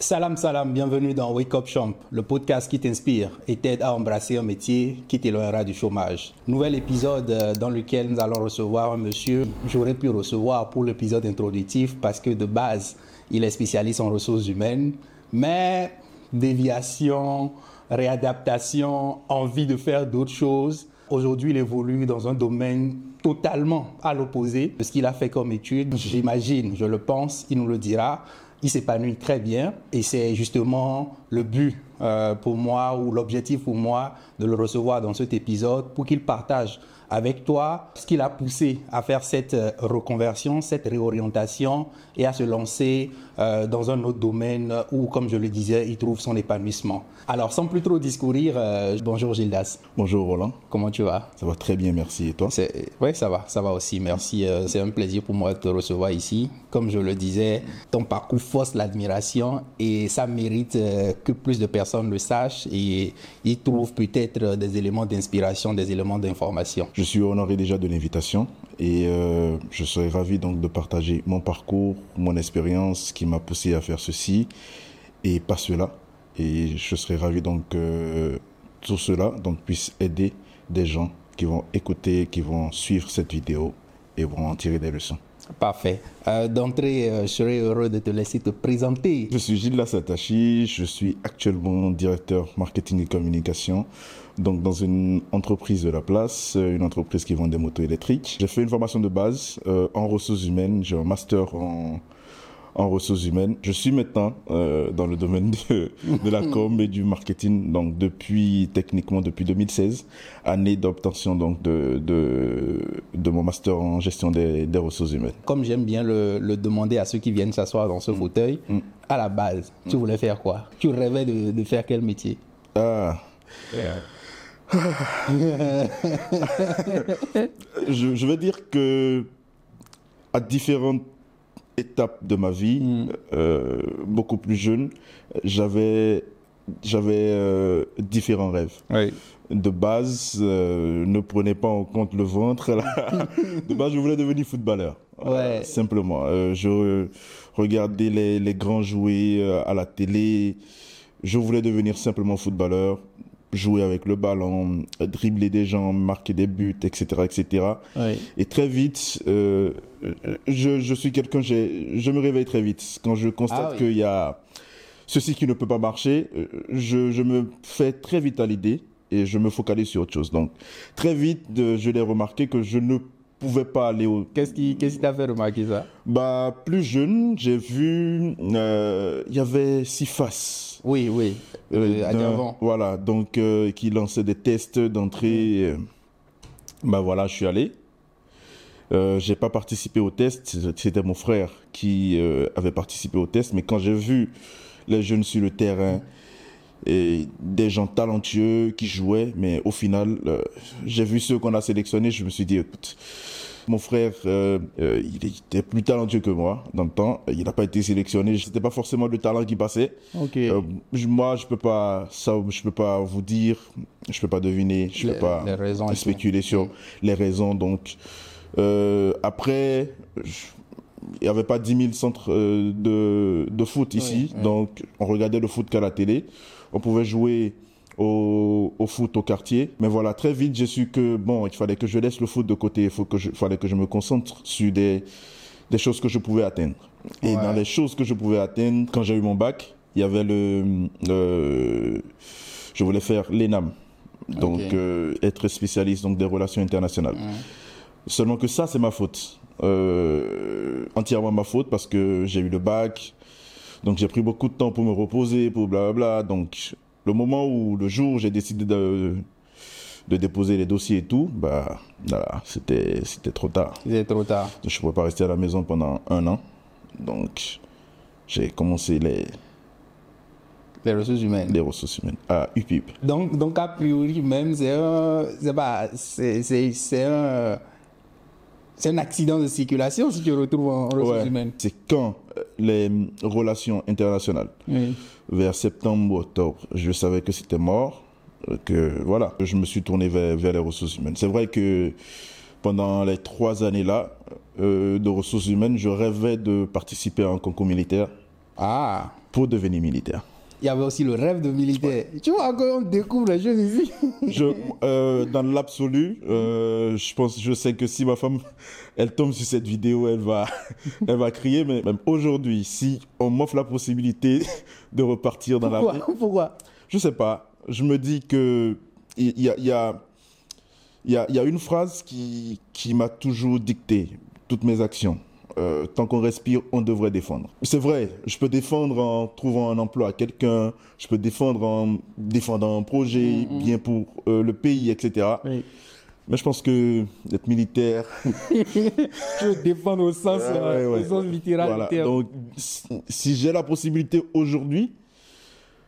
Salam salam, bienvenue dans Wake Up Champ, le podcast qui t'inspire et t'aide à embrasser un métier qui t'éloignera du chômage. Nouvel épisode euh, dans lequel nous allons recevoir un monsieur. J'aurais pu recevoir pour l'épisode introductif parce que de base, il est spécialiste en ressources humaines, mais déviation, réadaptation, envie de faire d'autres choses. Aujourd'hui, il évolue dans un domaine totalement à l'opposé de ce qu'il a fait comme étude. J'imagine, je le pense, il nous le dira il s'épanouit très bien et c'est justement le but euh, pour moi ou l'objectif pour moi de le recevoir dans cet épisode pour qu'il partage avec toi ce qui l'a poussé à faire cette euh, reconversion, cette réorientation et à se lancer euh, dans un autre domaine où, comme je le disais, il trouve son épanouissement. Alors, sans plus trop discourir, euh, bonjour Gildas. Bonjour Roland. Comment tu vas? Ça va très bien, merci. Et toi? Oui, ça va, ça va aussi. Merci. C'est un plaisir pour moi de te recevoir ici. Comme je le disais, ton parcours force l'admiration et ça mérite que plus de personnes le sachent et y trouvent peut-être des éléments d'inspiration, des éléments d'information. Je suis honoré déjà de l'invitation et euh, je serais ravi donc de partager mon parcours, mon expérience qui m'a poussé à faire ceci et pas cela. Et je serais ravi donc que tout cela donc puisse aider des gens qui vont écouter, qui vont suivre cette vidéo et vont en tirer des leçons. Parfait. Euh, D'entrée, euh, je serais heureux de te laisser te présenter. Je suis Gilles Satachi, je suis actuellement directeur marketing et communication donc dans une entreprise de la place, euh, une entreprise qui vend des motos électriques. J'ai fait une formation de base euh, en ressources humaines, j'ai un master en, en ressources humaines. Je suis maintenant euh, dans le domaine de, de, la com et du marketing, donc depuis techniquement depuis 2016, année d'obtention donc de, de, de, mon master en gestion des, des ressources humaines. Comme j'aime bien le, le, demander à ceux qui viennent s'asseoir dans ce mm. fauteuil, mm. à la base, tu voulais faire quoi? Tu rêvais de, de, faire quel métier? Ah. Je, je, veux dire que à différentes étapes de ma vie, mm. euh, beaucoup plus jeune, j'avais j'avais euh, différents rêves. Oui. De base, euh, ne prenez pas en compte le ventre. Là. de base, je voulais devenir footballeur. Ouais. simplement. Euh, je regardais les, les grands jouer euh, à la télé. Je voulais devenir simplement footballeur jouer avec le ballon, dribbler des gens, marquer des buts, etc., etc. Oui. Et très vite, euh, je, je, suis quelqu'un, je me réveille très vite. Quand je constate ah, oui. qu'il y a ceci qui ne peut pas marcher, je, je me fais très vite à l'idée et je me focalise sur autre chose. Donc, très vite, je l'ai remarqué que je ne pouvais pas aller au... Qu'est-ce qui qui t'a fait remarquer ça? Bah, plus jeune, j'ai vu, euh, il y avait six faces. Oui, oui, euh, avant. Voilà, donc euh, qui lançait des tests d'entrée. Bah voilà, je suis allé. Euh, j'ai pas participé au test, c'était mon frère qui euh, avait participé au test, mais quand j'ai vu les jeunes sur le terrain et des gens talentueux qui jouaient, mais au final, euh, j'ai vu ceux qu'on a sélectionnés, je me suis dit, écoute, mon frère, euh, euh, il était plus talentueux que moi dans le temps. Il n'a pas été sélectionné. C'était pas forcément le talent qui passait. Okay. Euh, moi, je peux pas, ça, je peux pas vous dire, je peux pas deviner, je les, peux pas raisons spéculer sur les raisons. Donc, après, je, il n'y avait pas 10 000 centres de, de foot ici. Donc, on regardait le foot qu'à la télé. On pouvait jouer au, au, foot au quartier. Mais voilà, très vite, j'ai su que, bon, il fallait que je laisse le foot de côté. Il faut que je, fallait que je me concentre sur des, des choses que je pouvais atteindre. Et Ouais. dans les choses que je pouvais atteindre, quand j'ai eu mon bac, il y avait le... le je voulais faire l'ENAM. Donc, euh, être spécialiste donc, des relations internationales. Seulement que ça, c'est ma faute. Euh, entièrement ma faute parce que j'ai eu le bac. Donc j'ai pris beaucoup de temps pour me reposer, pour blablabla. Donc le moment où, le jour où j'ai décidé de, de déposer les dossiers et tout, bah voilà, c'était trop tard. C'était trop tard. Je ne pouvais pas rester à la maison pendant un an. Donc j'ai commencé les, Les ressources humaines. les ressources humaines à UPIP. Donc, donc a priori même, c'est un, c'est pas, c'est un, c'est un accident de circulation si tu retrouves en ressources Ouais. humaines. C'est quand euh, les relations internationales? Oui. vers septembre ou octobre, je savais que c'était mort, euh, que voilà, je me suis tourné vers, vers les ressources humaines. C'est vrai que pendant les trois années-là euh, de ressources humaines, je rêvais de participer à un concours militaire Ah, pour devenir militaire. Il y avait aussi le rêve de militaire. Tu vois, quand on découvre les choses ici. Je, euh, dans l'absolu, euh, je pense, je sais que si ma femme, elle tombe sur cette vidéo, elle va, elle va crier. Mais même aujourd'hui, si on m'offre la possibilité de repartir dans la vie, Pourquoi je sais pas. Je me dis que il y a, il y a, il y a, il y a une phrase qui, qui m'a toujours dicté toutes mes actions. Euh, tant qu'on respire, on devrait défendre. C'est vrai, je peux défendre en trouvant un emploi à quelqu'un, je peux défendre en défendant un projet bien pour euh, le pays, etc. Oui. Mais je pense que être militaire, Je défendre au sens, Ouais, euh, ouais, au sens ouais. littéral. voilà. Donc, si- j'ai la possibilité aujourd'hui,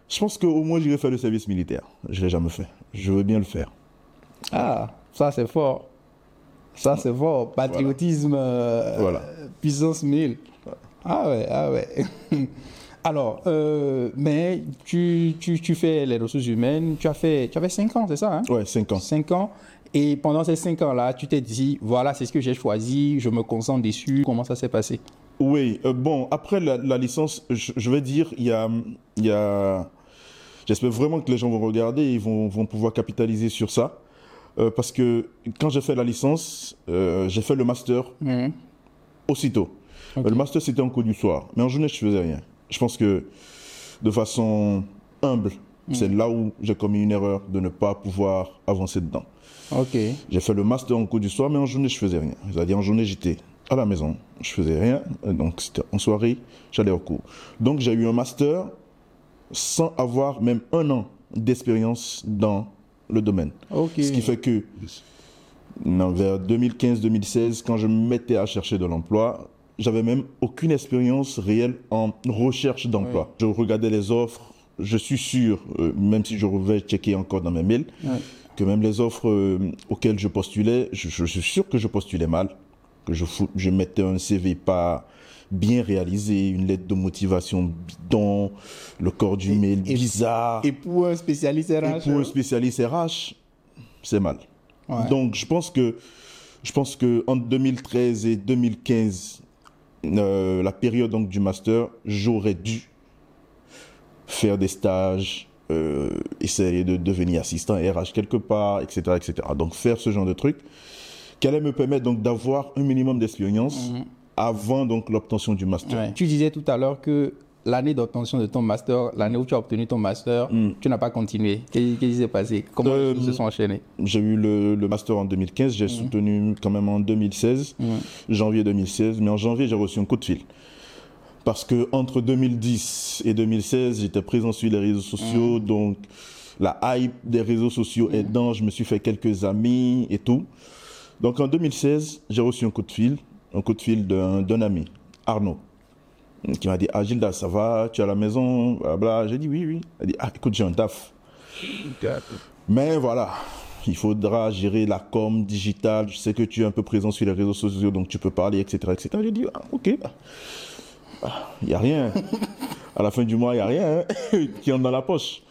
je pense qu'au moins j'irai faire le service militaire. Je l'ai jamais fait. Je veux bien le faire. Ah, ça c'est fort. Ça c'est fort. Patriotisme, Voilà. Puissance 1000. Ah ouais, ah ouais. Alors, euh, mais tu, tu, tu fais les ressources humaines, tu as fait, tu avais 5 ans, c'est ça hein? Ouais, 5 ans. 5 ans. Et pendant ces 5 ans-là, tu t'es dit, voilà, c'est ce que j'ai choisi, je me concentre dessus. Comment ça s'est passé? Oui, euh, bon, après la, la licence, je, je vais dire, il y a, y a... J'espère vraiment que les gens vont regarder et vont, vont pouvoir capitaliser sur ça. Euh, parce que quand j'ai fait la licence, j'ai fait le master Mhm. Aussitôt. Le master, c'était en cours du soir. Mais en journée, je faisais rien. Je pense que de façon humble, c'est là où j'ai commis une erreur de ne pas pouvoir avancer dedans. Ok. J'ai fait le master en cours du soir, mais en journée, je faisais rien. C'est-à-dire, en journée, j'étais à la maison, je faisais rien. Donc, c'était en soirée, j'allais au cours. Donc, j'ai eu un master sans avoir même un an d'expérience dans le domaine. Ok. Ce qui fait que, non, vers 2015-2016, quand je me mettais à chercher de l'emploi, j'avais même aucune expérience réelle en recherche d'emploi. Je regardais les offres, je suis sûr, euh, même si je vais checker encore dans mes mails, que même les offres euh, auxquelles je postulais, je, je suis sûr que je postulais mal, que je, mettais un CV pas bien réalisé, une lettre de motivation bidon, le corps du mail et- bizarre. Et pour un spécialiste Et RH pour un spécialiste RH, c'est mal. Ouais. Donc je pense que je pense que entre 2013 et 2015, euh, la période donc du master, j'aurais dû faire des stages, euh, essayer de devenir assistant RH quelque part, etc., etc. Donc faire ce genre de truc qui allait me permettre donc d'avoir un minimum d'expérience avant donc l'obtention du master. Ouais. Tu disais tout à l'heure que l'année d'obtention de ton master, l'année où tu as obtenu ton master, tu n'as pas continué. Qu'est-ce qui s'est passé? Comment Euh, les choses se sont enchaînées J'ai eu le, le master en 2015, j'ai soutenu quand même en 2016, janvier 2016, mais en janvier j'ai reçu un coup de fil. Parce que entre 2010 et 2016, j'étais présent sur les réseaux sociaux, donc la hype des réseaux sociaux aidant, je me suis fait quelques amis et tout. Donc en 2016, j'ai reçu un coup de fil, un coup de fil d'un ami, Arnaud, qui m'a dit Ah Gilda, ça va, tu es à la maison, blabla. J'ai dit oui, oui. Il a dit Ah écoute, j'ai un taf. Mais voilà, il faudra gérer la com digitale. Je sais que tu es un peu présent sur les réseaux sociaux, donc tu peux parler, etc. etc. J'ai dit, ah, ok, il n'y a rien. à la fin du mois, il n'y a rien hein, qui entre dans la poche.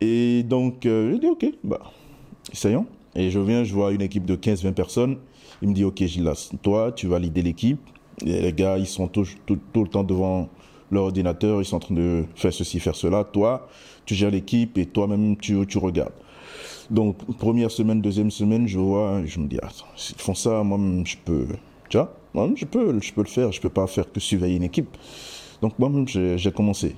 Et donc, euh, j'ai dit, ok, bah, essayons. Et je viens, je vois une équipe de 15-20 personnes. Il me dit, ok, Gilles, toi, tu vas leader l'équipe. Et les gars, ils sont tout, tout- tout le temps devant leur ordinateur, ils sont en train de faire ceci, faire cela. Toi, tu gères l'équipe et toi-même, tu, tu regardes. Donc, première semaine, deuxième semaine, je vois, je me dis, attends, s'ils font ça, moi-même, je peux, tu vois, moi-même, je peux, je peux le faire, je peux pas faire que surveiller une équipe. Donc, moi-même, j'ai commencé.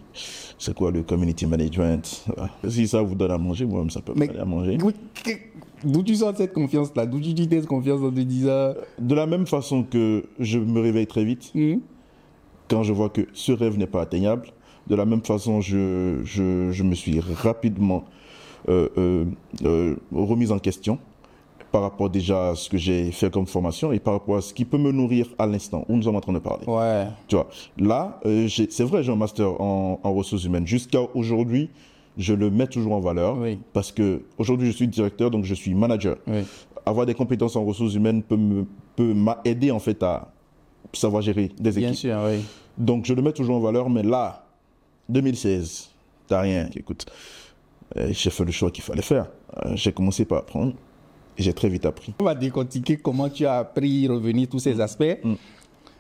C'est quoi le community management? Si ça vous donne à manger, moi-même, ça peut donner à manger. D'où- tu sens cette confiance-là? D'où tu dis cette confiance en te disant De la même façon que je me réveille très vite, Hmm, quand je vois que ce rêve n'est pas atteignable, de la même façon, je, je, je me suis rapidement euh, euh, euh, remise en question par rapport déjà à ce que j'ai fait comme formation et par rapport à ce qui peut me nourrir à l'instant où nous sommes en train de parler. Ouais. Tu vois, là, euh, c'est vrai, j'ai un master en, en ressources humaines. Jusqu'à aujourd'hui, je le mets toujours en valeur Oui. parce que aujourd'hui, je suis directeur, donc je suis manager. Oui. Avoir des compétences en ressources humaines peut me- peut m'aider en fait à savoir gérer des Bien équipes. sûr, oui. Donc je le mets toujours en valeur, mais là, 2016, t'as rien. Écoute, euh, j'ai fait le choix qu'il fallait faire. Euh, j'ai commencé par apprendre et j'ai très vite appris. On va décortiquer comment tu as appris, revenir tous ces aspects.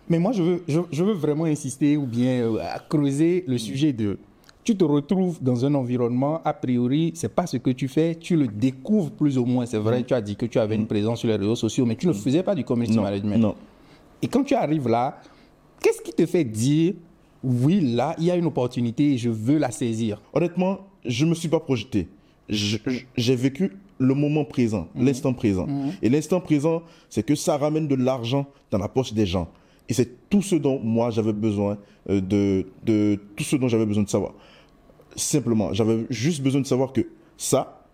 Mais moi, je veux, je, je veux vraiment insister ou bien euh, creuser le sujet de. Tu te retrouves dans un environnement, a priori, c'est pas ce que tu fais, tu le découvres plus ou moins. C'est vrai, tu as dit que tu avais une présence sur les réseaux sociaux, mais tu ne faisais pas du community Non, management. non. Et quand tu arrives là, qu'est-ce qui te fait dire, oui, là, il y a une opportunité et je veux la saisir? Honnêtement, je ne me suis pas projeté. Je- je- J'ai vécu le moment présent, l'instant présent. Et l'instant présent, c'est que ça ramène de l'argent dans la poche des gens. Et c'est tout ce dont moi j'avais besoin euh, de, de tout ce dont j'avais besoin de savoir. Simplement, j'avais juste besoin de savoir que ça,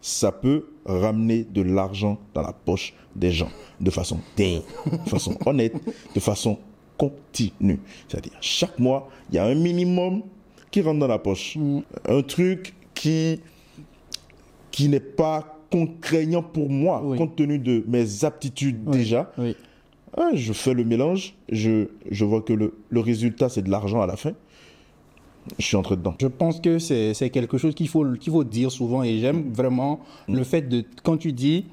ça peut ramener de l'argent dans la poche des gens de façon de façon honnête, de façon continue. C'est-à-dire, chaque mois, il y a un minimum qui rentre dans la poche. Un truc qui, qui n'est pas contraignant pour moi, Oui. compte tenu de mes aptitudes déjà. Oui. Ah, je fais le mélange, je, je vois que le, le résultat, c'est de l'argent à la fin. Je suis entré dedans. Je pense que c'est quelque chose qu'il faut, qu'il faut dire souvent et j'aime vraiment le fait de, quand tu dis,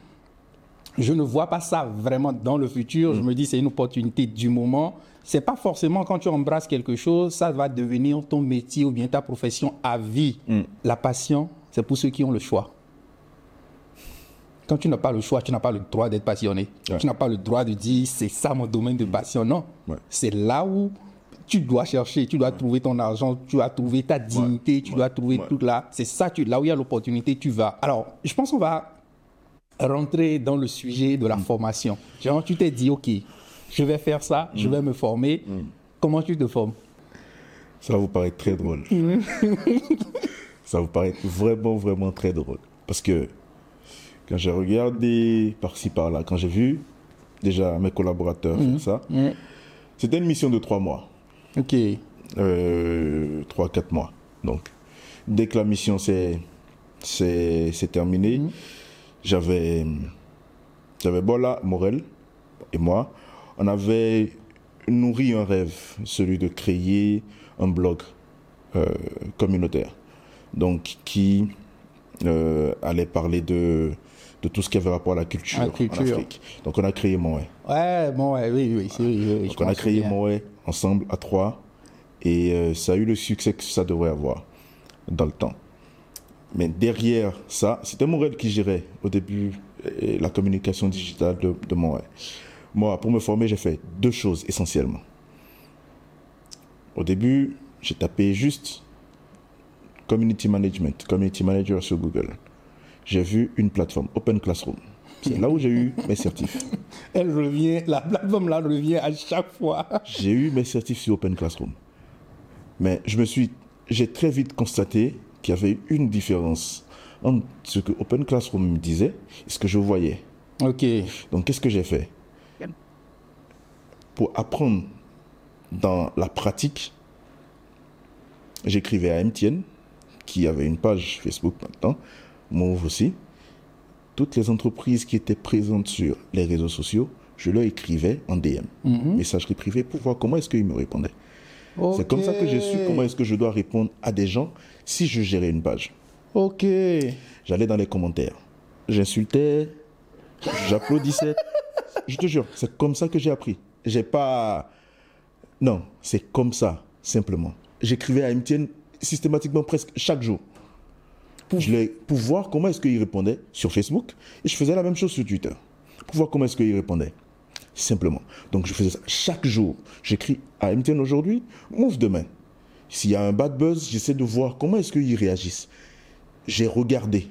je ne vois pas ça vraiment dans le futur, je me dis c'est une opportunité du moment. C'est pas forcément quand tu embrasses quelque chose, ça va devenir ton métier ou bien ta profession à vie. La passion, c'est pour ceux qui ont le choix. Quand tu n'as pas le choix, tu n'as pas le droit d'être passionné. Ouais. Tu n'as pas le droit de dire c'est ça mon domaine de passion. Non. Ouais. C'est là où tu dois chercher, tu dois trouver ton argent, tu dois trouver ta dignité, tu dois trouver tout là. C'est ça, tu, là où il y a l'opportunité, tu vas. Alors, je pense qu'on va rentrer dans le sujet de la formation. Genre, tu t'es dit, OK, je vais faire ça, je vais me former. Comment tu te formes? Ça va vous paraître très drôle. ça va vous paraître vraiment, vraiment très drôle. Parce que quand j'ai regardé par-ci, par-là, quand j'ai vu déjà mes collaborateurs faire ça, c'était une mission de trois mois. OK. Euh, trois, quatre mois. Donc, dès que la mission s'est terminée, j'avais j'avais Bola, Morel et moi, on avait nourri un rêve, celui de créer un blog euh, communautaire. Donc, qui euh, allait parler de, de tout ce qui avait rapport à la culture, la en culture. Afrique. Donc, on a créé Moé. Ouais, ouais, oui, oui, oui, oui, Donc on a créé. Moé ensemble à trois et euh, ça a eu le succès que ça devrait avoir dans le temps. Mais derrière ça, c'était Morel qui gérait au début euh, la communication digitale de, de Moé. Moi, pour me former, j'ai fait deux choses essentiellement. Au début, j'ai tapé juste Community Management, Community Manager sur Google. J'ai vu une plateforme, Open Classroom. C'est là où j'ai eu mes certifs. Elle revient, la plateforme là revient à chaque fois. J'ai eu mes certifs sur Open Classroom. Mais je me suis, j'ai très vite constaté qu'il y avait une différence entre ce que Open Classroom me disait et ce que je voyais. OK. Donc, qu'est-ce que j'ai fait? Pour apprendre dans la pratique, j'écrivais à MTN, qui avait une page Facebook maintenant, Move aussi. Toutes les entreprises qui étaient présentes sur les réseaux sociaux, je leur écrivais en DM, messagerie privée, pour voir comment est-ce qu'ils me répondaient. C'est comme ça que j'ai su comment est-ce que je dois répondre à des gens si je gérais une page. OK. J'allais dans les commentaires. J'insultais, j'applaudissais. Je te jure, c'est comme ça que j'ai appris. J'ai pas. Non, c'est comme ça, simplement. J'écrivais à MTN systématiquement presque chaque jour. Pour, je pour voir comment est-ce qu'ils répondaient sur Facebook. Et je faisais la même chose sur Twitter. Pour voir comment est-ce qu'ils répondaient. Simplement. Donc je faisais ça chaque jour. J'écris à MTN aujourd'hui, move demain. S'il y a un bad buzz, j'essaie de voir comment est-ce qu'ils réagissent. J'ai regardé.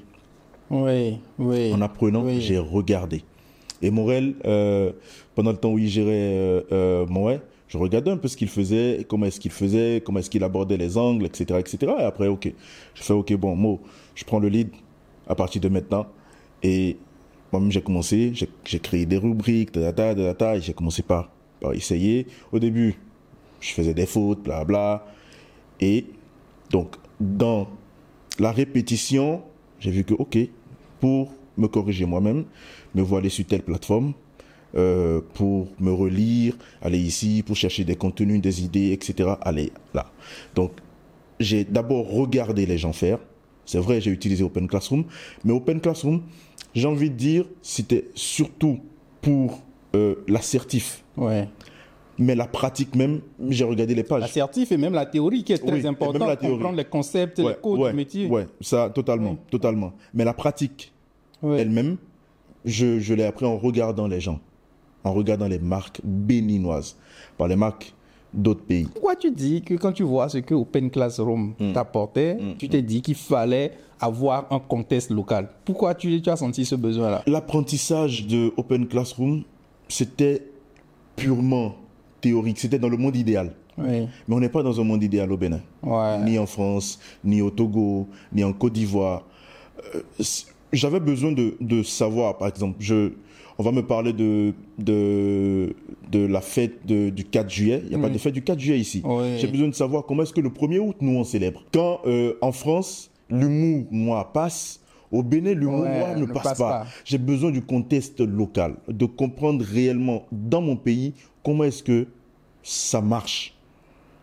Oui, oui. En apprenant, Oui. j'ai regardé. Et Morel, euh, pendant le temps où il gérait euh, euh, Moët, je regardais un peu ce qu'il faisait, comment est-ce qu'il faisait, comment est-ce qu'il abordait les angles, etc., etc. Et après, ok, je fais, ok, bon, Mo, je prends le lead à partir de maintenant. Et moi-même, j'ai commencé, j'ai créé des rubriques, et j'ai commencé par, par essayer. Au début, je faisais des fautes, bla bla. Et donc, dans la répétition, j'ai vu que, ok, pour me corriger moi-même, me voir aller sur telle plateforme, euh, pour me relire, aller ici, pour chercher des contenus, des idées, etc., aller là. Donc, j'ai d'abord regardé les gens faire. C'est vrai, j'ai utilisé Open Classroom, mais Open Classroom, j'ai envie de dire, c'était surtout pour euh, l'assertif. Ouais. Mais la pratique même, j'ai regardé les pages. L'assertif et même la théorie qui est très Oui, importante la comprendre les concepts, les codes ouais, du métier. Ouais, ça, totalement, totalement. Mais la pratique elle-même, je, je l'ai appris en regardant les gens, en regardant les marques béninoises, par les marques d'autres pays. Pourquoi tu dis que quand tu vois ce que Open Classroom Mm. t'apportait, tu t'es dit qu'il fallait avoir un contexte local? Pourquoi tu, tu as senti ce besoin-là? L'apprentissage de Open Classroom, c'était purement théorique, c'était dans le monde idéal. Oui. Mais on n'est pas dans un monde idéal au Bénin. Ouais. Ni en France, ni au Togo, ni en Côte d'Ivoire. Euh, J'avais besoin de, de savoir, par exemple, je, on va me parler de, de, de la fête de- du 4 juillet. Il n'y a pas de fête du 4 juillet ici. J'ai besoin de savoir comment est-ce que le 1er août, nous, on célèbre. Quand euh, en France, l'humour moi passe, au Bénin, l'humour Ouais, moi ne passe, passe pas. pas. J'ai besoin du contexte local, de comprendre réellement dans mon pays comment est-ce que ça marche.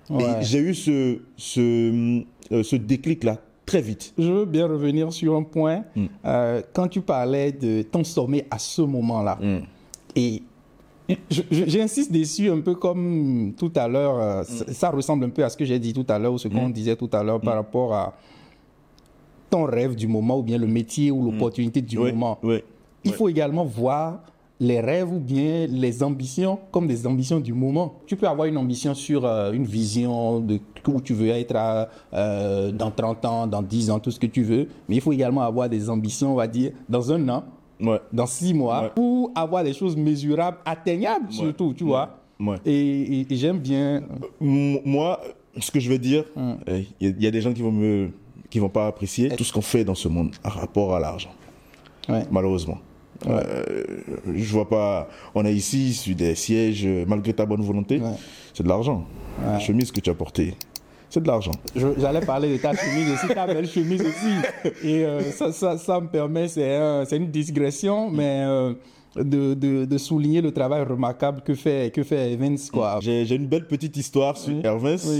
Ouais. Et j'ai eu ce, ce, euh, ce déclic-là très vite. Je veux bien revenir sur un point. Mm. Euh, quand tu parlais de ton sommet à ce moment-là, et je- je- j'insiste dessus un peu comme tout à l'heure, euh, ça, ça ressemble un peu à ce que j'ai dit tout à l'heure ou ce qu'on disait tout à l'heure par rapport à ton rêve du moment ou bien le métier ou l'opportunité du Oui, moment. oui. Il faut également voir les rêves ou bien les ambitions comme des ambitions du moment. Tu peux avoir une ambition sur euh, une vision de où tu veux être à, euh, dans 30 ans, dans 10 ans, tout ce que tu veux. Mais il faut également avoir des ambitions, on va dire, dans un an, Ouais. dans 6 mois, Ouais. pour avoir des choses mesurables, atteignables surtout, tu vois. Et, et- et j'aime bien. Moi, ce que je veux dire, Mm. eh, il y, y a des gens qui vont me, qui vont pas apprécier tout ce qu'on fait dans ce monde à rapport à l'argent, Ouais. Euh, je vois pas. On est ici sur des sièges, euh, malgré ta bonne volonté, Ouais. c'est de l'argent. La chemise que tu as portée, c'est de l'argent. J'allais parler de ta chemise aussi, ta belle chemise aussi. Et euh, ça, ça, ça me permet, c'est un- une digression, mais euh, de, de, de souligner le travail remarquable que fait, que fait Evans. J'ai une belle petite histoire sur. Oui.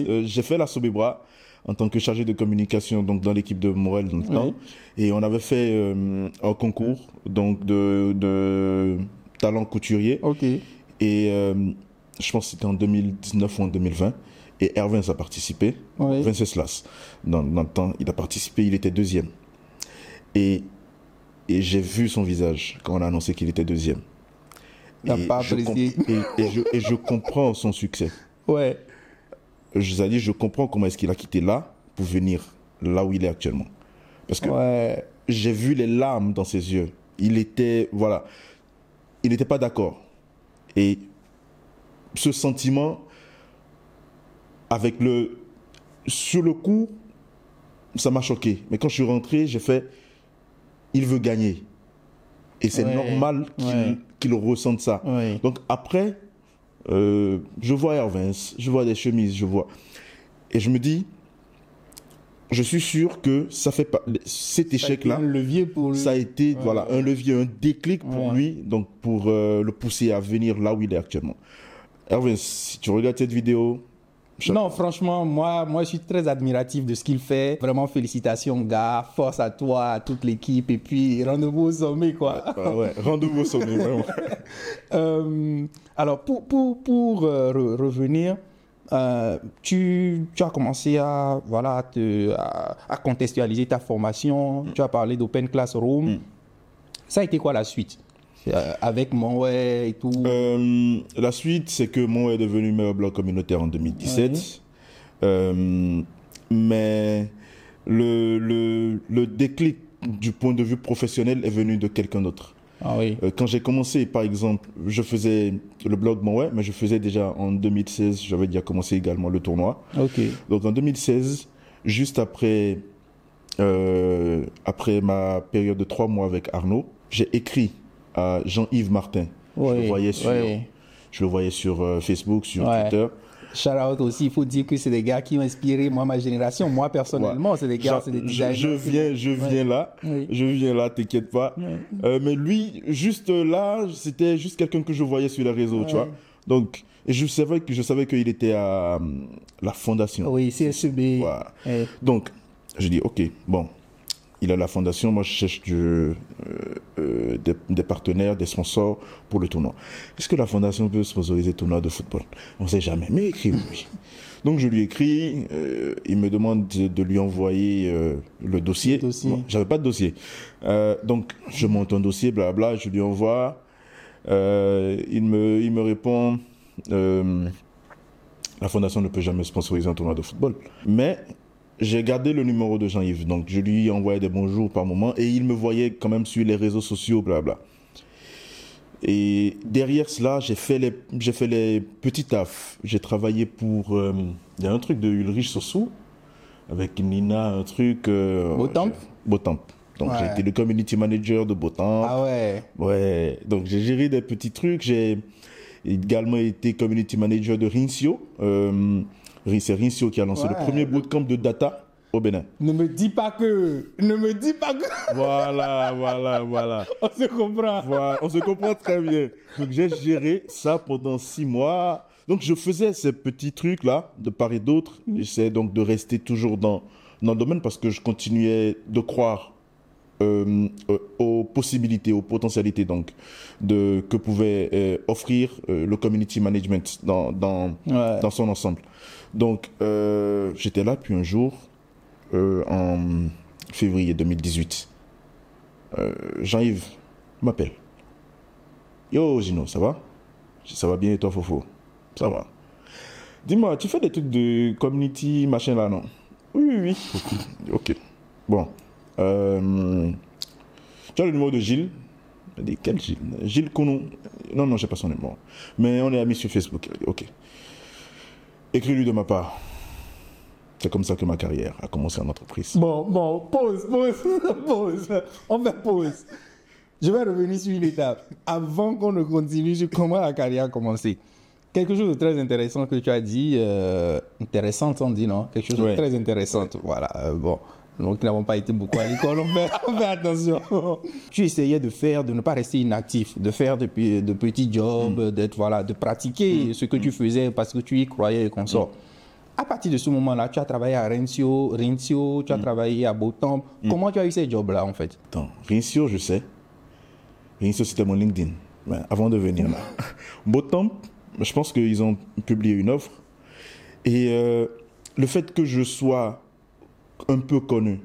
Euh, j'ai fait la Sobébra en tant que chargé de communication donc dans l'équipe de Morel dans le temps. Et on avait fait euh, un concours donc de, de talent couturier. Ok. Et euh, je pense que c'était en 2019 ou en 2020. Et Hervins a participé. Oui. Venceslas. Dans, dans le temps, il a participé, il était deuxième. Et, et j'ai vu son visage quand on a annoncé qu'il était deuxième. Et pas je et, et je, et je comprends son succès. Ouais. Je vous ai dit, je comprends comment est-ce qu'il a quitté là pour venir là où il est actuellement. Parce que Ouais. j'ai vu les larmes dans ses yeux. Il était, voilà, il n'était pas d'accord. Et ce sentiment, avec le, sur le coup, ça m'a choqué. Mais quand je suis rentré, j'ai fait, il veut gagner. Et c'est Ouais, normal qu'il ouais. ressente ça. Donc après, euh, je vois Hervins, je vois des chemises, je vois. Et je me dis, je suis sûr que ça fait pas. Cet échec-là, Un levier pour lui. ça a été voilà, un levier, un déclic pour Ouais. lui, donc pour euh, le pousser à venir là où il est actuellement. Hervins, si tu regardes cette vidéo, Non, franchement, moi, moi, je suis très admiratif de ce qu'il fait. Vraiment, félicitations, gars. Force à toi, à toute l'équipe. Et puis, rendez-vous au sommet, quoi. ouais, rendez-vous au sommet, vraiment. Euh, alors, pour, pour, pour euh, re- revenir, euh, tu, tu as commencé à, voilà, te- à, à contextualiser ta formation. Tu as parlé d'Open Classroom. Ça a été quoi la suite? Avec Monway et tout. Euh, la suite, c'est que Mon est devenu meilleur blog communautaire en 2017. Euh, mais le, le, le déclic du point de vue professionnel est venu de quelqu'un d'autre. ah oui. Euh, quand j'ai commencé, par exemple, je faisais le blog Mon mais je faisais déjà en 2016, j'avais déjà commencé également le tournoi. Ok. Donc en 2016, juste après, euh, après ma période de trois mois avec Arnaud, j'ai écrit à Jean-Yves Martin. je, le voyais sur, oui. je le voyais sur euh, Facebook, sur Ouais. Twitter. Shout out aussi, il faut dire que c'est des gars qui ont inspiré moi, ma génération. Moi, personnellement, c'est des gars, c'est des je, designers. je viens, je viens là, Oui. je viens là, t'inquiète pas. Euh, mais lui, juste là, c'était juste quelqu'un que je voyais sur les réseaux, tu vois. Donc, je savais que je savais qu'il était à euh, la fondation. Oui, CSEB. Voilà. Donc, je dis, ok, bon, il a la fondation, moi je cherche du, euh, euh, des, des partenaires, des sponsors pour le tournoi. Est-ce que la fondation peut sponsoriser le tournoi de football? On ne sait jamais, mais écris-lui. Donc je lui écris, euh, il me demande de, de lui envoyer euh, le dossier. dossier. Bon, J'avais pas de dossier. Euh, donc je monte un dossier, blabla, je lui envoie. Euh, il, me, il me répond, euh, la fondation ne peut jamais sponsoriser un tournoi de football. Mais j'ai gardé le numéro de Jean-Yves, donc je lui envoyais des bonjours par moment et il me voyait quand même sur les réseaux sociaux, blabla. Et derrière cela, j'ai fait les, j'ai fait les petits tafs. J'ai travaillé pour, euh, il y a un truc de Ulrich Sossou avec Nina, un truc. Euh, Botamp j'ai- Botamp. Donc j'ai Ouais. été le community manager de Botamp. Ah ouais. Ouais, donc j'ai géré des petits trucs. J'ai également été community manager de Rincio. Euh, c'est Rincio qui a lancé Ouais. le premier bootcamp de data au Bénin. Ne me dis pas que. Ne me dis pas que. Voilà, voilà, voilà. On se comprend. Voilà, on se comprend très bien. Donc j'ai géré ça pendant six mois. Donc je faisais ces petits trucs-là, de part et d'autre. J'essayais donc de rester toujours dans, dans le domaine parce que je continuais de croire euh, euh, aux possibilités, aux potentialités donc, de, que pouvait euh, offrir le community management dans, dans, Ouais. dans son ensemble. Donc euh, j'étais là, puis un jour, euh, en février 2018, euh, Jean-Yves m'appelle. Yo, Gino, ça va? Je Ça va bien et toi, Fofo? Ça va. Dis-moi, tu fais des trucs de community, machin là, non? Oui, oui, oui. ok. Bon. Tu as le numéro de Gilles? Quel Gilles? Gilles Kounou. Non, non, j'ai pas son numéro. Mais on est amis sur Facebook. Ok. Écris-lui de ma part. C'est comme ça que ma carrière a commencé en entreprise. Bon, bon, pause, pause, pause. On fait pause. Je vais revenir sur une étape. Avant qu'on ne continue sur comment la carrière a commencé. Quelque chose de très intéressant que tu as dit, euh, intéressant on dit non? Quelque chose Ouais. de très intéressant, voilà, euh, bon. Donc, nous n'avons pas été beaucoup à l'école, on fait, on fait attention. tu essayais de faire, de ne pas rester inactif, de faire de, de petits jobs, d'être, voilà, de pratiquer ce que tu faisais parce que tu y croyais et qu'on sort. À partir de ce moment-là, tu as travaillé à Rencio, Rencio tu as travaillé à Botamp. Comment tu as eu ces jobs-là, en fait? Attends, Rincio, je sais. Rincio, c'était mon LinkedIn. Avant de venir là. Botamp, je pense qu'ils ont publié une offre. Et euh, le fait que je sois un peu connu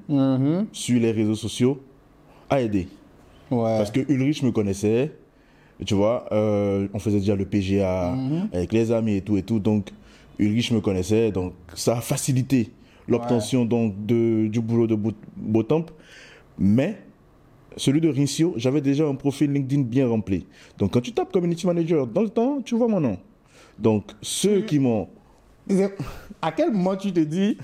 sur les réseaux sociaux a aidé. Ouais. Parce que Ulrich me connaissait, tu vois, euh, on faisait déjà le PGA avec les amis et tout et tout, donc Ulrich me connaissait, donc ça a facilité l'obtention donc de, du boulot de Bot- Botamp. Mais celui de Rincio, j'avais déjà un profil LinkedIn bien rempli. Donc quand tu tapes Community Manager dans le temps, tu vois mon nom. Donc ceux qui m'ont... À quel moment tu te dis,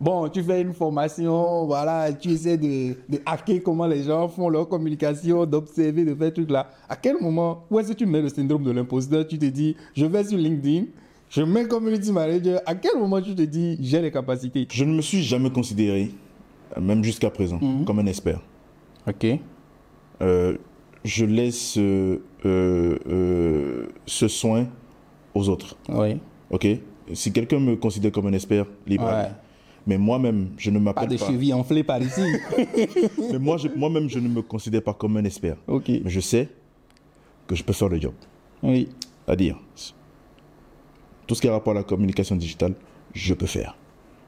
bon, tu fais une formation, voilà, tu essaies de, de hacker comment les gens font leur communication, d'observer, de faire tout là. À quel moment, où est-ce que tu mets le syndrome de l'imposteur? Tu te dis, je vais sur LinkedIn, je mets community manager. À quel moment tu te dis, j'ai les capacités? Je ne me suis jamais considéré, euh, même jusqu'à présent, comme un expert. Ok. Euh, je laisse euh, ce soin aux autres. Oui. Ok? Si quelqu'un me considère comme un expert, libre. Ouais. Mais moi-même, je ne Pas m'appelle de pas. cheville enflée par ici. Mais moi, je- moi-même, je ne me considère pas comme un expert. ok. Mais je sais que je peux faire le job. Oui. C'est-à-dire, tout ce qui a rapport à la communication digitale, je peux faire.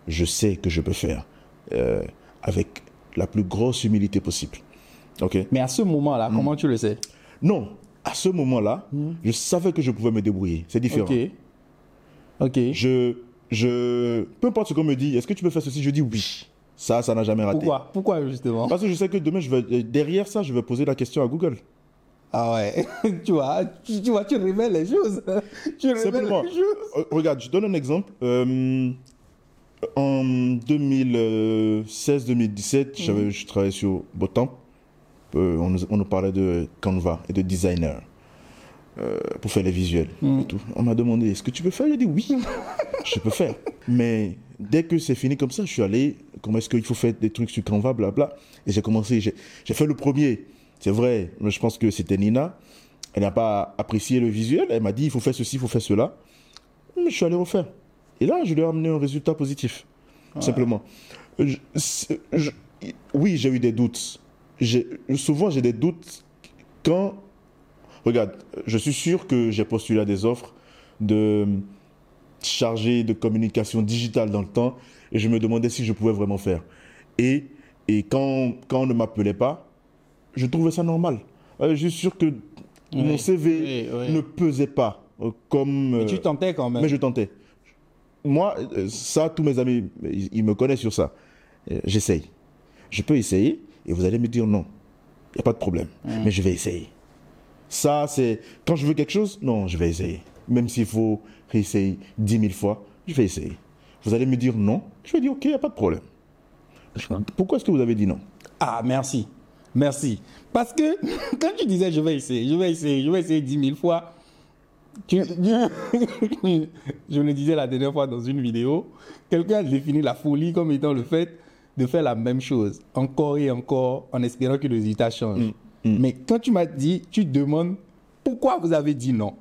Je sais que je peux faire euh, avec la plus grosse humilité possible. Ok? Mais à ce moment-là, comment tu le sais? Non, à ce moment-là, je savais que je pouvais me débrouiller. C'est différent. Ok. Ok. Je, je, peu importe ce qu'on me dit, est-ce que tu peux faire ceci? Je dis oui. Ça, ça n'a jamais raté. Pourquoi? Pourquoi justement? Parce que je sais que demain, je vais, euh, derrière ça, je vais poser la question à Google. Ah ouais, tu vois, tu, tu vois, tu révèles les choses. Tu révèles les choses. Euh, Regarde, je donne un exemple. Euh, en 2016-2017, j'avais, je travaillais sur Botamp. Euh, on, on nous parlait de Canva et de designer euh, pour faire les visuels et tout. On m'a demandé est-ce que tu peux faire? J'ai dit oui, je peux faire. Mais dès que c'est fini comme ça, je suis allé. Comment est-ce qu'il faut faire des trucs sur Canva, blabla. Et j'ai commencé. J'ai fait le premier. C'est vrai, mais je pense que c'était Nina. Elle n'a pas apprécié le visuel. Elle m'a dit il faut faire ceci, il faut faire cela. Mais je suis allé refaire. Et là, je lui ai amené un résultat positif. Simplement. Je- c'est- je- oui, j'ai eu des doutes. Souvent, j'ai des doutes quand. Regarde, je suis sûr que j'ai postulé à des offres de chargé de communication digitale dans le temps et je me demandais si je pouvais vraiment faire. Et, et quand, quand on ne m'appelait pas, je trouvais ça normal. Euh, je suis sûr que mon CV oui, oui. ne pesait pas euh, comme. Mais euh, tu tentais quand même. mais je tentais. Moi, ça, tous mes amis, ils, me connaissent sur ça. J'essaye. Je peux essayer et vous allez me dire non. Il n'y a pas de problème. Mais je vais essayer. Ça, c'est. Quand je veux quelque chose, non, je vais essayer. Même s'il faut réessayer 10 000 fois, je vais essayer. Vous allez me dire non, je vais dire ok, il n'y a pas de problème. Pourquoi est-ce que vous avez dit non? Ah, merci. Merci. Parce que quand tu disais je vais essayer, je vais essayer, je vais essayer 10 000 fois, tu- je le disais la dernière fois dans une vidéo, quelqu'un a défini la folie comme étant le fait de faire la même chose encore et encore en espérant que le résultat change. Mais quand tu m'as dit, tu demandes pourquoi vous avez dit non.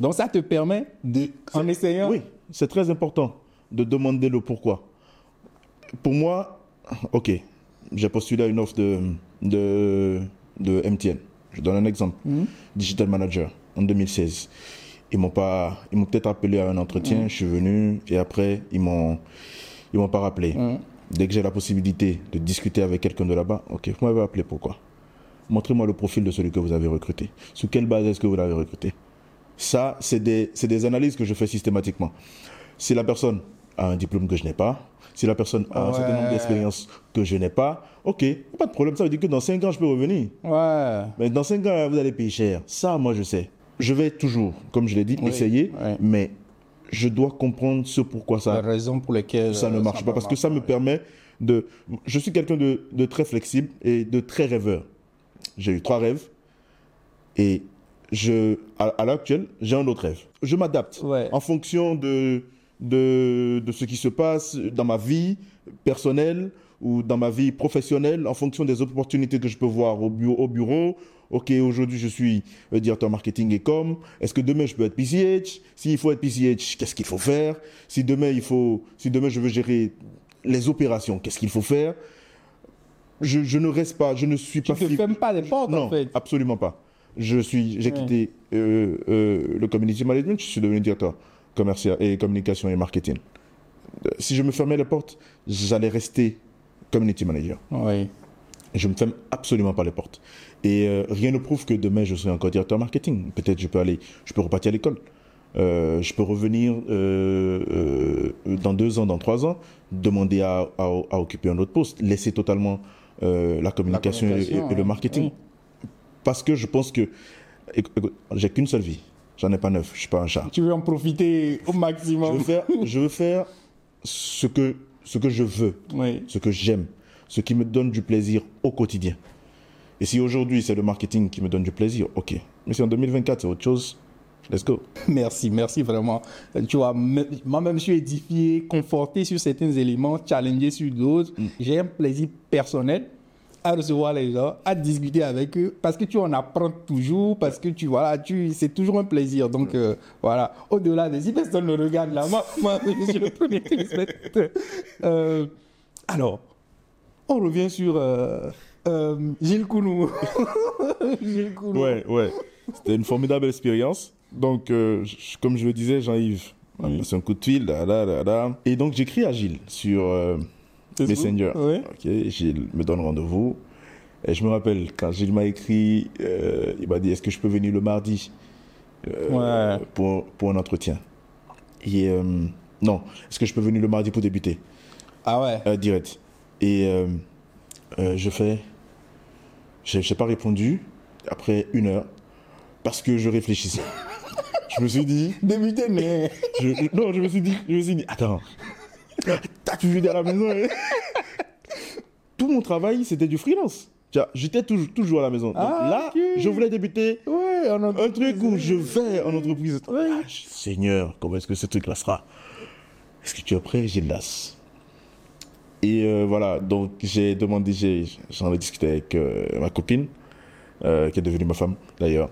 Donc ça te permet de, en essayant, Oui, c'est très important de demander le pourquoi. Pour moi, ok, j'ai postulé à une offre de, de, de MTN. Je donne un exemple. Digital Manager en 2016. Ils m'ont pas, ils m'ont peut-être appelé à un entretien. Je suis venu et après ils m'ont, ils m'ont pas rappelé. Dès que j'ai la possibilité de discuter avec quelqu'un de là-bas, ok, vous m'avez appelé pourquoi? Montrez-moi le profil de celui que vous avez recruté. Sous quelle base est-ce que vous l'avez recruté? Ça, c'est des, analyses que je fais systématiquement. Si la personne a un diplôme que je n'ai pas, si la personne a un certain nombre d'expériences que je n'ai pas, ok, pas de problème. Ça veut dire que dans 5 ans, je peux revenir. ouais, Mais dans 5 ans, vous allez payer cher. Ça, moi, je sais. Je vais toujours, comme je l'ai dit, Oui, essayer, mais je dois comprendre ce pourquoi la ça, raison pour laquelle ça ne euh, marche pas. Parce que ça me permet de... Je suis quelqu'un de, de très flexible et de très rêveur. J'ai eu trois rêves et je, à, à l'heure actuelle, j'ai un autre rêve. Je m'adapte Ouais. en fonction de, de, de ce qui se passe dans ma vie personnelle ou dans ma vie professionnelle, en fonction des opportunités que je peux voir au bureau. Au bureau. Ok, aujourd'hui je suis euh, directeur marketing et com. Est-ce que demain je peux être PCH S'il faut être PCH, qu'est-ce qu'il faut faire? Si demain il faut, si demain je veux gérer les opérations, qu'est-ce qu'il faut faire? Je, je ne reste pas, je ne suis Tu pas te flip- fermes pas les portes non, en fait. absolument pas. Je suis, j'ai Ouais. quitté euh, euh, le community management, je suis devenu directeur commercial et communication et marketing. Euh, Si je me fermais les portes, j'allais rester community manager. Oui. Je ne me ferme absolument pas les portes. Et euh, rien ne prouve que demain je serai encore directeur marketing. Peut-être je peux aller, je peux repartir à l'école. Euh, je peux revenir euh, euh, dans deux ans, dans trois ans, demander à, à- à occuper un autre poste, laisser totalement euh, la communication, et- communication, et, et le marketing. Oui. Parce que je pense que j'ai qu'une seule vie. J'en ai pas neuf. Je suis pas un chat. Tu veux en profiter au Je maximum. veux faire, je veux faire ce que, ce que je veux Oui. ce que j'aime, ce qui me donne du plaisir au quotidien. Et si aujourd'hui c'est le marketing qui me donne du plaisir, ok. Mais si en 2024 c'est autre chose, let's go. Merci, merci vraiment. Tu vois, me- moi-même, je suis édifié, conforté sur certains éléments, challengé sur d'autres. J'ai un plaisir personnel à recevoir les gens, à discuter avec eux, parce que tu en apprends toujours, parce que tu voilà, tu c'est toujours un plaisir. Donc euh, voilà, au-delà de si personne ne regarde là, moi, moi je suis le premier téléspectateur. Euh, alors, on revient sur euh, euh, Gilles Kounou. Gilles Kounou. Ouais, ouais. C'était une formidable expérience. Donc, euh, comme je le disais, Jean-Yves m'a passé un coup de fil. là, là, là. Et donc, j'écris à Gilles sur euh, Messenger. Ok, Gilles me donne rendez-vous. Et je me rappelle, quand Gilles m'a écrit, euh, il m'a dit Est-ce que je peux venir le mardi euh, Ouais. pour, pour un entretien? Et non, est-ce que je peux venir le mardi pour débuter? Ah ouais. Direct. Et je fais. Je n'ai pas répondu après une heure parce que je réfléchissais. Je me suis dit. Débuter, mais. je- non, je me suis dit. Je me suis dit attends. T'as venir à la maison hein Tout mon travail, c'était du freelance. J'étais toujours, toujours à la maison. Donc Ah, là, je voulais débuter Ouais, un truc où je vais en entreprise. Ah, Seigneur, comment est-ce que ce truc-là sera? Est-ce que tu es prêt? J'ai l'as. Et euh, voilà, donc j'ai demandé, j'en ai discuté avec euh, ma copine, euh, qui est devenue ma femme d'ailleurs.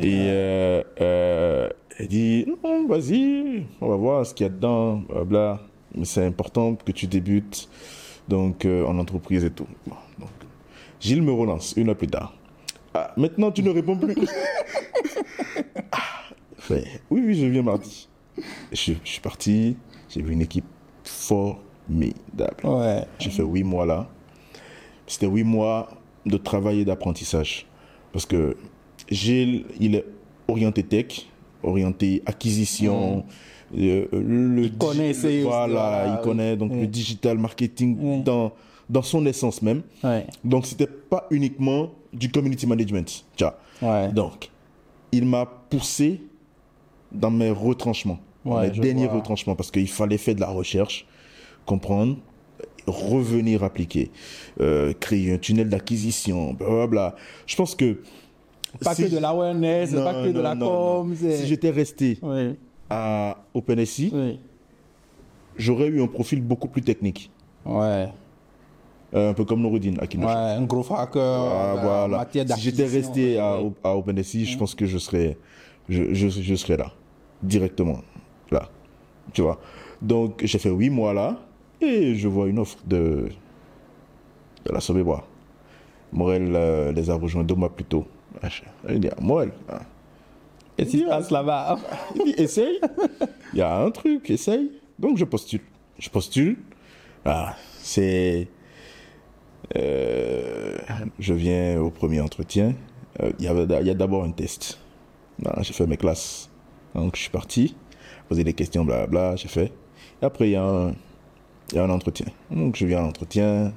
Et euh, euh, elle dit Non, vas-y, on va voir ce qu'il y a dedans, bla. Mais c'est important que tu débutes donc euh, en entreprise et tout. Donc, Gilles me relance une heure plus tard. Ah, maintenant, tu ne réponds plus. Ah, fait, oui, oui, je viens mardi. Je, je suis parti, j'ai vu une équipe formidable. Ouais. J'ai fait huit mois là. C'était huit mois de travail et d'apprentissage. Parce que Gilles, il est orienté tech, orienté acquisition. euh, le Il connaît ces- Voilà, il oui. connaît donc le digital marketing Oui. dans, dans son essence même. Ouais. Donc, c'était pas uniquement du community management. Donc, il m'a poussé dans mes retranchements, dans mes derniers vois. retranchements, parce qu'il fallait faire de la recherche, comprendre, revenir appliquer, euh, créer un tunnel d'acquisition, blablabla. Je pense que. Pas si- que de l'awareness, Non, pas que de la non, com. Si j'étais resté Oui, à OpenSI, oui. j'aurais eu un profil beaucoup plus technique. Ouais. Euh, un peu comme Nouroudine à Kinoche. Ouais, un gros hacker. Ah, voilà. Si j'étais resté à, à OpenSI, je pense que je serais, je, je, je serais là, directement, là. Tu vois? Donc, j'ai fait huit mois là, et je vois une offre de, de la Sobebois. Morel euh, les a rejoints deux mois plus tôt. Ah, je- Il dit, ah, Morel, ah. Qu'est-ce qui se passe là-bas il dit, essaye. Il y a un truc, essaye. Donc, je postule. Je postule. Ah, c'est. Euh, je viens au premier entretien. Euh, Il y, avait- il y a d'abord un test. Ah, j'ai fait mes classes. Donc, je suis parti, poser des questions, blablabla, j'ai fait. Et après, il y, a un- il y a un entretien. Donc, je viens à l'entretien,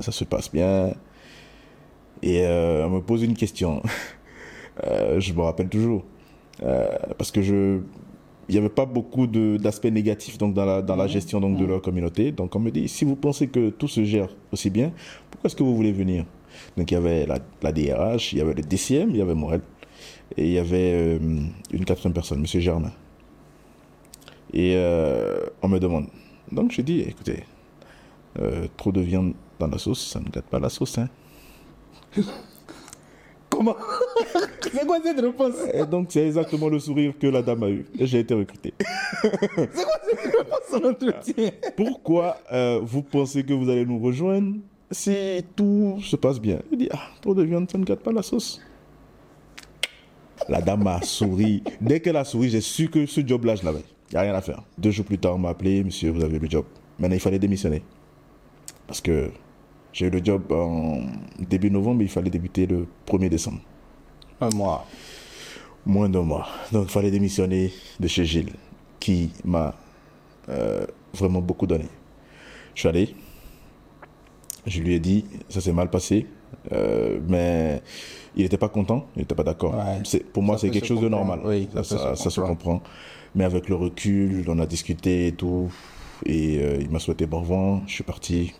ça se passe bien. Et euh, on me pose une question. Euh, je me rappelle toujours. Euh, parce que je il n'y avait pas beaucoup d'aspects négatifs donc, dans, la, dans la gestion donc, de leur communauté. Donc on me dit, si vous pensez que tout se gère aussi bien, pourquoi est-ce que vous voulez venir? Donc il y avait la, la DRH, il y avait le DCM, il y avait Morel, et il y avait euh, une quatrième personne, Monsieur Germain. Et euh, on me demande. Donc je dis, écoutez, euh, trop de viande dans la sauce, ça ne gâte pas la sauce. Hein. Comment C'est quoi cette réponse Et donc c'est exactement le sourire que la dame a eu. Et j'ai été recruté. C'est quoi cette réponse en entretien Pourquoi euh, vous pensez que vous allez nous rejoindre si tout se passe bien? Il dit, ah, trop de viande, ça ne gâte pas la sauce. La dame a souri. Dès qu'elle a souri, j'ai su que ce job-là, je l'avais. Il n'y a rien à faire. Deux jours plus tard, on m'a appelé, monsieur, vous avez le job. Maintenant, il fallait démissionner. Parce que j'ai eu le job en début novembre, mais il fallait débuter le 1er décembre. Un mois. Moins d'un mois. Donc, il fallait démissionner de chez Gilles, qui m'a euh, vraiment beaucoup donné. Je suis allé. Je lui ai dit, ça s'est mal passé, euh, mais il n'était pas content, il n'était pas d'accord. Ouais. Pour moi, c'est quelque se chose de normal. Oui, ça, ça peut ça- se ça se comprend. Mais avec le recul, on a discuté et tout. Et euh, il m'a souhaité bon vent. Je suis parti.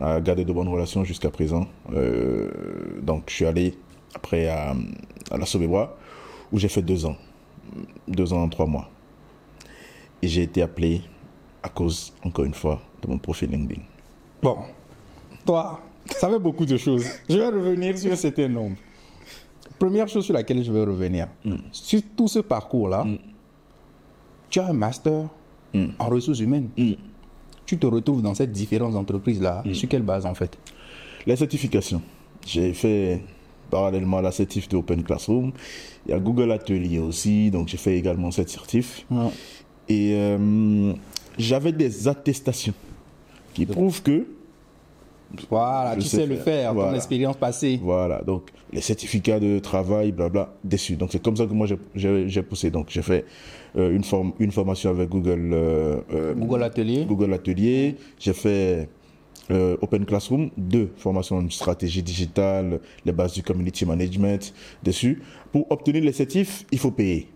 A gardé de bonnes relations jusqu'à présent. Euh, donc, je suis allé après à, à la Sauvebois, où j'ai fait deux ans. Deux ans, trois mois. Et j'ai été appelé à cause, encore une fois, de mon profil LinkedIn. Bon, toi, tu savais beaucoup de choses. Je vais revenir sur certains nombres. Première chose sur laquelle je vais revenir. Sur tout ce parcours-là, tu as un master en ressources humaines. Tu te retrouves dans ces différentes entreprises-là. Sur quelle base, en fait La certification. J'ai fait parallèlement à la certif de Open Classroom. Il y a Google Atelier aussi, donc j'ai fait également cette certif. Et euh, j'avais des attestations qui prouvent que, Voilà, Je tu sais sais, le faire. ton expérience passée. voilà, donc les certificats de travail, blabla, dessus. Donc c'est comme ça que moi j'ai- poussé. Donc j'ai fait une, forme, une formation avec Google, euh, euh, Google Atelier. Google Atelier. J'ai fait euh, Open Classroom, deux formations en stratégie digitale, les bases du community management dessus. Pour obtenir les certifs, il faut payer.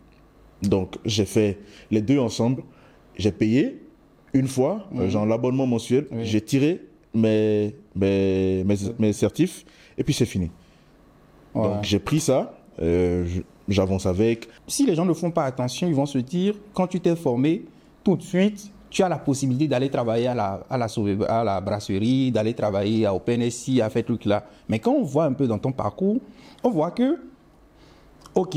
Donc j'ai fait les deux ensemble. J'ai payé une fois, euh, genre l'abonnement mensuel. Oui. J'ai tiré mes, mes, mes, mes certifs et puis c'est fini. Ouais. Donc j'ai pris ça, euh, je- j'avance avec. si les gens ne font pas attention, ils vont se dire, quand tu t'es formé, tout de suite, tu as la possibilité d'aller travailler à la, à la, sauve- à la brasserie, d'aller travailler à OpenSI, à faire truc là. Mais quand on voit un peu dans ton parcours, on voit que, OK,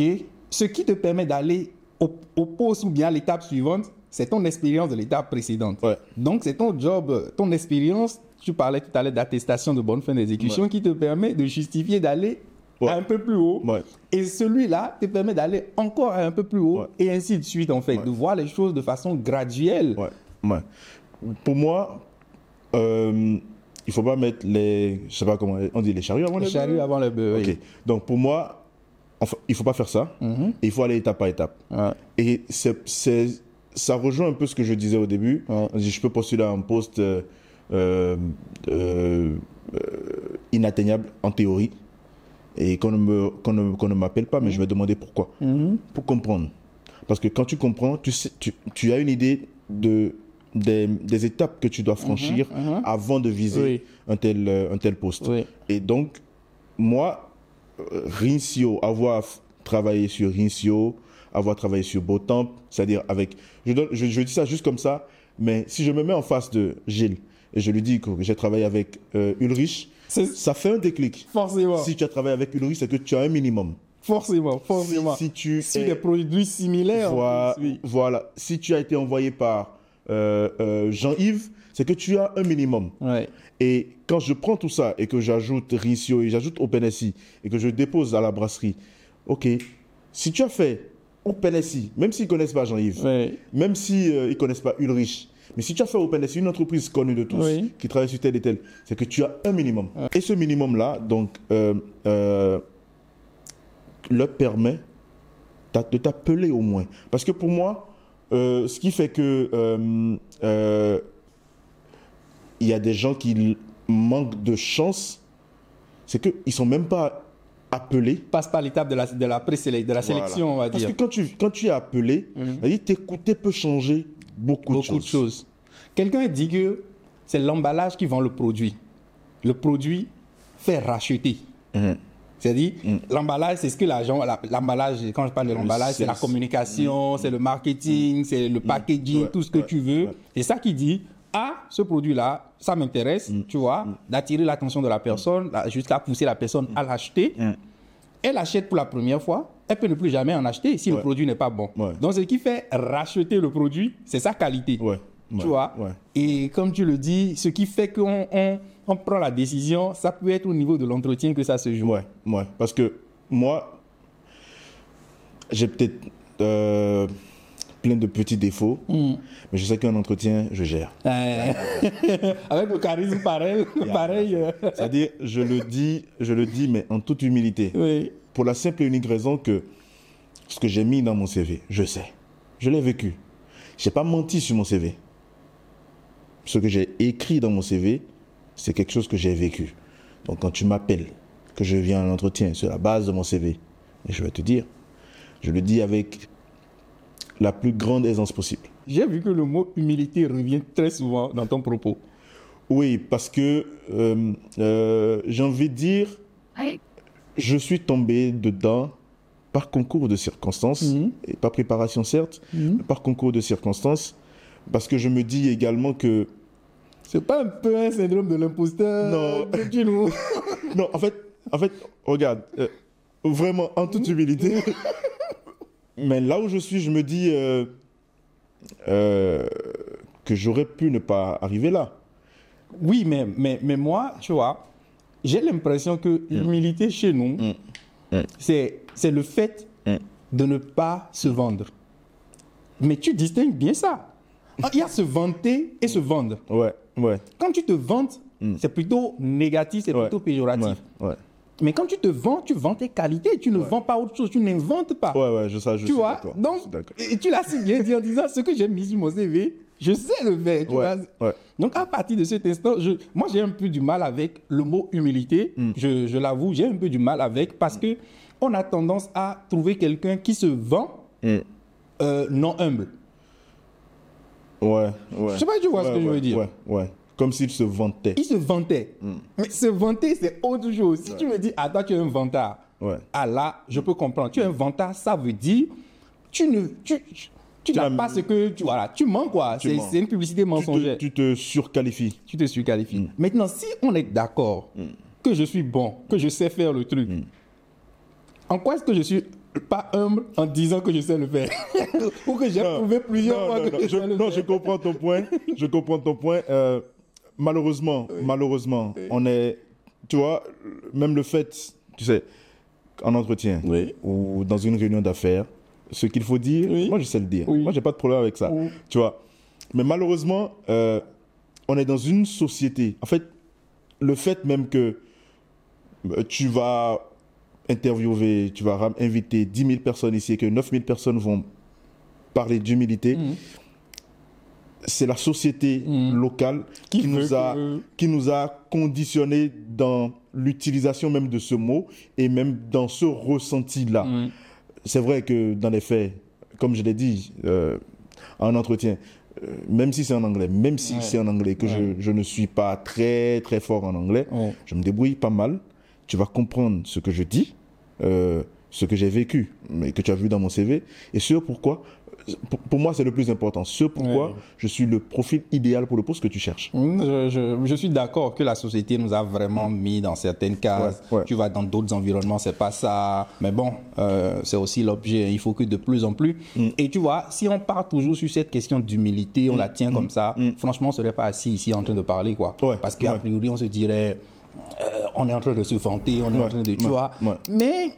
ce qui te permet d'aller au, au poste ou bien à l'étape suivante, c'est ton expérience de l'étape précédente. Ouais. Donc, c'est ton job, ton expérience tu parlais tout à l'heure d'attestation de bonne fin d'exécution qui te permet de justifier d'aller Ouais. un peu plus haut. Ouais. Et celui-là te permet d'aller encore un peu plus haut Ouais. et ainsi de suite, en fait, de voir les choses de façon graduelle. Pour moi, euh, il faut pas mettre les, je sais pas comment on dit les charrues avant Le les charrue bœufs. avant le bœuf. oui. Donc pour moi, enfin, il faut pas faire ça. Mhm. Et il faut aller étape par étape. Ouais. Et ça rejoint un peu ce que je disais au début. Ouais. Je peux postuler à un poste euh, euh, inatteignable en théorie et qu'on ne, me, qu'on ne, qu'on ne m'appelle pas, mais je vais demander pourquoi. Mhm. Pour comprendre. Parce que quand tu comprends, tu, sais, tu, tu as une idée de, des, des étapes que tu dois franchir mhm. avant de viser Oui. un, tel, euh, un tel poste. Oui. Et donc, moi, euh, Rincio, avoir travaillé sur Rincio, avoir travaillé sur Botamp, c'est-à-dire avec. Je, donne- je, je dis ça juste comme ça, mais si je me mets en face de Gilles et je lui dis que j'ai travaillé avec euh, Ulrich, ça fait un déclic. forcément, Si tu as travaillé avec Ulrich, c'est que tu as un minimum. forcément, forcément. Si tu Sur es- des produits similaires. en Voi- plus, oui. Voilà. Si tu as été envoyé par euh, euh, Jean-Yves, c'est que tu as un minimum. Ouais. Et quand je prends tout ça et que j'ajoute Rincio et j'ajoute OpenSI et que je dépose à la brasserie, ok, si tu as fait OpenSI, même s'ils ne connaissent pas Jean-Yves, Ouais. même s'ils si, euh, ne connaissent pas Ulrich, mais si tu as fait OpenSI, une entreprise connue de tous, Oui. qui travaille sur tel et tel, c'est que tu as un minimum. Et ce minimum-là, donc, euh, euh, leur permet de t'appeler au moins. Parce que pour moi, euh, ce qui fait que il y a des gens qui manquent de chance, c'est qu'ils ne sont même pas appelés. Passe par l'étape de la, de la présélection, de la sélection, on va Parce dire. que quand tu, quand tu es appelé, dit t'écouter peut changer beaucoup, Beaucoup de choses. Quelqu'un dit que c'est l'emballage qui vend le produit. Le produit fait racheter. Mhm. C'est-à-dire, l'emballage, c'est ce que l'argent, la- l'emballage, quand je parle de l'emballage, c'est la communication, c'est le marketing, c'est le packaging, Ouais, tout ce que ouais, tu veux. ouais. C'est ça qui dit, ah, ce produit-là, ça m'intéresse, tu vois, d'attirer l'attention de la personne, jusqu'à pousser la personne à l'acheter. Elle achète pour la première fois, elle peut ne plus jamais en acheter si le produit n'est pas bon. Ouais. Donc, ce qui fait racheter le produit, c'est sa qualité. Ouais, Tu vois? Et comme tu le dis, ce qui fait qu'on on, on prend la décision, ça peut être au niveau de l'entretien que ça se joue. Ouais, ouais. Parce que moi, j'ai peut-être euh, plein de petits défauts, Mm. mais je sais qu'un entretien, je gère. Euh, Avec le charisme pareil, pareil. C'est-à-dire, je le dis, je le dis, mais en toute humilité. oui. Pour la simple et unique raison que ce que j'ai mis dans mon CV, je sais. Je l'ai vécu. Je n'ai pas menti sur mon CV. Ce que j'ai écrit dans mon CV, c'est quelque chose que j'ai vécu. Donc quand tu m'appelles, que je viens à un entretien sur la base de mon CV, et je vais te dire, je le dis avec la plus grande aisance possible. J'ai vu que le mot humilité revient très souvent dans ton propos. Oui, parce que euh, euh, j'ai envie de dire, je suis tombé dedans par concours de circonstances, Mhm. et pas préparation certes, Mhm. mais par concours de circonstances, parce que je me dis également que, C'est pas un peu un syndrome de l'imposteur Non. nous- non, en fait, en fait, regarde, euh, vraiment en toute humilité, mais là où je suis, je me dis euh, euh, que j'aurais pu ne pas arriver là. Oui, mais, mais, mais moi, tu vois, j'ai l'impression que l'humilité chez nous, Mm. c'est c'est le fait Mm. de ne pas se vendre. Mais tu distingues bien ça. Ah, Il y a se vanter et se vendre. Ouais, ouais, Quand tu te vantes, c'est plutôt négatif, c'est Mm. ouais. plutôt péjoratif. Ouais, ouais, Mais quand tu te vends, tu vends tes qualités, tu ne vends pas autre chose, tu n'inventes pas. ouais, ouais, je, ça, je tu vois Donc, et tu l'as si bien dit en disant ce que j'ai mis sur mon CV, je sais le faire. tu Ouais, vois. ouais. Donc, à partir de cet instant, je, moi, j'ai un peu du mal avec le mot humilité. Mm. Je, je l'avoue, j'ai un peu du mal avec parce que on a tendance à trouver quelqu'un qui se vend Mm. euh, non humble. Ouais, ouais. Je sais pas si tu vois ce que je veux dire. Ouais, ouais. Comme s'il se vantait. Il se vantait. Mm. Mais se vanter, c'est autre chose. Si tu me dis, ah, toi, tu es un vantard. Ouais. Ah là, je peux comprendre. Tu es un vantard, ça veut dire tu ne tu, tu- tu n'as pas ce que tu voilà, tu mens quoi. Tu C'est une publicité Tu te, mensongère. tu te surqualifies. tu te surqualifies. Mm. Maintenant, si on est d'accord que je suis bon, que je sais faire le truc, Mm. en quoi est-ce que je suis pas humble en disant que je sais le faire? Ou que j'ai prouvé plusieurs non, fois non, que non, je je, sais le non, faire? je comprends ton point. Je comprends ton point. Euh, malheureusement, malheureusement, on est, tu vois, même le fait, tu sais, en entretien Oui. ou dans une réunion d'affaires, ce qu'il faut dire, Oui. moi je sais le dire. Oui. Moi j'ai pas de problème avec ça. Oui. Tu vois. Mais malheureusement, euh, on est dans une société. En fait, le fait même que euh, tu vas interviewer, tu vas inviter 10 000 personnes ici et que 9 000 personnes vont parler d'humilité, Mhm. c'est la société Mhm. locale qui, nous a, que- qui nous a conditionnés dans l'utilisation même de ce mot et même dans ce ressenti-là. Mhm. C'est vrai que dans les faits, comme je l'ai dit euh, en entretien, euh, même si c'est en anglais, même si Ouais. c'est en anglais, que Ouais. je, je ne suis pas très très fort en anglais, Ouais. je me débrouille pas mal. Tu vas comprendre ce que je dis, euh, ce que j'ai vécu, mais que tu as vu dans mon CV, et ce pourquoi, pour, pour moi c'est le plus important, ce pourquoi je suis le profil idéal pour le poste que tu cherches. Mm, Je, je- je suis d'accord que la société nous a vraiment mis dans certaines cases. Ouais, ouais. Tu vas dans d'autres environnements, c'est pas ça. Mais bon, euh, c'est aussi l'objet. Il faut que de plus en plus. Mm. Et tu vois, si on part toujours sur cette question d'humilité, on la tient comme ça, franchement, on serait pas assis ici en train de parler, quoi. Mm. Ouais, Parce ouais. priori, on se dirait, euh, on est en train de se vanter, on est en train de, tu ouais, vois. ouais. Mais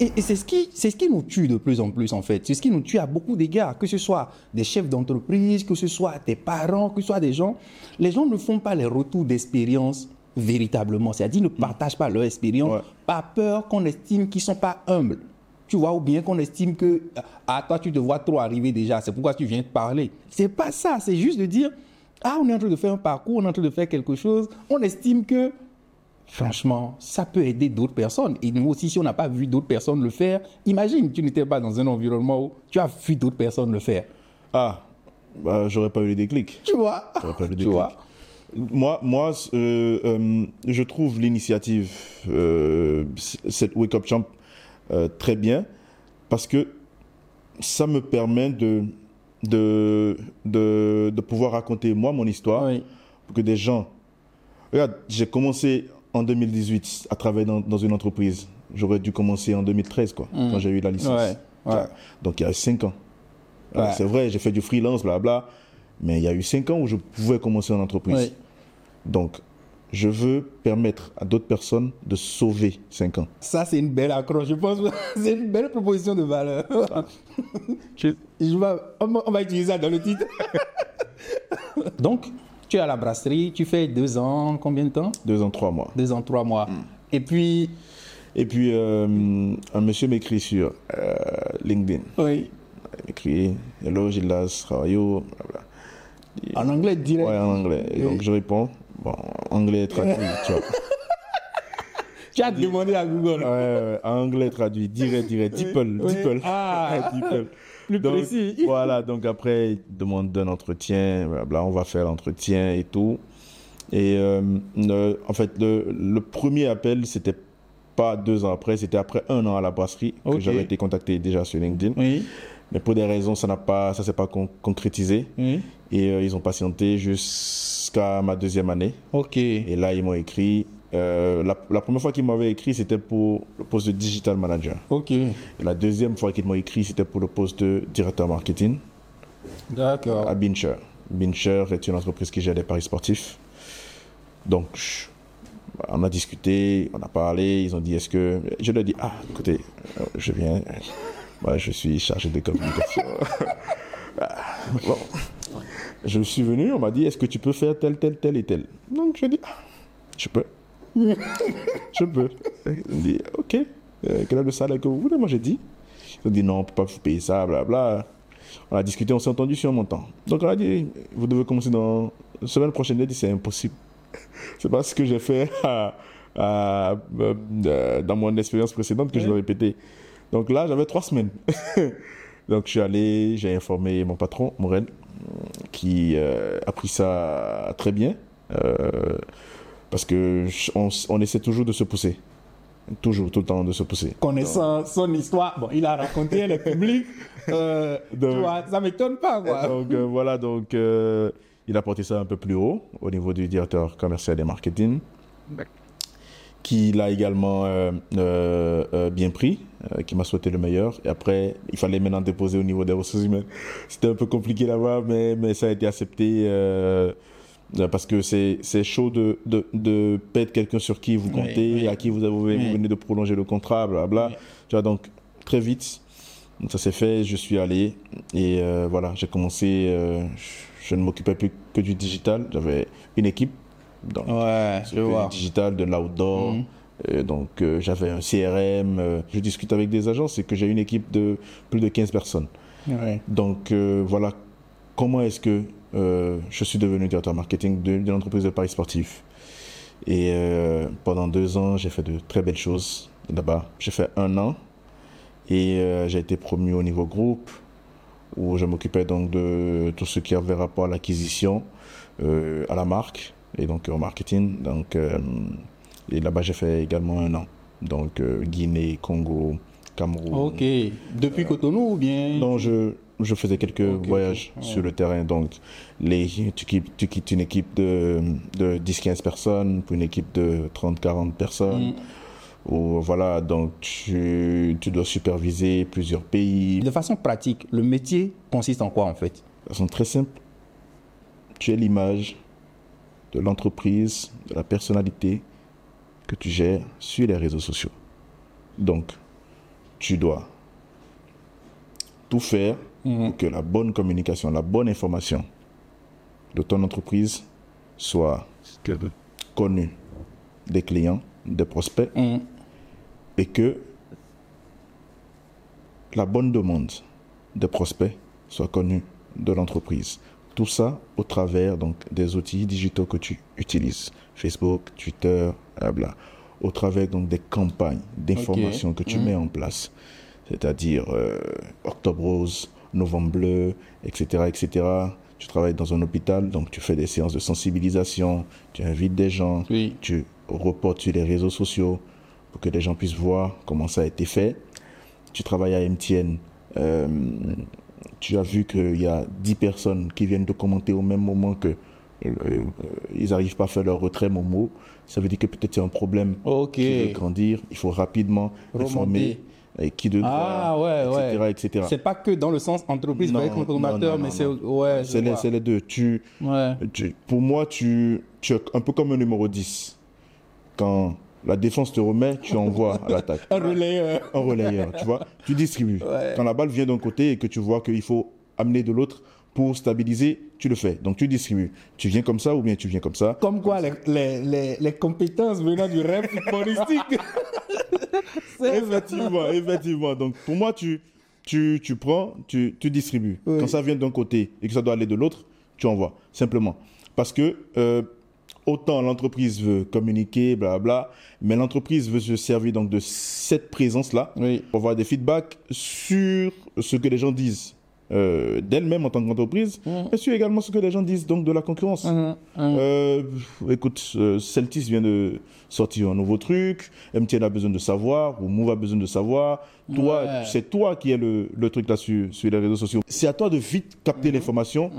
et, et c'est ce qui c'est ce qui nous tue de plus en plus en fait. C'est ce qui nous tue à beaucoup d'égards, que ce soit des chefs d'entreprise, que ce soit des parents, que ce soit des gens. Les gens ne font pas les retours d'expérience véritablement. C'est-à-dire ne partagent pas leur expérience Ouais. par peur qu'on estime qu'ils sont pas humbles. Tu vois, ou bien qu'on estime que ah toi tu te vois trop arriver déjà, c'est pourquoi tu viens te parler. C'est pas ça, c'est juste de dire ah on est en train de faire un parcours, on est en train de faire quelque chose, on estime que Franchement, ça peut aider d'autres personnes. Et nous aussi, si on n'a pas vu d'autres personnes le faire, imagine, tu n'étais pas dans un environnement où tu as vu d'autres personnes le faire. Ah, bah, j'aurais pas eu les déclics. Tu vois J'aurais pas eu Tu vois Moi, moi euh, euh, je trouve l'initiative, euh, cette Wake Up Champ, très bien parce que ça me permet de, de, de, de pouvoir raconter moi mon histoire Oui. pour que des gens. Regarde, j'ai commencé en 2018 à travailler dans, dans une entreprise. J'aurais dû commencer en 2013, quoi, quand j'ai eu la licence. Ouais, ouais. Donc il y a 5 ans. Euh, Ouais. C'est vrai, j'ai fait du freelance, blabla. Mais il y a eu 5 ans où je pouvais commencer en entreprise. Donc, je veux permettre à d'autres personnes de sauver 5 ans. Ça, c'est une belle accroche. Je pense que c'est une belle proposition de valeur. Je vais- on, va, on va utiliser ça dans le titre. Donc, tu es à la brasserie, tu fais deux ans, combien de temps? 2 ans, 3 mois. Deux ans, trois mois. Mm. Et puis, Et puis, euh, un monsieur m'écrit sur euh, LinkedIn. oui, Il m'écrit Hello you? Blabla. en anglais direct. Ouais, en anglais. Et donc, je réponds Bon, anglais traduit, tu vois. Tu as demandé à Google. Ouais, ouais, anglais traduit, direct, direct, Deeple, Oui. Deeple. Ah. Deeple. Plus Donc, précis. Voilà, donc après, il demande d'un entretien, blabla, on va faire l'entretien et tout. Et euh, le- en fait, le, le premier appel, c'était pas deux ans après, c'était après un an à la brasserie que j'avais été contacté déjà sur LinkedIn. Oui. Mais pour des raisons, ça n'a pas, ça s'est pas con- concrétisé. Oui. Et euh, ils ont patienté jusqu'à ma deuxième année. Ok. Et là, ils m'ont écrit. Euh, la, la première fois qu'ils m'avaient écrit, c'était pour le poste de digital manager. Ok. Et la deuxième fois qu'ils m'ont écrit, c'était pour le poste de directeur marketing D'accord. à Bincher. Bincher est une entreprise qui gère des paris sportifs. Donc, on a discuté, on a parlé, ils ont dit est-ce que. Je leur ai dit ah, écoutez, euh, je viens, moi je suis chargé de communication. Bon. Je suis venu, on m'a dit est-ce que tu peux faire tel, tel, tel et tel? Donc, je dis ah, je peux. je peux. Ils ont dit ok, euh, quel est le salaire que vous voulez? Moi j'ai dit. Ils ont dit non, on ne peut pas vous payer ça, blabla. On a discuté, on s'est entendu sur un montant. Donc on a dit, vous devez commencer dans la semaine prochaine. Il a dit, c'est impossible. c'est pas ce que j'ai fait à- à- euh, dans mon expérience précédente que je l'ai répété. Donc là, j'avais trois semaines. Donc je suis allé, j'ai informé mon patron, Morel, qui euh, a pris ça très bien. euh, parce que on, on essaie toujours de se pousser. Toujours, tout le temps de se pousser. Connaissant son histoire, bon, il a raconté, est publique. Euh, Donc- tu vois, ça m'étonne pas, quoi. Donc euh, voilà, donc euh, il a porté ça un peu plus haut au niveau du directeur commercial et marketing, qui l'a également euh, euh, euh, bien pris, euh, qui m'a souhaité le meilleur. Et après, il fallait maintenant déposer au niveau des ressources humaines. C'était un peu compliqué là-bas, mais, mais ça a été accepté. Euh, Parce que c'est chaud de, de, de perdre quelqu'un sur qui vous comptez, oui. à qui vous, avez, vous Oui. venez de prolonger le contrat, blablabla. Oui. Tu vois, donc très vite, ça s'est fait, je suis allé et euh, voilà, j'ai commencé, euh, je, ne m'occupais plus que du digital, j'avais une équipe dans Ouais, je digital, de l'outdoor. Mhm. Euh, donc j'avais un CRM, je discute avec des agences, c'est que j'ai une équipe de plus de 15 personnes. Ouais. Donc voilà comment est-ce que euh, je suis devenu directeur marketing de, de l'entreprise de Paris Sportif. Et euh, pendant deux ans, j'ai fait de très belles choses là-bas. J'ai fait un an et euh, j'ai été promu au niveau groupe où je m'occupais donc de tout ce qui avait rapport à l'acquisition, euh, à la marque et donc au marketing. Donc, euh, et là-bas, j'ai fait également un an. Donc euh, Guinée, Congo, Cameroun. Ok. Depuis Cotonou ou bien? Non, je, je faisais quelques voyages sur le terrain. Donc, les, tu, quittes, tu quittes une équipe de, de 10-15 personnes pour une équipe de 30-40 personnes. Mm. Voilà, donc tu, tu dois superviser plusieurs pays. De façon pratique, le métier consiste en quoi en fait? De façon très simple, tu es l'image de l'entreprise, de la personnalité que tu gères sur les réseaux sociaux. Donc, tu dois tout faire Que la bonne communication, la bonne information de ton entreprise soit connue des clients, des prospects Mm. et que la bonne demande des prospects soit connue de l'entreprise. Tout ça au travers donc, des outils digitaux que tu utilises. Facebook, Twitter, blabla. Au travers donc, des campagnes d'information que tu Mhm. mets en place. C'est-à-dire euh, Octobre Rose, Novembre Bleu, etc., etc. Tu travailles dans un hôpital, donc tu fais des séances de sensibilisation, tu invites des gens, Oui. tu reportes sur les réseaux sociaux pour que les gens puissent voir comment ça a été fait. Tu travailles à MTN, euh, tu as vu qu'il y a 10 personnes qui viennent de commenter au même moment que euh, ils n'arrivent pas à faire leur retrait Momo. Ça veut dire que peut-être c'est un problème Ok. qui veut grandir. Il faut rapidement Remonter. Euh, qui de Ah ouais, ouais. etc. etc. C'est pas que dans le sens entreprise Non, avec consommateur, non, non, mais c'est ouais. C'est les, deux. Tu, Ouais. tu- pour moi, tu, tu es un peu comme un numéro 10. Quand la défense te remet, tu envoies à l'attaque. Un relayeur. Un relayeur, tu vois. Tu distribues. Quand la balle vient d'un côté et que tu vois qu'il faut amener de l'autre pour stabiliser, tu le fais. Donc tu distribues. Tu viens comme ça ou bien tu viens comme ça. Comme quoi les, les, les, les compétences venant du rêve footballistique. Effectivement, effectivement. Donc pour moi, tu, tu, tu prends, tu, tu distribues. Oui. Quand ça vient d'un côté et que ça doit aller de l'autre, tu envoies. Simplement. Parce que euh, autant l'entreprise veut communiquer, blablabla, mais l'entreprise veut se servir donc de cette présence-là Oui. pour avoir des feedbacks sur ce que les gens disent euh, d'elle-même en tant qu'entreprise, Mhm. et sur également ce que les gens disent donc de la concurrence. Mhm, mhm. Euh, écoute, euh, Celtis vient de sortir un nouveau truc, MTN a besoin de savoir, ou Move a besoin de savoir. Toi, Ouais. c'est toi qui es le, le truc là sur, sur les réseaux sociaux. C'est à toi de vite capter Mhm. l'information,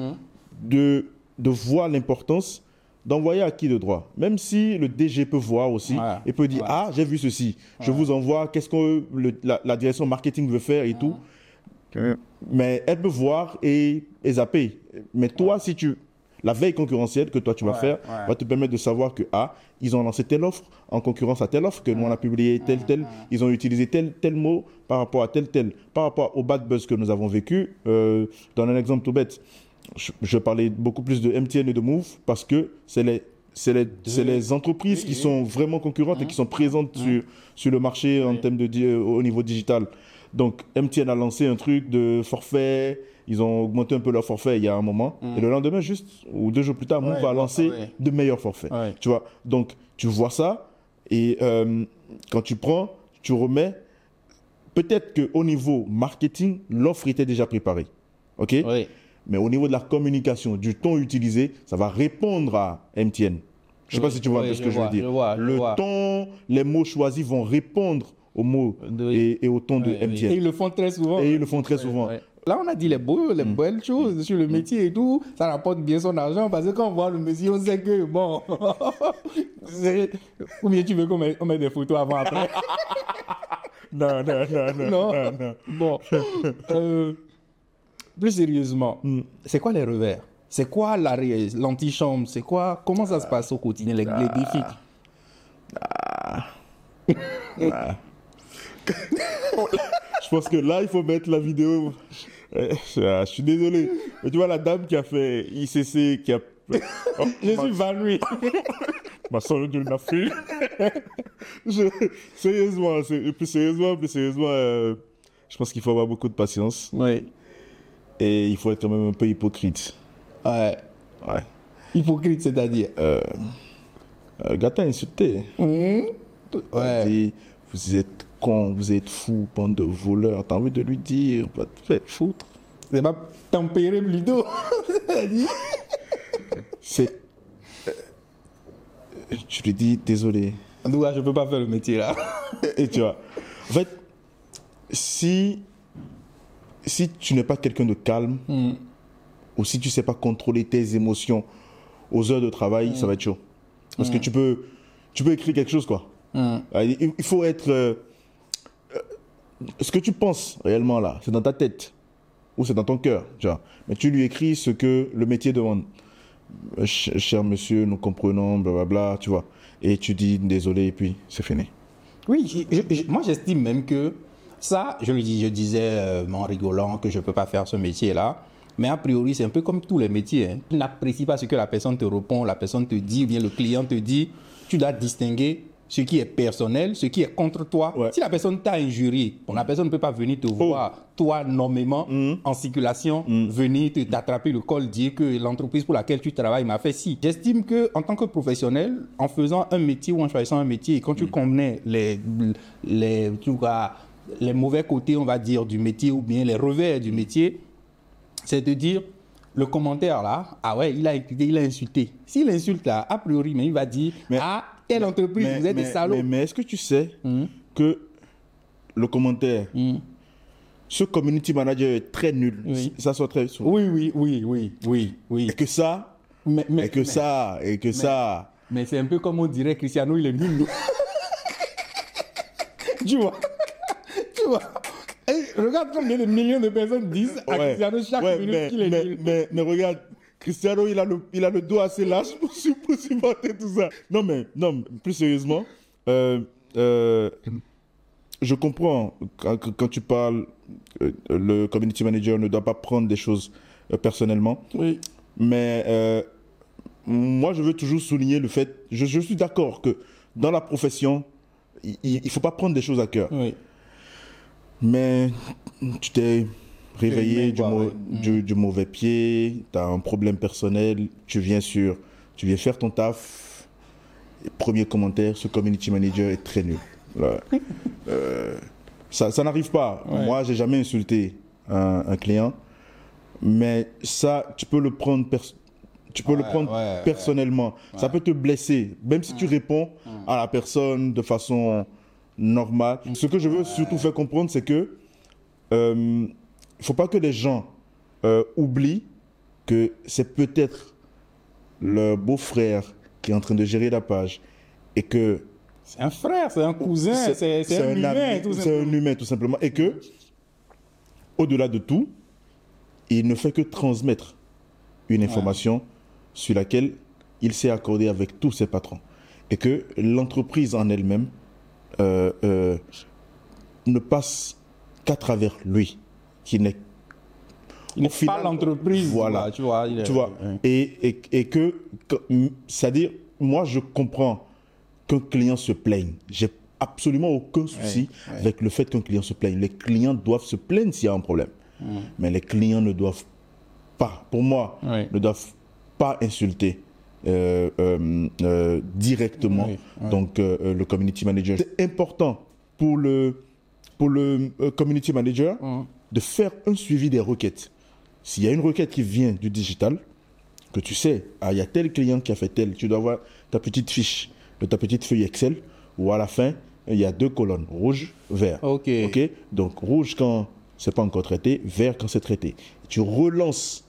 de, de voir l'importance d'envoyer à qui de droit. Même si le DG peut voir aussi et peut dire. Ah, j'ai vu ceci, je vous envoie, qu'est-ce que le- la, la direction marketing veut faire et tout. Mais elle peut voir et, et zapper. Mais toi, si tu. La veille concurrentielle que toi tu vas Ouais, faire ouais. va te permettre de savoir que ah, ils ont lancé telle offre en concurrence à telle offre, que nous on a publié tel tel, ils ont utilisé tel tel mot par rapport à tel tel, par rapport au bad buzz que nous avons vécu. Euh, dans un exemple tout bête, je, je parlais beaucoup plus de MTN et de Move parce que c'est les c'est les, c'est les entreprises Oui, qui oui. sont vraiment concurrentes et qui sont présentes sur, sur le marché en termes de au niveau digital. Donc MTN a lancé un truc de forfait, ils ont augmenté un peu leur forfait il y a un moment, et le lendemain juste ou deux jours plus tard, Move Ouais, a lancé ouais. de meilleurs forfaits. Ouais. Tu vois, donc tu vois ça et euh, quand tu prends, tu remets. Peut-être que au niveau marketing, l'offre était déjà préparée, ok? Mais au niveau de la communication, du ton utilisé, ça va répondre à MTN. Je sais pas si tu vois oui, ce que je vois, veux dire. je vois, je le vois. ton, les mots choisis vont répondre aux mots Oui. et, et au ton de Oui. MTN. Et ils le font très souvent. Et ils le font très souvent. Là, on a dit les, beaux, les belles choses sur le métier et tout. Ça rapporte bien son argent parce que quand on voit le monsieur, on sait que, bon, ou bien tu veux qu'on mette, des photos avant, après. Non, non, non, non, Non. non, non. Bon, Euh, plus sérieusement, c'est quoi les revers? C'est quoi l'antichambre? C'est quoi Comment ça se passe au quotidien, les, les défis? Je pense que là, il faut mettre la vidéo. Euh, Je suis désolé. Mais tu vois, la dame qui a fait ICC, qui a. Oh, Je suis vanoué. ma soeur de l'Afrique. Je- Sérieusement, c'est- plus sérieusement, plus sérieusement, euh, je pense qu'il faut avoir beaucoup de patience Oui. et il faut être quand même un peu hypocrite. Ouais. Ouais. Hypocrite, c'est-à-dire? Euh, gars t'a insulté. Il Ouais. dit, vous êtes con, vous êtes fou, bande de voleurs. T'as envie de lui dire, va te faire foutre. C'est pas tempéré plutôt. c'est-à-dire. C'est. euh, Je lui dis, désolé. En tout cas, je peux pas faire le métier là. Et tu vois, en fait, si, si tu n'es pas quelqu'un de calme, ou si tu sais pas contrôler tes émotions aux heures de travail, ça va être chaud. Parce que tu peux, tu peux écrire quelque chose, quoi. Euh, Il, il faut être... ce que tu penses réellement là, c'est dans ta tête, ou c'est dans ton cœur, tu vois. Mais tu lui écris ce que le métier demande. Euh, ch- Cher monsieur, nous comprenons, blablabla, tu vois. Et tu dis désolé, et puis c'est fini. Oui, je- moi j'estime même que ça, je, dis, je disais euh, en rigolant que je ne peux pas faire ce métier-là. Mais a priori, c'est un peu comme tous les métiers. hein. Tu n'apprécies pas ce que la personne te répond, la personne te dit, ou bien le client te dit. Tu dois distinguer ce qui est personnel, ce qui est contre toi. Ouais. Si la personne t'a injurié, bon, la personne ne peut pas venir te voir, toi, nommément, en circulation, venir te t'attraper le col, dire que l'entreprise pour laquelle tu travailles m'a fait ci. J'estime que en tant que professionnel, en faisant un métier ou en choisissant un métier, et quand tu connais les, les, tu vois, les mauvais côtés, on va dire, du métier ou bien les revers du métier, c'est de dire le commentaire là, ah ouais, il a il a insulté. S'il insulte là, a priori, mais il va dire, Mais- ah, telle entreprise, vous êtes des salauds. Mais, mais est-ce que tu sais que le commentaire, ce community manager est très nul, Oui. ça soit très souvent. Oui, oui, oui, oui, oui, oui. Et que ça, Mais, mais, et que mais- ça, et que ça. mais c'est un peu comme on dirait Cristiano, il est nul. tu vois? Tu vois? Eh, Regarde combien de millions de personnes disent à Ouais, Cristiano chaque ouais, minute mais, qu'il est mais, nul. mais- mais regarde, Cristiano, il a, le, il a le dos assez large pour, su- pour supporter tout ça. Non, mais non, plus sérieusement, euh, euh, je comprends quand, quand tu parles, euh, le community manager ne doit pas prendre des choses personnellement. Oui. Mais moi, je veux toujours souligner le fait, je, je suis d'accord que dans la profession, il ne faut pas prendre des choses à cœur. Oui. Mais tu t'es réveillé Mais du, quoi, mau- ouais. du- du mauvais pied, tu as un problème personnel, tu viens sur, tu viens faire ton taf. Premier commentaire, ce community manager est très nul. Là. Euh, ça ça n'arrive pas. Ouais. Moi, j'ai jamais insulté un, un client, mais ça, tu peux le prendre tu peux le prendre personnellement. Ça peut te blesser, même si tu réponds à la personne de façon normale. Ce que je veux surtout faire comprendre, c'est que euh, ne faut pas que les gens euh, oublient que c'est peut-être le beau-frère qui est en train de gérer la page et que C'est un frère, c'est un cousin, c'est c'est un, humain, ami, tout c'est simplement. un humain tout simplement. Et que au-delà de tout, il ne fait que transmettre une information sur laquelle il s'est accordé avec tous ses patrons. Et que l'entreprise en elle-même euh, euh, ne passe qu'à travers lui, qui n'est Il pas l'entreprise, Voilà. tu vois. il est- tu vois ouais. et, et, et que, que- c'est-à-dire moi je comprends qu'un client se plaigne j'ai absolument aucun souci Ouais, ouais. avec le fait qu'un client se plaigne les clients doivent se plaindre s'il y a un problème mais les clients ne doivent pas pour moi Ouais. ne doivent pas insulter euh, euh, euh, directement donc le community manager c'est important pour le pour le community manager. De faire un suivi des requêtes s'il y a une requête qui vient du digital, que tu sais, ah, il y a tel client qui a fait tel, tu dois avoir ta petite fiche, de ta petite feuille Excel, où à la fin, il y a deux colonnes, rouge, vert. Ok. Ok? Donc rouge quand c'est pas encore traité, vert quand c'est traité. Tu relances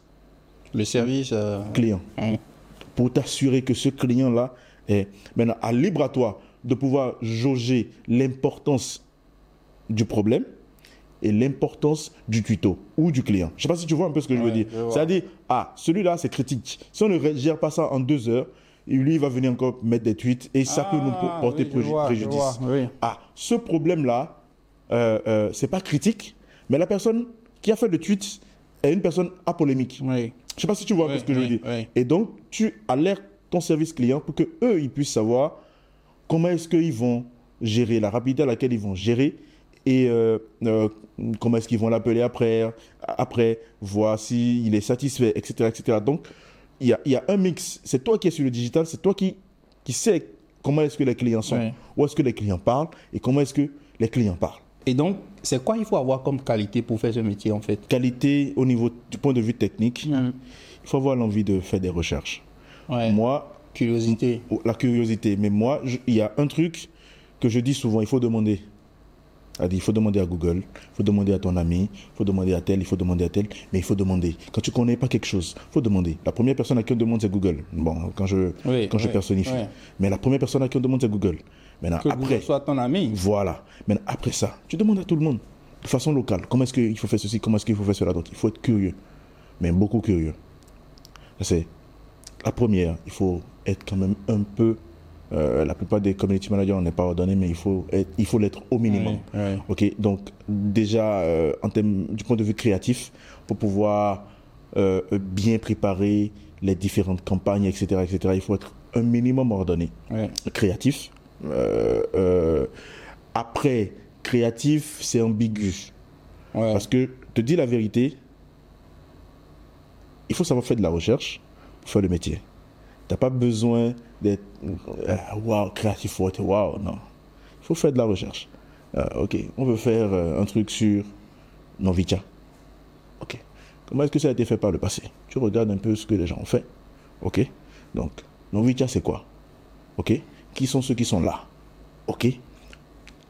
Le service. euh, client pour t'assurer que ce client-là est maintenant à libre à toi de pouvoir jauger l'importance du problème et l'importance du tuto ou du client. Je ne sais pas si tu vois un peu ce que je veux dire. C'est-à-dire, ah, celui-là, c'est critique. Si on ne gère pas ça en deux heures, lui, il va venir encore mettre des tweets et ça peut nous Ah, porter oui, vois, préjudice. vois, oui. Ah, ce problème-là, euh, euh, c'est pas critique, mais la personne qui a fait le tweet est une personne apolémique. Oui. Je sais pas si tu vois un peu Oui, ce que je veux dire. Et donc, tu alertes ton service client pour que eux, ils puissent savoir comment est-ce qu'ils vont gérer, la rapidité à laquelle ils vont gérer et euh, euh, comment est-ce qu'ils vont l'appeler après, après, voir s'il est satisfait, etc. etc. Donc, il y a, il y a un mix. C'est toi qui es sur le digital, c'est toi qui, qui sais comment est-ce que les clients sont, Oui. où est-ce que les clients parlent et comment est-ce que les clients parlent. Et donc, c'est quoi il faut avoir comme qualité pour faire ce métier en fait? Qualité au niveau du point de vue technique, il faut avoir l'envie de faire des recherches. Ouais. Moi, Curiosité. Oh, la curiosité. Mais moi, il y a un truc que je dis souvent, il faut demander. C'est-à-dire, Il faut demander à Google, il faut demander à ton ami, il faut demander à tel, il faut demander à tel, mais il faut demander. Quand tu connais pas quelque chose, il faut demander. La première personne à qui on demande, c'est Google. Bon, quand je, Oui, quand je personnifie. oui. Mais la première personne à qui on demande, c'est Google. Maintenant, Que après, Google soit ton ami. voilà. Maintenant, après ça, tu demandes à tout le monde, de façon locale, comment est-ce qu'il faut faire ceci, comment est-ce qu'il faut faire cela? Donc, il faut être curieux, mais beaucoup curieux. C'est la première. Il faut être quand même un peu. Euh, la plupart des community managers, on n'est pas ordonné, mais il faut être- il faut l'être au minimum. Oui, oui. Ok, donc déjà euh, en termes du point de vue créatif, pour pouvoir euh, bien préparer les différentes campagnes, etc., etc., il faut être un minimum ordonné créatif. Après, créatif, c'est ambigu. Parce que, te dis la vérité, il faut savoir faire de la recherche pour faire le métier. Tu n'as pas besoin d'être euh, waouh, créatif, être waouh, non. Il faut faire de la recherche. Euh, ok, on veut faire euh, un truc sur Novicha. Ok, comment est-ce que ça a été fait par le passé? Tu regardes un peu ce que les gens ont fait. Ok, donc Novicha, c'est quoi? Ok, qui sont ceux qui sont là? Ok,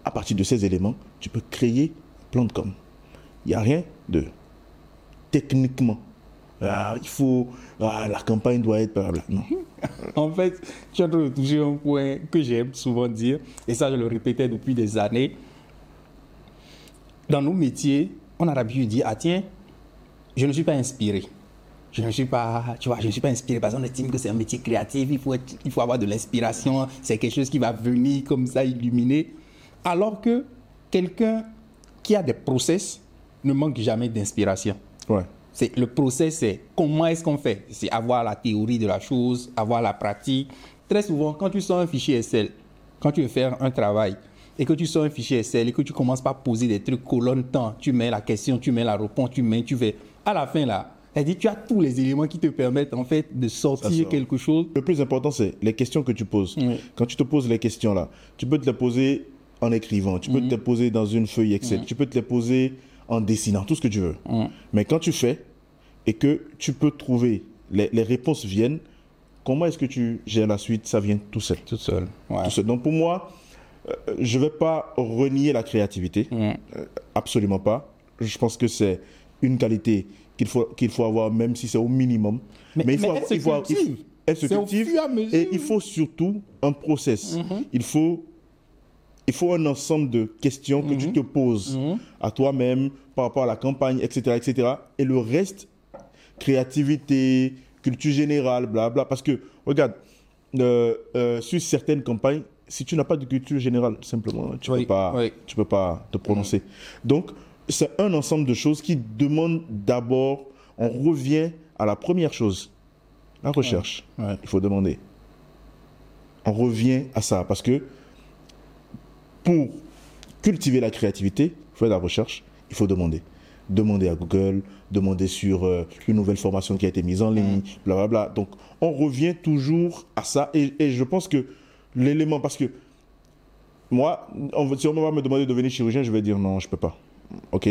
à partir de ces éléments, tu peux créer un plan de com. Il n'y a rien de techniquement. Ah, il faut. ah, la campagne doit être. Non. En fait, tu de toucher un point que j'aime souvent dire, et ça je le répétais depuis des années. Dans nos métiers, on a l'habitude de dire, ah tiens, je ne suis pas inspiré. Je ne suis pas, tu vois, je ne suis pas inspiré parce qu'on estime que c'est un métier créatif, il faut, être- il faut avoir de l'inspiration, c'est quelque chose qui va venir comme ça illuminer. Alors que quelqu'un qui a des process ne manque jamais d'inspiration. Ouais. C'est le process, c'est comment est-ce qu'on fait? C'est avoir la théorie de la chose, avoir la pratique. Très souvent, quand tu sors un fichier Excel, quand tu veux faire un travail et que tu sors un fichier Excel et que tu commences par poser des trucs colonne temps, tu mets la question, tu mets la réponse, tu mets, tu fais. À la fin là, elle dit tu as tous les éléments qui te permettent en fait de sortir sort. quelque chose. Le plus important, c'est les questions que tu poses. Oui. Quand tu te poses les questions là, tu peux te les poser en écrivant, tu peux te les poser dans une feuille Excel, tu peux te les poser en dessinant, tout ce que tu veux. Mais quand tu fais et que tu peux trouver, les, les réponses viennent, comment est-ce que tu gères la suite? Ça vient tout seul. Tout seul. Ouais. Tout seul. Donc pour moi, euh, je ne vais pas renier la créativité. Mm. Euh, absolument pas. Je pense que c'est une qualité qu'il faut, qu'il faut avoir, même si c'est au minimum. Mais- il mais faut elle avoir- se il faut avoir- il faut- cultive. elle se cultive. et. Mm-hmm. Il faut surtout un process. Il faut il faut un ensemble de questions que tu te poses à toi-même par rapport à la campagne, etc., etc. Et le reste, créativité, culture générale, blabla. Parce que, regarde, euh, euh, sur certaines campagnes, si tu n'as pas de culture générale, simplement, tu ne Oui, peux, pas- oui. tu peux pas te prononcer. Donc, c'est un ensemble de choses qui demandent d'abord, on revient à la première chose, la recherche. Ouais. Il faut demander. On revient à ça parce que pour cultiver la créativité, il faut de la recherche, il faut demander. Demander à Google, demander sur euh, une nouvelle formation qui a été mise en ligne, blablabla. Donc, on revient toujours à ça. Et, et je pense que l'élément, parce que moi, on, si on va me demander de devenir chirurgien, je vais dire non, je peux pas. OK?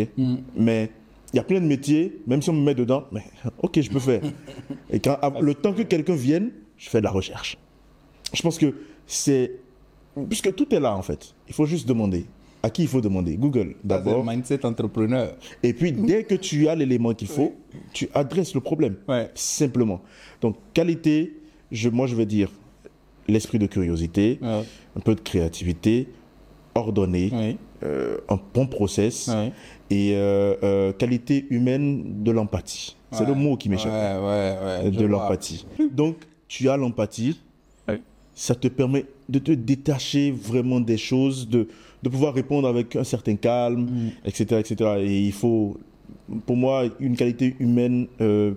Mais il y a plein de métiers, même si on me met dedans, mais OK, je peux faire. Et quand, le temps que quelqu'un vienne, je fais de la recherche. Je pense que c'est. Puisque tout est là, en fait. Il faut juste demander. À qui il faut demander? Google, d'abord. mindset entrepreneur. Et puis, dès que tu as l'élément qu'il faut, tu adresses le problème. Ouais. Simplement. Donc, qualité, je, moi, je vais dire l'esprit de curiosité, Ouais. un peu de créativité, ordonné, Oui. euh, un bon process Oui. et euh, euh, qualité humaine de l'empathie. C'est le mot qui m'échappe. De l'empathie. Donc, tu as l'empathie. Ça te permet de te détacher vraiment des choses, de, de pouvoir répondre avec un certain calme, Mm. etc., etc. Et il faut, pour moi, une qualité humaine euh,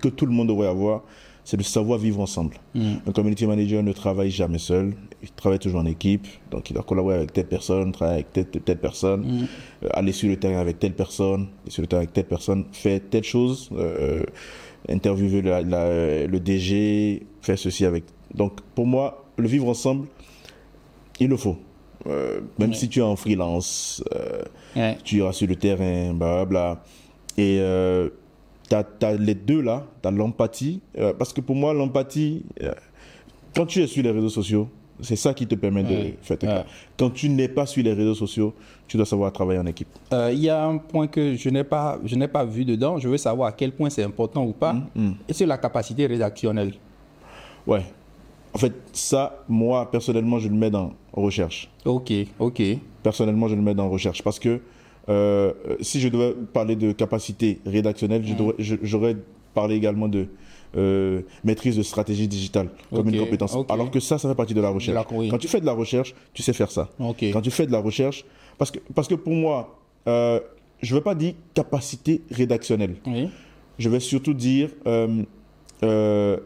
que tout le monde devrait avoir, c'est de savoir vivre ensemble. Mm. Un community manager ne travaille jamais seul, il travaille toujours en équipe, donc il doit collaborer avec telle personne, travailler avec telle, telle personne, Mm. euh, aller sur le terrain avec telle personne, aller sur le terrain avec telle personne, faire telle chose, euh, interviewer la- la- le DG, faire ceci avec. Donc pour moi, le vivre ensemble, il le faut. Euh, même Ouais. si tu es en freelance, euh, Ouais. tu iras sur le terrain, blablabla. Et euh, tu as, les deux là, tu as l'empathie. euh, parce que pour moi, l'empathie, quand tu es sur les réseaux sociaux, c'est ça qui te permet de Ouais. faire tes cas. Quand tu n'es pas sur les réseaux sociaux, tu dois savoir travailler en équipe. Il y a un point que je n'ai pas, je pas vu dedans. Je veux savoir à quel point c'est important ou pas. Mm. Et c'est la capacité rédactionnelle. Ouais. En fait, ça, moi, personnellement, je le mets dans recherche. Ok, ok. Personnellement, je le mets dans recherche. Parce que euh, si je devais parler de capacité rédactionnelle, je- j'aurais parlé également de euh, maîtrise de stratégie digitale comme une compétence. Alors que ça, ça fait partie de la recherche. la- oui. Quand tu fais de la recherche, tu sais faire ça. Ok. Quand tu fais de la recherche, parce que, parce que pour moi, euh, je ne veux pas dire capacité rédactionnelle. Oui. Je vais surtout dire euh, euh,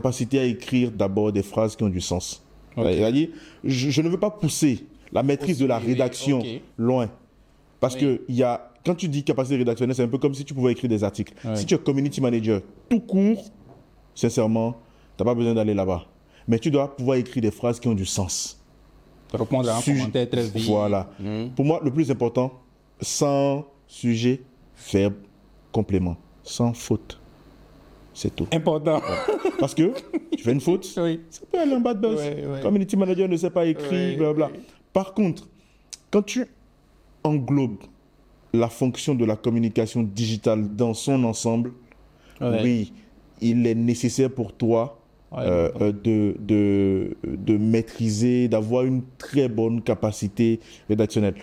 capacité à écrire d'abord des phrases qui ont du sens. C'est-à-dire, je, je ne veux pas pousser la maîtrise de la rédaction loin. Parce Oui. que y a, quand tu dis capacité rédactionnelle, c'est un peu comme si tu pouvais écrire des articles. Oui. Si tu es community manager tout court, sincèrement, tu n'as pas besoin d'aller là-bas. Mais tu dois pouvoir écrire des phrases qui ont du sens. Répondre à un Sujet- commentaire très vite. Voilà. Mhm. Pour moi, le plus important, sans sujet, verbe, complément. Sans faute. C'est tout. Important. Parce que tu fais une faute, Oui. ça peut aller en bas de buzz. Ouais, ouais. Community manager ne sait pas écrire, blablabla. Par contre, quand tu englobes la fonction de la communication digitale dans son ensemble, oui, il est nécessaire pour toi euh, euh, de, de, de maîtriser, d'avoir une très bonne capacité rédactionnelle.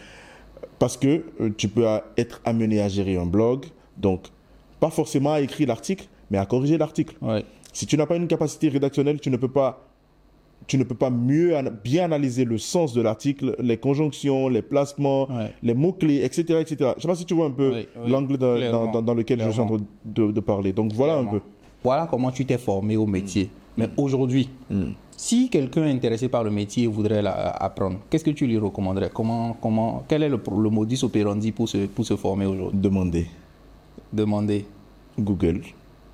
Parce que euh, tu peux être amené à gérer un blog, donc pas forcément à écrire l'article, mais à corriger l'article. Ouais. Si tu n'as pas une capacité rédactionnelle, tu ne peux pas, tu ne peux pas mieux bien analyser le sens de l'article, les conjonctions, les placements, Ouais. les mots-clés, etc., etc. Je ne sais pas si tu vois un peu Oui, oui, l'angle dans, lequel je suis en train de, de parler. Donc voilà un peu. Voilà comment tu t'es formé au métier. Mais aujourd'hui, si quelqu'un est intéressé par le métier et voudrait la- apprendre, qu'est-ce que tu lui recommanderais? Comment, comment, Quel est le, le modus operandi pour se, pour se former aujourd'hui? Demander Demander. Google.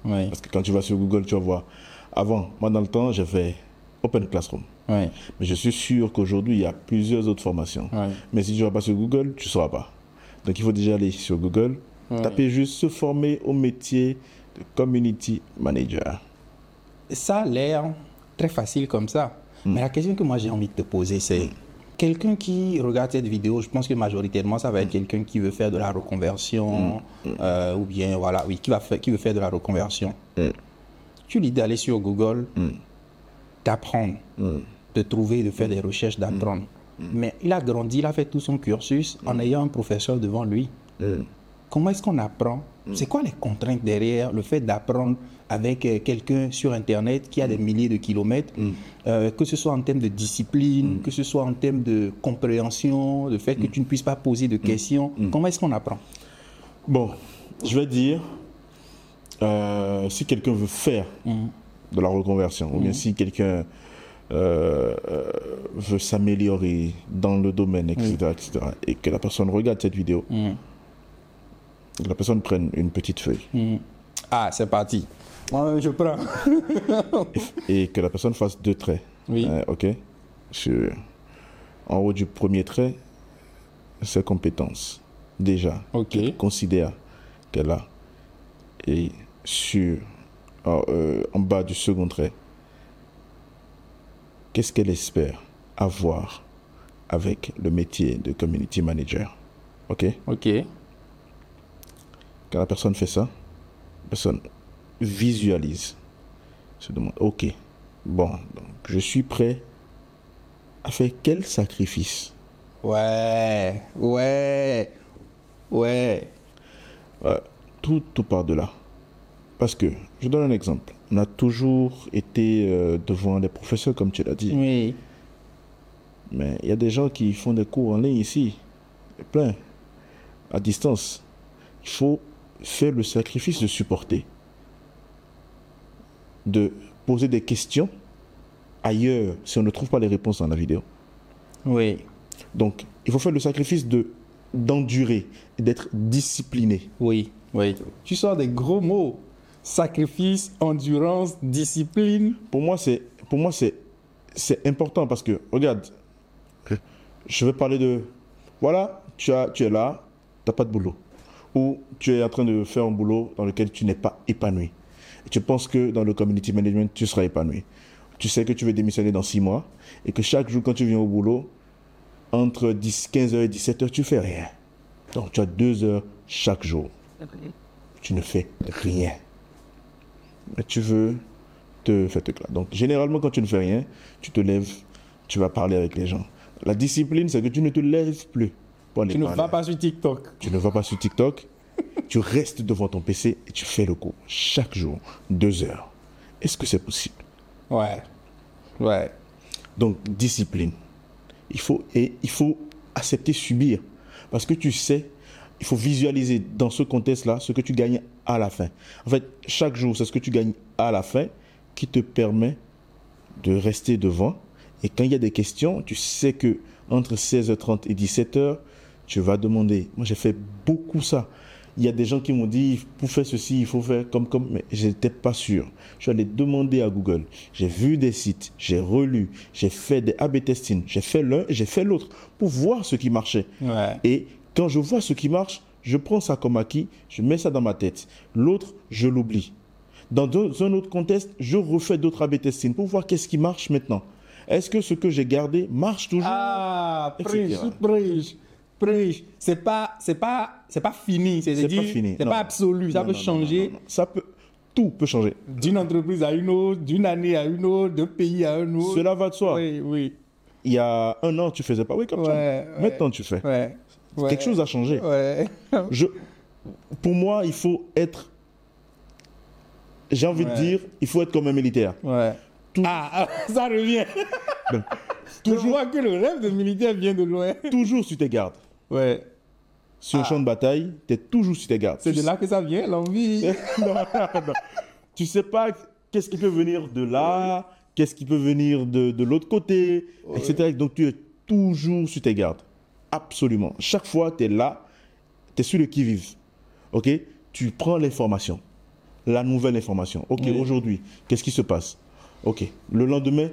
Oui. Parce que quand tu vas sur Google, tu vas voir. Avant, moi dans le temps, j'ai fait Open Classroom. Oui. Mais je suis sûr qu'aujourd'hui, il y a plusieurs autres formations. Mais si tu ne vas pas sur Google, tu ne sauras pas. Donc il faut déjà aller sur Google, taper juste se former au métier de community manager. Ça a l'air très facile comme ça. Mais la question que moi j'ai envie de te poser, c'est quelqu'un qui regarde cette vidéo, je pense que majoritairement ça va être quelqu'un qui veut faire de la reconversion, euh, ou bien voilà, oui, qui, va faire, qui veut faire de la reconversion. Tu lui dis d'aller sur Google, d'apprendre, de trouver, de faire des recherches, d'apprendre. Mais il a grandi, il a fait tout son cursus en ayant un professeur devant lui. Comment est-ce qu'on apprend? C'est quoi les contraintes derrière le fait d'apprendre avec euh, quelqu'un sur Internet qui a des milliers de kilomètres, euh, que ce soit en termes de discipline, que ce soit en termes de compréhension, le fait que tu ne puisses pas poser de questions Comment est-ce qu'on apprend? Bon, je vais dire, euh, si quelqu'un veut faire de la reconversion, ou bien si quelqu'un euh, veut s'améliorer dans le domaine, etc., etc., et que la personne regarde cette vidéo, que la personne prenne une petite feuille. Ah, c'est parti. Moi, je prends. et que la personne fasse deux traits. Oui. Euh, ok Sur, En haut du premier trait, ses compétences. Déjà. Ok. qu'elle considère qu'elle a. Et sur, en, euh, en bas du second trait, qu'est-ce qu'elle espère avoir avec le métier de community manager? Ok Ok. Quand la personne fait ça, la personne visualise, se demande, ok, bon, donc je suis prêt a fait quel sacrifice? Ouais, ouais, ouais. Euh, tout, tout part de là. Parce que, je donne un exemple. On a toujours été euh, devant des professeurs, comme tu l'as dit. Oui. Mais il y a des gens qui font des cours en ligne ici. Plein. À distance. Il faut faire le sacrifice de supporter. De poser des questions ailleurs si on ne trouve pas les réponses dans la vidéo. Oui. Donc, il faut faire le sacrifice de d'endurer d'être discipliné. Oui, oui. Tu sors des gros mots. Sacrifice, endurance, discipline. Pour moi, c'est pour moi c'est c'est important parce que regarde, je vais parler de voilà, tu as tu es là, tu n'as pas de boulot ou tu es en train de faire un boulot dans lequel tu n'es pas épanoui. Tu penses que dans le community management, tu seras épanoui. Tu sais que tu veux démissionner dans six mois et que chaque jour quand tu viens au boulot, entre 10, 15h et 17h, tu fais rien. Donc tu as deux heures chaque jour. Tu ne fais rien. Mais tu veux te faire te Donc généralement, quand tu ne fais rien, tu te lèves, tu vas parler avec les gens. La discipline, c'est que tu ne te lèves plus. Pour aller Tu ne parler. vas pas sur TikTok. Tu ne vas pas sur TikTok. Tu restes devant ton PC et tu fais le cours chaque jour, deux heures. Est-ce que c'est possible? Ouais. Ouais. Donc, discipline. Il faut, et il faut accepter subir. Parce que tu sais, il faut visualiser dans ce contexte-là ce que tu gagnes à la fin. En fait, chaque jour, c'est ce que tu gagnes à la fin qui te permet de rester devant. Et quand il y a des questions, tu sais que entre 16h30 et 17h, tu vas demander. Moi, j'ai fait beaucoup ça. Il y a des gens qui m'ont dit, pour faire ceci, il faut faire comme, comme, mais je n'étais pas sûr. Je suis allé demander à Google. J'ai vu des sites, j'ai relu, j'ai fait des A-B testing, j'ai fait l'un et j'ai fait l'autre pour voir ce qui marchait. Ouais. Et quand je vois ce qui marche, je prends ça comme acquis, je mets ça dans ma tête. L'autre, je l'oublie. Dans un autre contexte, je refais d'autres A-B testing pour voir qu'est-ce qui marche maintenant. Est-ce que ce que j'ai gardé marche toujours? Ah, Etc. prêche, C'est pas, c'est pas, c'est pas fini. C'est pas fini. C'est pas absolu. Ça Non, peut non, changer non. Ça peut, tout peut changer. d'une entreprise à une autre, d'une année à une autre, d'un pays à un autre. Cela va de soi. Oui, oui. Il y a un an, tu faisais pas oui comme Ouais, ça. ouais. Maintenant, tu fais. Ouais. Quelque chose a changé. Ouais. Je, pour moi, il faut être. J'ai envie de dire, il faut être comme un militaire. Ouais. Tout- Ah, ah, ça revient. Ben, Je vois que le rêve de militaire vient de loin. Toujours sur tes gardes. Ouais. Sur un champ de bataille, tu es toujours sur tes gardes. Ah. C'est de là que ça vient, l'envie. non, non. Tu sais pas qu'est-ce qui peut venir de là, qu'est-ce qui peut venir de, de l'autre côté, etc. Donc tu es toujours sur tes gardes. Absolument. Chaque fois, tu es là, tu es sur le qui-vive. OK? Tu prends l'information, la nouvelle information. OK, Oui. aujourd'hui, qu'est-ce qui se passe? OK. Le lendemain,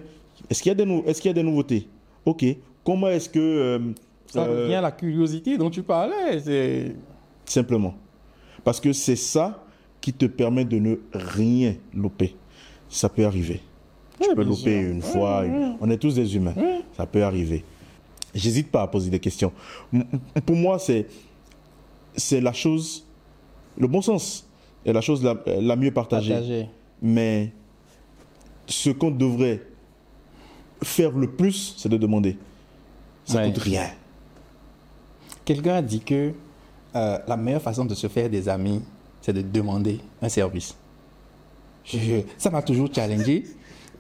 est-ce qu'il y, a des est-ce qu'il y a des nouveautés? OK. Comment est-ce que... euh, Ça euh, revient à la curiosité dont tu parlais. Simplement. Parce que c'est ça qui te permet de ne rien louper. Ça peut arriver. tu peux louper sûr. une fois. une- On est tous des humains. Ça peut arriver. J'hésite pas à poser des questions. Pour moi, c'est, c'est la chose, le bon sens est la chose la, la mieux partagée. Partagé. Mais ce qu'on devrait faire le plus, c'est de demander. Ça Ouais. coûte rien. Quelqu'un a dit que euh, la meilleure façon de se faire des amis, c'est de demander un service. Je- ça m'a toujours challengé.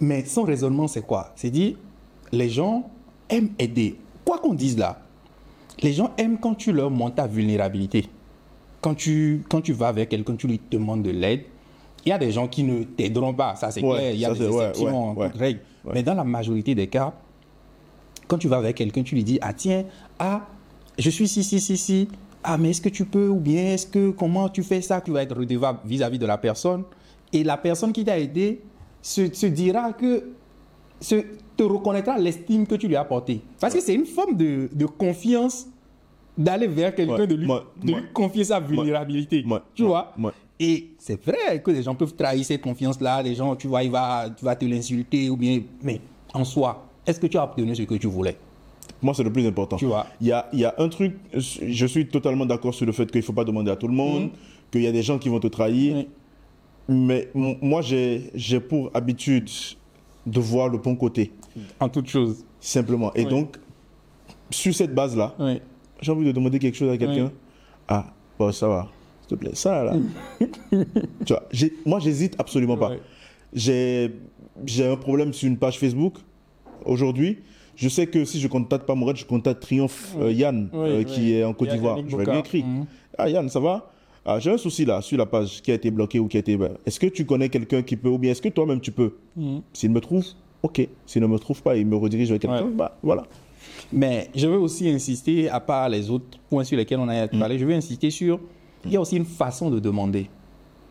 Mais son raisonnement, c'est quoi? C'est dit, les gens aiment aider. Quoi qu'on dise là, les gens aiment quand tu leur montres ta vulnérabilité. Quand tu, quand tu vas vers quelqu'un, tu lui demandes de l'aide. Il y a des gens qui ne t'aideront pas, ça c'est Ouais, clair. Il y a des exceptions, ouais, règles. Mais dans la majorité des cas, quand tu vas avec quelqu'un, tu lui dis Ah, tiens, ah, je suis si, si, si, si. Ah, mais est-ce que tu peux Ou bien est-ce que comment tu fais ça Tu vas être redevable vis-à-vis de la personne? Et la personne qui t'a aidé se, se dira que. Se, te reconnaîtra l'estime que tu lui as apportée. Parce que c'est une forme de, de confiance d'aller vers quelqu'un, Ouais, de, lui, moi- de moi- lui confier sa vulnérabilité. moi- tu vois? Et c'est vrai que les gens peuvent trahir cette confiance-là. Les gens, tu vois, il va, tu vas te l'insulter ou bien. Mais en soi, est-ce que tu as obtenu ce que tu voulais? Moi, c'est le plus important. Tu vois. Il y a, y a un truc, je suis totalement d'accord sur le fait qu'il ne faut pas demander à tout le monde, qu'il y a des gens qui vont te trahir. Mais moi, j'ai pour habitude de voir le bon côté. En toute chose. Simplement. Et donc, sur cette base-là, Oui. j'ai envie de demander quelque chose à quelqu'un. Oui. Ah, bon, ça va. S'il te plaît, ça là. tu vois, moi, j'hésite absolument pas. J'ai un problème sur une page Facebook aujourd'hui. Je sais que si je contacte pas Mourad, je contacte Triomphe euh, Yann, Oui, euh, oui. qui est en Côte d'Ivoire. Je vais lui Bocard. écrire. Mhm. Ah, Yann, ça va? Ah, J'ai un souci là, sur la page qui a été bloquée ou qui a été. Est-ce que tu connais quelqu'un qui peut, ou bien est-ce que toi-même tu peux? Mhm. S'il me trouve, ok. S'il ne me trouve pas, il me redirige vers quelqu'un, Ouais. bah voilà. Mais je veux aussi insister, à part les autres points sur lesquels on a Mm. parlé, je veux insister sur. Il y a aussi une façon de demander.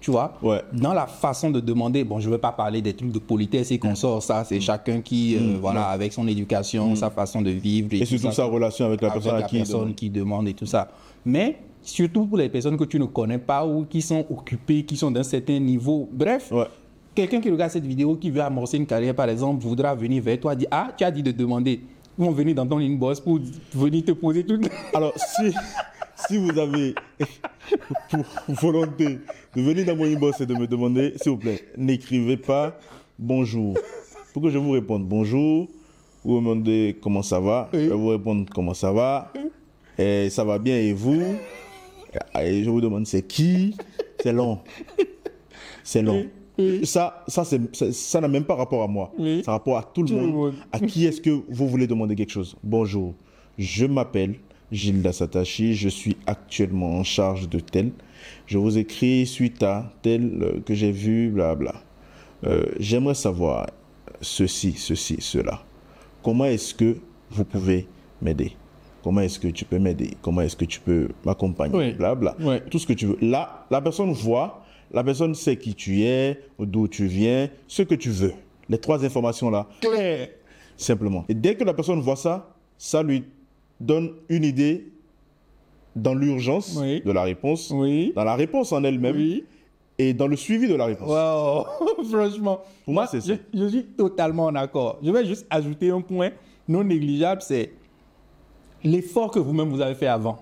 Tu vois Ouais. Dans la façon de demander, bon, je ne veux pas parler des trucs de politesse et qu'on sort, ça, Mm. c'est chacun qui, euh, voilà, avec son éducation, sa façon de vivre. Et tout surtout sa relation avec la avec personne la qui personne demande. qui demande et tout ça. Mais surtout pour les personnes que tu ne connais pas ou qui sont occupées, qui sont d'un certain niveau. Bref, Ouais. quelqu'un qui regarde cette vidéo, qui veut amorcer une carrière, par exemple, voudra venir vers toi, dire Ah, tu as dit de demander. Ils vont venir dans ton inbox pour venir te poser toutes. Alors, si, si vous avez pour volonté de venir dans mon inbox et de me demander, s'il vous plaît, n'écrivez pas bonjour. Pour que je vous réponde bonjour, vous me demandez comment ça va, je vais vous répondre comment ça va, et ça va bien et vous, et je vous demande c'est qui, c'est long. C'est long. Ça, ça, ça n'a même pas rapport à moi. Oui. Ça a rapport à tout le Tout le monde. monde. À qui est-ce que vous voulez demander quelque chose? Bonjour, je m'appelle Gilda Satachi, je suis actuellement en charge de tel. Je vous écris suite à tel euh, que j'ai vu, blabla. Euh, J'aimerais savoir ceci, ceci, cela. Comment est-ce que vous pouvez m'aider? Comment est-ce que tu peux m'aider? Comment est-ce que tu peux m'accompagner? Oui. Blabla. Oui. Tout ce que tu veux. Là, la personne voit, la personne sait qui tu es, d'où tu viens, ce que tu veux. Les trois informations-là, Claire. simplement. Et dès que la personne voit ça, ça lui donne une idée dans l'urgence Oui. de la réponse, Oui. dans la réponse en elle-même Oui. et dans le suivi de la réponse. Wow. Franchement. Pour moi, c'est ça. je suis totalement d'accord. Je vais juste ajouter un point non négligeable c'est l'effort que vous-même vous avez fait avant.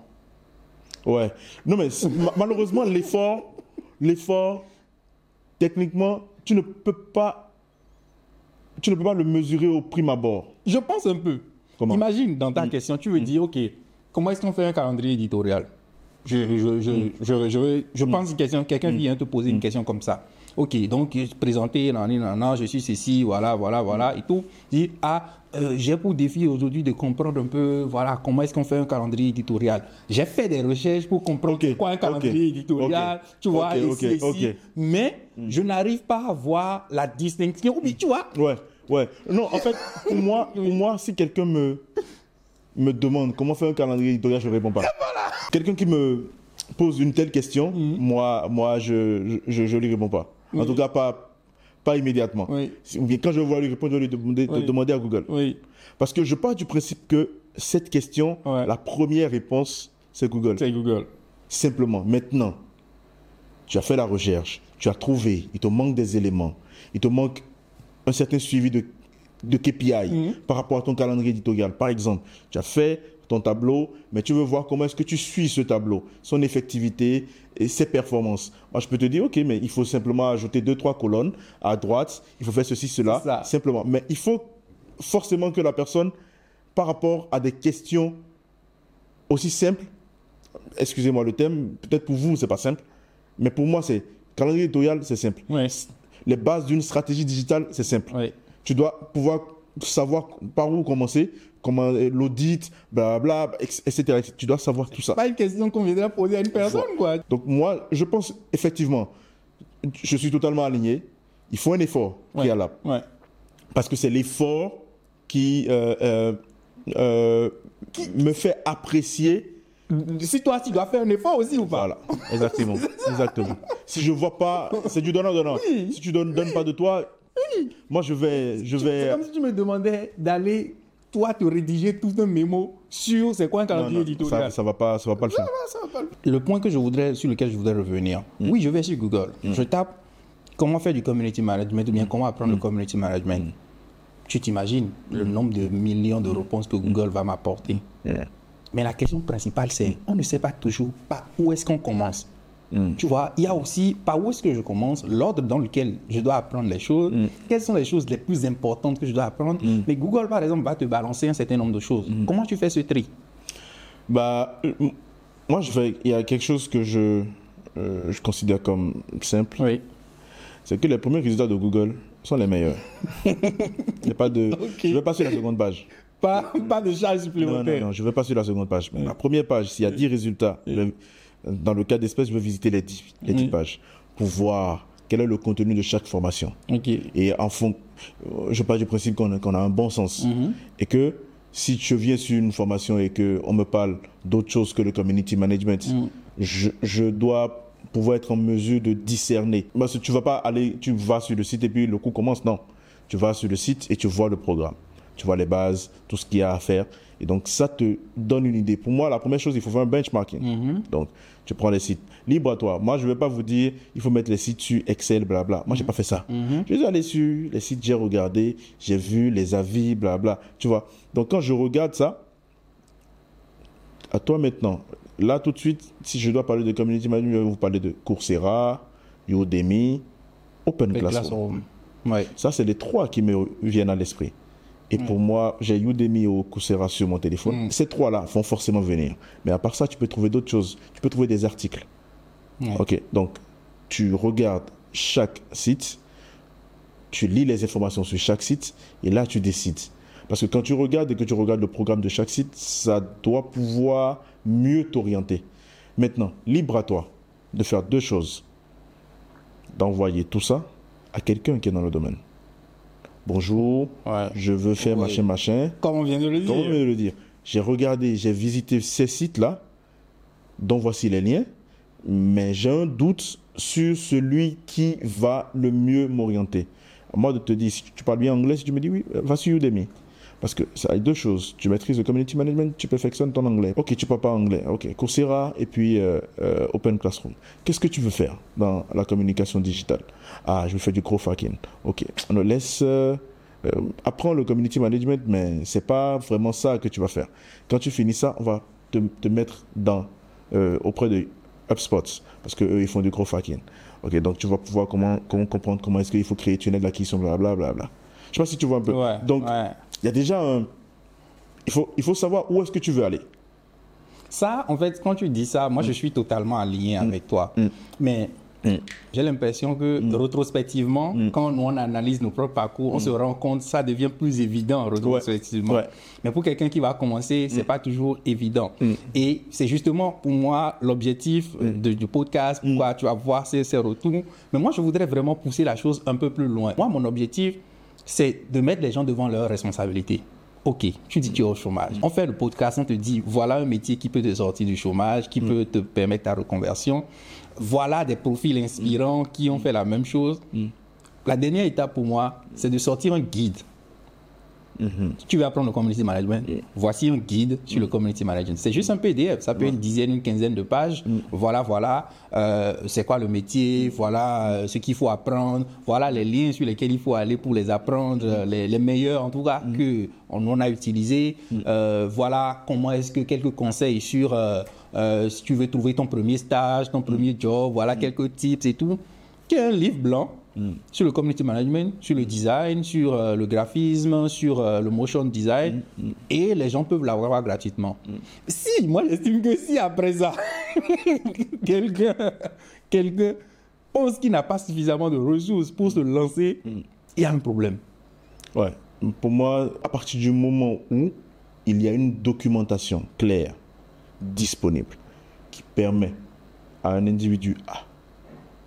Ouais. Non, mais malheureusement, l'effort, l'effort, techniquement, tu ne peux pas, tu ne peux pas le mesurer au prime abord. Je pense un peu. Comment Mm. Imagine dans ta question, tu veux dire, OK, comment est-ce qu'on fait un calendrier éditorial? Je, je, je, Mm. je, je, je pense question, quelqu'un vient te poser une question comme ça. OK, donc présenter, nan, nan, nan, je suis ceci, voilà, voilà, voilà, et tout. Dis, ah, euh, j'ai pour défi aujourd'hui de comprendre un peu, voilà, comment est-ce qu'on fait un calendrier éditorial. J'ai fait des recherches pour comprendre quoi un calendrier éditorial, tu vois, ici, ici. Mais je n'arrive pas à voir la distinction. Tu vois, Ouais, ouais. Non, en fait, pour moi, pour moi si quelqu'un me, me demande comment faire un calendrier éditorial, je ne réponds pas. Quelqu'un qui me pose une telle question, Mm. moi, moi je je, je lui réponds pas. En tout cas, pas, pas immédiatement. Oui. Si- Ou bien quand je vois lui répondre, je vais lui demander, Oui. de demander à Google. oui, Parce que je pars du principe que cette question, Ouais. la première réponse, c'est Google. c'est Google. Simplement, maintenant, tu as fait la recherche, tu as trouvé, il te manque des éléments, il te manque un certain suivi de, de KPI par rapport à ton calendrier éditorial. Par exemple, tu as fait ton tableau, mais tu veux voir comment est-ce que tu suis ce tableau, son effectivité et ses performances. Moi, je peux te dire, OK, mais il faut simplement ajouter deux, trois colonnes à droite, il faut faire ceci, cela, ça. simplement. Mais il faut forcément que la personne, par rapport à des questions aussi simples, excusez-moi le thème, peut-être pour vous, c'est pas simple, mais pour moi, c'est calendrier éditorial, c'est simple. Oui, Les bases d'une stratégie digitale, c'est simple. oui. Tu dois pouvoir savoir par où commencer, comment euh, l'audit, blablabla, etc., etc. Tu dois savoir tout ça. pas une question qu'on viendrait poser à une personne, quoi. Donc moi, je pense effectivement, je suis totalement aligné. Il faut un effort préalable. Ouais. Parce que c'est l'effort qui, euh, euh, euh, me fait apprécier Si toi, tu dois faire un effort aussi ou pas? Voilà, exactement. exactement. Si je vois pas, c'est du donnant-donnant. Oui. Si tu donnes, donnes pas de toi, moi je vais, je C'est vais. comme si tu me demandais d'aller, toi, te rédiger tout un mémo sur c'est quoi un calendrier éditorial. ça, ça va pas, ça va pas le faire. Le point que je voudrais, sur lequel je voudrais revenir, oui, je vais sur Google. Je tape comment faire du community management ou bien comment apprendre le community management. Tu t'imagines le nombre de millions de réponses que Google va m'apporter. Mais la question principale, c'est on ne sait pas toujours pas où est-ce qu'on commence. Tu vois, il y a aussi par où est-ce que je commence, l'ordre dans lequel je dois apprendre les choses, quelles sont les choses les plus importantes que je dois apprendre. Mais Google, par exemple, va te balancer un certain nombre de choses. Comment tu fais ce tri? Bah, euh, moi, je vais, il y a quelque chose que je, euh, je considère comme simple. Oui. C'est que les premiers résultats de Google sont les meilleurs. Il y a pas de. Je vais pas sur la seconde page. Pas, pas de charge Non, supplémentaire. non, non, je ne vais pas sur la seconde page. La première page, s'il y a 10 résultats, dans le cas d'espèce, je vais visiter les 10, les 10 Oui. pages pour voir quel est le contenu de chaque formation. Ok. Et en fond, euh, je pars du principe qu'on a, qu'on a un bon sens. Et que si je viens sur une formation et qu'on me parle d'autre chose que le community management, je, je dois pouvoir être en mesure de discerner. Parce que tu vas pas aller, tu vas sur le site et puis le cours commence. Non. Tu vas sur le site et tu vois le programme. Tu vois les bases, tout ce qu'il y a à faire. Et donc, ça te donne une idée. Pour moi, la première chose, il faut faire un benchmarking. Donc, tu prends les sites. Libre à toi. Moi, je ne vais pas vous dire, il faut mettre les sites sur Excel, blabla. Moi, je n'ai pas fait ça. Je suis allé sur les sites, j'ai regardé, j'ai vu les avis, blabla. Tu vois. Donc, quand je regarde ça, à toi maintenant. Là, tout de suite, si je dois parler de community management, je vais vous parler de Coursera, Udemy, Open Classroom. Ouais. Ça, c'est les trois qui me viennent à l'esprit. Et pour moi, j'ai Udemy ou Coursera sur mon téléphone. Ces trois-là vont forcément venir. Mais à part ça, tu peux trouver d'autres choses. Tu peux trouver des articles. Ok, donc tu regardes chaque site, tu lis les informations sur chaque site, et là, tu décides. Parce que quand tu regardes et que tu regardes le programme de chaque site, ça doit pouvoir mieux t'orienter. Maintenant, libre à toi de faire deux choses. D'envoyer tout ça à quelqu'un qui est dans le domaine. Bonjour, Ouais. je veux faire Ouais. machin, machin. Comme on vient de le dire. Comment on veut le dire J'ai regardé, j'ai visité ces sites-là, dont voici les liens, mais j'ai un doute sur celui qui va le mieux m'orienter. Moi de te dire, si tu parles bien anglais, si tu me dis oui, va sur Udemy. Parce que ça a deux choses. Tu maîtrises le community management, tu perfectionnes ton anglais. Ok, tu parles pas anglais. Ok, Coursera et puis euh, euh, Open Classroom. Qu'est-ce que tu veux faire dans la communication digitale? Ah, je veux faire du crowdfunding. Ok, on laisse euh, apprends le community management, mais c'est pas vraiment ça que tu vas faire. Quand tu finis ça, on va te, te mettre dans, auprès de HubSpot, parce qu'eux, ils font du crowdfunding. Ok, donc tu vas pouvoir comment, comment comprendre comment est-ce qu'il faut créer tunnel d'acquisition, blablabla. Bla, bla. Je sais pas si tu vois un peu. Ouais. donc, ouais. Il y a déjà un. Il faut, il faut savoir où est-ce que tu veux aller. Ça, en fait, quand tu dis ça, moi, je suis totalement aligné avec toi. Mais j'ai l'impression que rétrospectivement, quand on analyse nos propres parcours, on se rend compte que ça devient plus évident rétrospectivement. Ouais. Mais pour quelqu'un qui va commencer, c'est pas toujours évident. Et c'est justement pour moi l'objectif euh, du podcast, pourquoi tu vas voir ces, ces retours. Mais moi, je voudrais vraiment pousser la chose un peu plus loin. Moi, mon objectif, c'est de mettre les gens devant leurs responsabilités. Ok, tu dis que tu es au chômage. On fait le podcast, on te dit voilà un métier qui peut te sortir du chômage, qui peut te permettre ta reconversion. Voilà des profils inspirants qui ont fait la même chose. La dernière étape pour moi, c'est de sortir un guide. Si tu veux apprendre le community management, voici un guide sur le community management. C'est juste un PDF, ça peut être une dizaine, une quinzaine de pages. Voilà, voilà, euh, c'est quoi le métier, voilà euh, ce qu'il faut apprendre, voilà les liens sur lesquels il faut aller pour les apprendre, euh, les, les meilleurs en tout cas que on, a utilisés. Euh, voilà comment est-ce que quelques conseils sur si tu veux trouver ton premier stage, ton premier job, voilà quelques tips et tout. Qui est un livre blanc sur le community management, sur le design, sur euh, le graphisme, sur euh, le motion design, et les gens peuvent l'avoir gratuitement. Si, moi j'estime que si après ça, quelqu'un quelqu'un pense qu'il n'a pas suffisamment de ressources pour se lancer, il y a un problème. Ouais. Pour moi, à partir du moment où il y a une documentation claire, disponible, qui permet à un individu A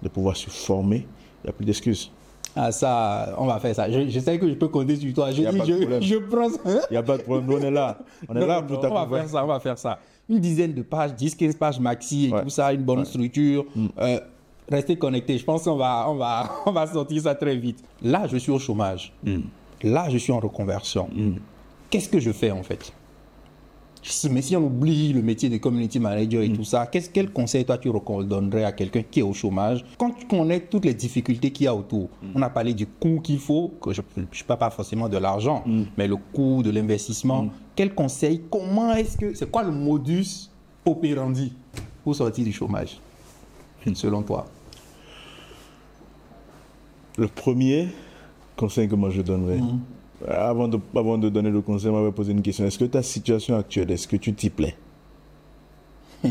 de pouvoir se former, n'y a plus d'excuses. Ah ça, on va faire ça. Je, je sais que je peux compter sur toi. Je, dis, je, je prends ça. Il n'y a pas de problème, on est là. On est Non, là pour on va faire ça, on va faire ça. Une dizaine de pages, 10-15 pages maxi et Ouais. tout ça, une bonne structure. Euh, restez connectés. Je pense qu'on va, on va, on va sortir ça très vite. Là, je suis au chômage. Là, je suis en reconversion. Qu'est-ce que je fais en fait? Si, mais si on oublie le métier de community manager et tout ça, quel conseil toi tu donnerais à quelqu'un qui est au chômage? Quand tu connais toutes les difficultés qu'il y a autour On a parlé du coût qu'il faut, que je ne parle pas forcément de l'argent, mais le coût de l'investissement. Quel conseil Comment est-ce que. C'est quoi le modus operandi pour sortir du chômage? Selon toi Le premier conseil que moi je donnerais. Avant, de, avant de donner le conseil, on va poser une question. Est-ce que ta situation actuelle, est-ce que tu t'y plais?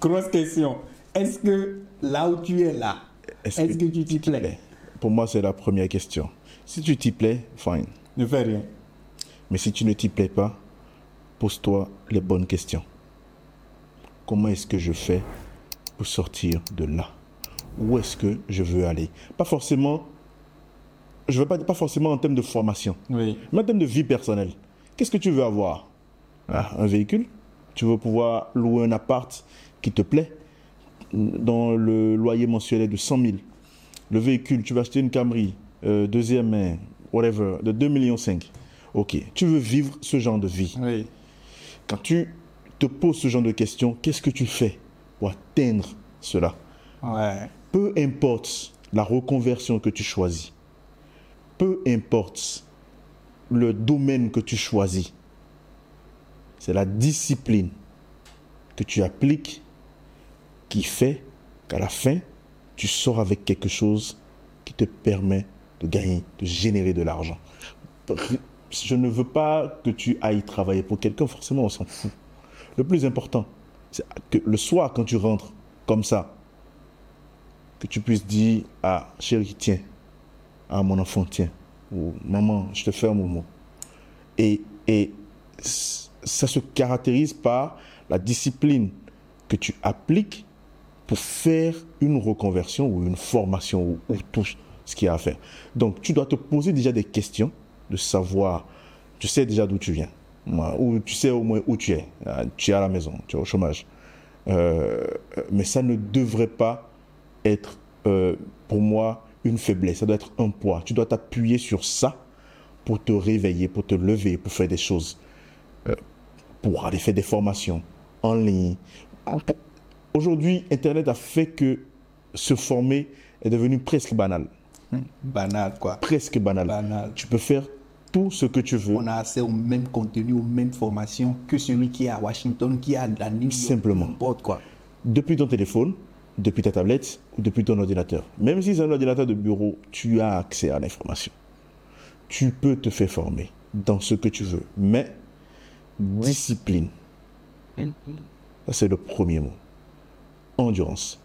Grosse question. Est-ce que là où tu es là, est-ce que, tu t'y plais? Pour moi, c'est la première question. Si tu t'y plais, fine. Ne fais rien. Mais si tu ne t'y plais pas, pose-toi les bonnes questions. Comment est-ce que je fais pour sortir de là? Où est-ce que je veux aller? Pas forcément, je veux pas pas forcément en termes de formation, Oui. mais en termes de vie personnelle. Qu'est-ce que tu veux avoir? Ah, Un véhicule Tu veux pouvoir louer un appart qui te plaît dont le loyer mensuel est de 100 000. Le véhicule, tu vas acheter une Camry, euh, deuxième main, whatever, de 2,5 millions. Ok, tu veux vivre ce genre de vie. Oui. Quand tu te poses ce genre de questions, qu'est-ce que tu fais pour atteindre cela? Ouais. Peu importe la reconversion que tu choisis, peu importe le domaine que tu choisis, c'est la discipline que tu appliques qui fait qu'à la fin, tu sors avec quelque chose qui te permet de gagner, de générer de l'argent. Je ne veux pas que tu ailles travailler pour quelqu'un, forcément, on s'en fout. Le plus important, c'est que le soir, quand tu rentres comme ça, que tu puisses dire à chérie, tiens, à mon enfant, tiens, ou maman, je te fais un moment. Et, et ça se caractérise par la discipline que tu appliques pour faire une reconversion ou une formation ou, ou tout ce qu'il y a à faire. Donc, tu dois te poser déjà des questions de savoir, tu sais déjà d'où tu viens, ou tu sais au moins où tu es. Ah, Tu es à la maison, tu es au chômage. Euh, mais ça ne devrait pas être euh, pour moi une faiblesse, ça doit être un poids. Tu dois t'appuyer sur ça pour te réveiller, pour te lever, pour faire des choses, euh, pour aller faire des formations en ligne. Aujourd'hui, Internet a fait que se former est devenu presque banal. Banal, quoi. Presque banal. Banal. Tu peux faire tout ce que tu veux. On a accès au même contenu, aux mêmes formations que celui qui est à Washington, qui est à la New York. Simplement. N'importe quoi. depuis ton téléphone, depuis ta tablette ou depuis ton ordinateur. Même si c'est un ordinateur de bureau, tu as accès à l'information. Tu peux te faire former dans ce que tu veux. Mais discipline, ça c'est le premier mot. Endurance.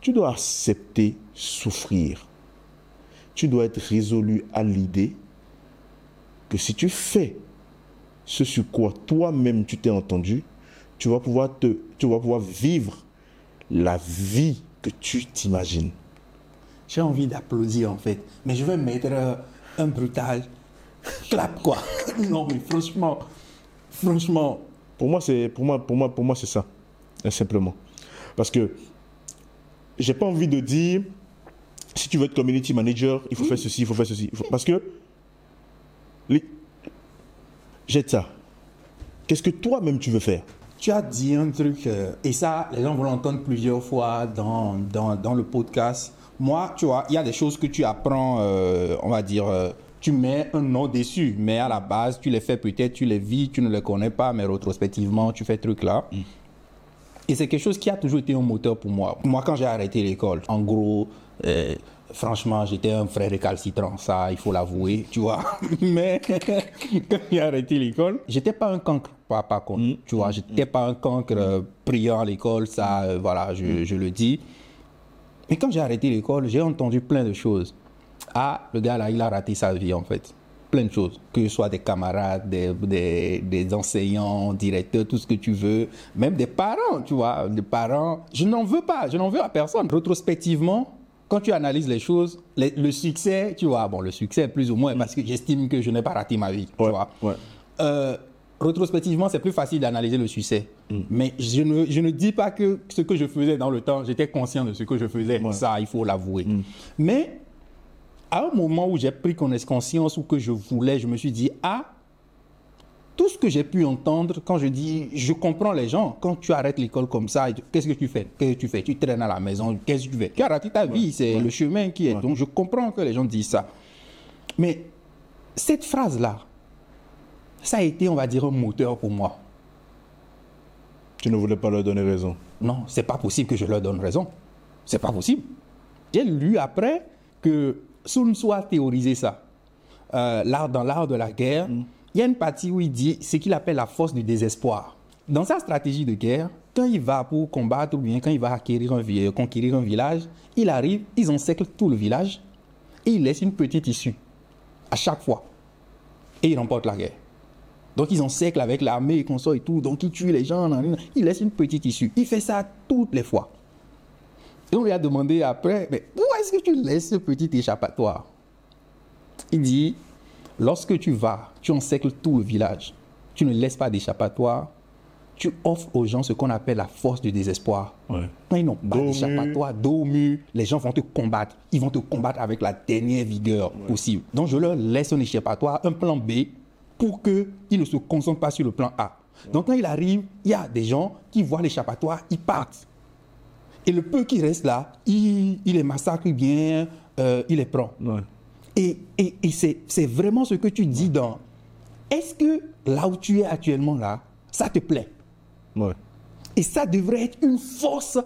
Tu dois accepter souffrir. Tu dois être résolu à l'idée que si tu fais ce sur quoi toi-même tu t'es entendu, tu vas pouvoir te, tu vas pouvoir vivre la vie que tu t'imagines. J'ai envie d'applaudir en fait, mais je vais mettre euh, un brutal clap quoi. non mais franchement, franchement, Pour moi, c'est pour moi, pour moi, pour moi, c'est ça, euh, simplement. Parce que j'ai pas envie de dire si tu veux être community manager, il faut faire ceci, il faut faire ceci. Faut- Parce que les... jette ça. Qu'est-ce que toi-même tu veux faire? Tu as dit un truc, euh, et ça, les gens vont l'entendre plusieurs fois dans, dans, dans le podcast. Moi, tu vois, il y a des choses que tu apprends, euh, on va dire, euh, tu mets un nom dessus, mais à la base, tu les fais peut-être, tu les vis, tu ne les connais pas, mais rétrospectivement, tu fais ce truc-là. Et c'est quelque chose qui a toujours été un moteur pour moi. Moi, quand j'ai arrêté l'école, en gros, franchement, j'étais un frère récalcitrant, ça, il faut l'avouer, tu vois. Mais quand j'ai arrêté l'école, j'étais pas un cancre, pas, pas contre, tu vois. J'étais pas un cancre euh, brillant à l'école, ça, euh, voilà, je, je le dis. Mais quand j'ai arrêté l'école, j'ai entendu plein de choses. Ah, le gars là, il a raté sa vie en fait. Plein de choses. Que ce soit des camarades, des, des, des enseignants, directeurs, tout ce que tu veux. Même des parents, tu vois. Des parents. Je n'en veux pas. Je n'en veux à personne. Rétrospectivement, quand tu analyses les choses, les- le succès, tu vois, bon, le succès plus ou moins, parce que j'estime que je n'ai pas raté ma vie, tu vois. ouais. Euh, rétrospectivement, c'est plus facile d'analyser le succès. Mais je ne, je ne dis pas que ce que je faisais dans le temps, j'étais conscient de ce que je faisais. Ça, il faut l'avouer. Mais à un moment où j'ai pris connaiss- conscience ou que je voulais, je me suis dit, ah, tout ce que j'ai pu entendre, quand je dis, je comprends les gens, quand tu arrêtes l'école comme ça, qu'est-ce que tu fais? Qu'est-ce que tu fais? Tu traînes à la maison, qu'est-ce que tu fais? Tu as raté ta vie, c'est le chemin qui est. Donc je comprends que les gens disent ça. Mais cette phrase-là, ça a été, on va dire, un moteur pour moi. Tu ne voulais pas leur donner raison? Non, c'est pas possible que je leur donne raison. C'est pas possible. J'ai lu après que Sun Tzu a théorisé ça. Euh, l'art, dans l'art de la guerre, il y a une partie où il dit ce qu'il appelle la force du désespoir. Dans sa stratégie de guerre, quand il va pour combattre ou bien quand il va acquérir un, conquérir un village, il arrive, ils encerclent tout le village et il laisse une petite issue à chaque fois. Et il remporte la guerre. Donc ils encerclent avec l'armée consorts et tout, donc il tue les gens, il laisse une petite issue. Il fait ça toutes les fois. Et on lui a demandé après, mais où est-ce que tu laisses ce petit échappatoire? Il dit, lorsque tu vas, tu encercles tout le village, tu ne laisses pas d'échappatoire, tu offres aux gens ce qu'on appelle la force du désespoir. Ouais. Quand ils n'ont pas d'échappatoire, dos au mur, les gens vont te combattre. Ils vont te combattre avec la dernière vigueur possible. Donc je leur laisse un échappatoire, un plan B, pour qu'ils ne se concentrent pas sur le plan A. Donc quand il arrive, il y a des gens qui voient l'échappatoire, ils partent. Et le peu qui reste là, il, il les massacre bien, euh, il les prend. Ouais. Et, et- et c'est vraiment ce que tu dis dans... Est-ce que là où tu es actuellement là, ça te plaît? Ouais. et ça devrait être une force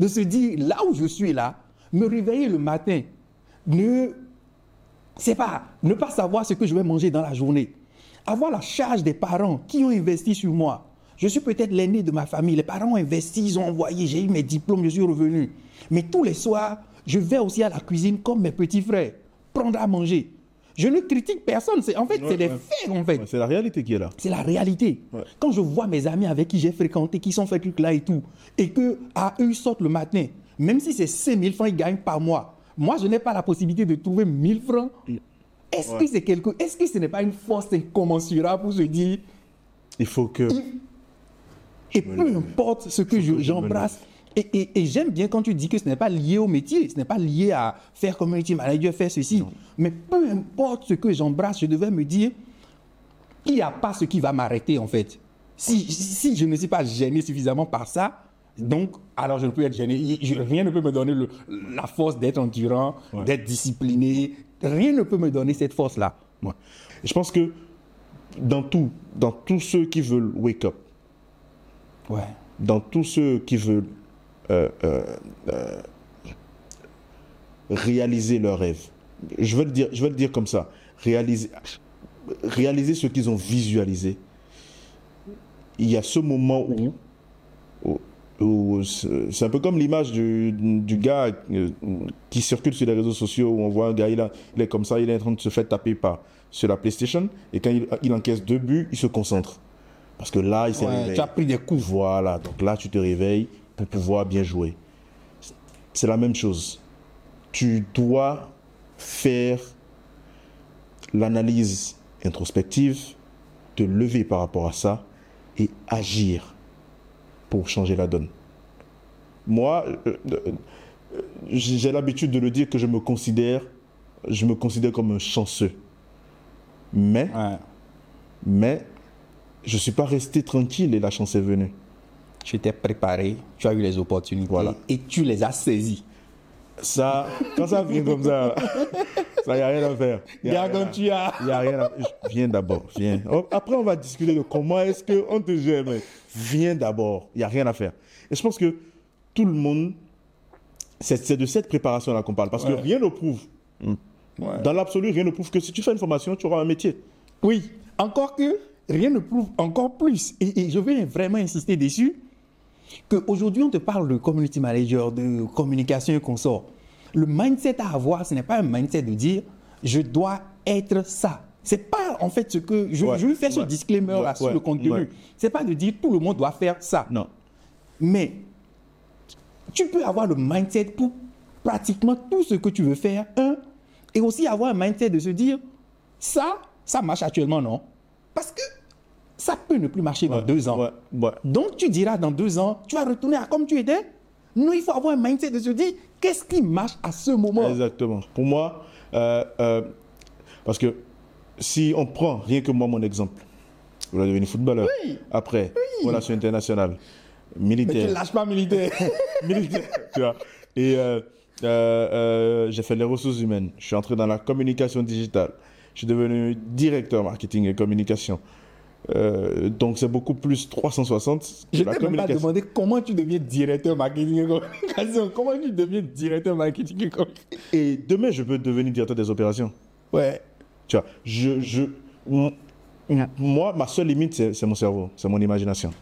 de se dire, là où je suis là, me réveiller le matin, ne, c'est pas, ne pas savoir ce que je vais manger dans la journée, avoir la charge des parents qui ont investi sur moi. Je suis peut-être l'aîné de ma famille, les parents ont investi, ils ont envoyé, j'ai eu mes diplômes, je suis revenu. Mais tous les soirs, je vais aussi à la cuisine comme mes petits frères, prendre à manger. Je ne critique personne, c'est, en fait, Ouais, c'est des ouais. faits, en fait. Ouais, C'est la réalité qui est là. C'est la réalité. Quand je vois mes amis avec qui j'ai fréquenté, qui sont fait truc là et tout, et que à eux ils sortent le matin, même si c'est 5 000 francs ils gagnent par mois, moi je n'ai pas la possibilité de trouver 1000 francs. Est-ce que c'est quelque, est-ce que ce n'est pas une force incommensurable pour se dire, Il faut que. et peu importe ce que j'embrasse. Et, et- et j'aime bien quand tu dis que ce n'est pas lié au métier, ce n'est pas lié à faire community manager, faire ceci. Mais peu importe ce que j'embrasse, je devais me dire, il n'y a pas ce qui va m'arrêter en fait. Si, si je ne suis pas gêné suffisamment par ça, donc alors je ne peux être gêné. Je- rien ne peut me donner le- la force d'être endurant, d'être discipliné. Rien ne peut me donner cette force-là. Ouais. Je pense que dans tout, dans tous ceux qui veulent wake up, Ouais. dans tous ceux qui veulent euh, euh, euh, réaliser leurs rêves, je veux le dire, je veux le dire comme ça, réaliser, réaliser ce qu'ils ont visualisé. Il y a ce moment où, où- où c'est un peu comme l'image du, du gars qui circule sur les réseaux sociaux où on voit un gars, il, a- il est comme ça, il est en train de se faire taper par, sur la PlayStation et quand il, il encaisse deux buts, il se concentre. Parce que là, il s'est Ouais, réveillé. tu as pris des coups. Voilà, donc là, tu te réveilles pour pouvoir bien jouer. C'est la même chose. Tu dois faire l'analyse introspective, te lever par rapport à ça et agir pour changer la donne. Moi, euh, euh, j'ai l'habitude de le dire que je me considère, je me considère comme un chanceux. Mais, Ouais. mais, je ne suis pas resté tranquille et la chance est venue. Tu t'es préparé, tu as eu les opportunités Voilà. et tu les as saisies. Ça, quand ça vient comme ça, ça n'y a rien à faire. Y a Gars, rien quand à- tu as. y a rien à... Viens d'abord, viens. On- Après, on va discuter de comment est-ce qu'on te gère, mais viens d'abord. Il n'y a rien à faire. Et je pense que tout le monde, c'est de cette préparation-là qu'on parle. Parce que rien ne prouve, Ouais. dans l'absolu, rien ne prouve que si tu fais une formation, tu auras un métier. Oui, encore que rien ne prouve encore plus. Et, et je vais vraiment insister dessus qu'aujourd'hui, on te parle de community manager, de communication et consort. Le mindset à avoir, ce n'est pas un mindset de dire je dois être ça. C'est pas en fait ce que je, Ouais, je veux faire ce ouais, disclaimer là sur le contenu. C'est pas de dire tout le monde doit faire ça. Non. Mais tu peux avoir le mindset pour pratiquement tout ce que tu veux faire, un, et aussi avoir un mindset de se dire, ça, ça marche actuellement, non? Parce que ça peut ne plus marcher dans deux ans. Ouais, ouais. Donc tu diras dans deux ans, tu vas retourner à comme tu étais? Non, il faut avoir un mindset de se dire, qu'est-ce qui marche à ce moment? Exactement. Pour moi, euh, euh, parce que si on prend rien que moi mon exemple, vous êtes devenu footballeur. Après, relations internationales, Mais militaire. tu lâches pas militaire. militaire, tu vois. Et euh, j'ai fait les ressources humaines. Je suis entré dans la communication digitale. Je suis devenu directeur marketing et communication. Euh, donc c'est beaucoup plus 360. Je t'ai même pas demandé comment tu deviens directeur marketing et communication. Comment tu deviens directeur marketing et communication. Et demain, je peux devenir directeur des opérations. Ouais. Tu vois, je, je, moi, ma seule limite, c'est mon cerveau, c'est mon imagination.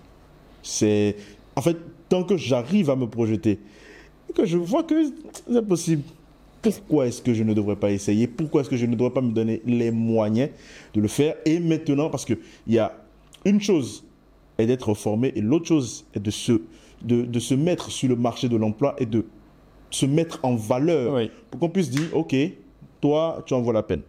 C'est, en fait, tant que j'arrive à me projeter, que je vois que c'est possible, pourquoi est-ce que je ne devrais pas essayer? Pourquoi est-ce que je ne devrais pas me donner les moyens de le faire? Et maintenant, parce qu'il y a une chose est d'être formé et l'autre chose est de se, de, de, se mettre sur le marché de l'emploi et de se mettre en valeur pour qu'on puisse dire, OK, toi, tu en vois la peine.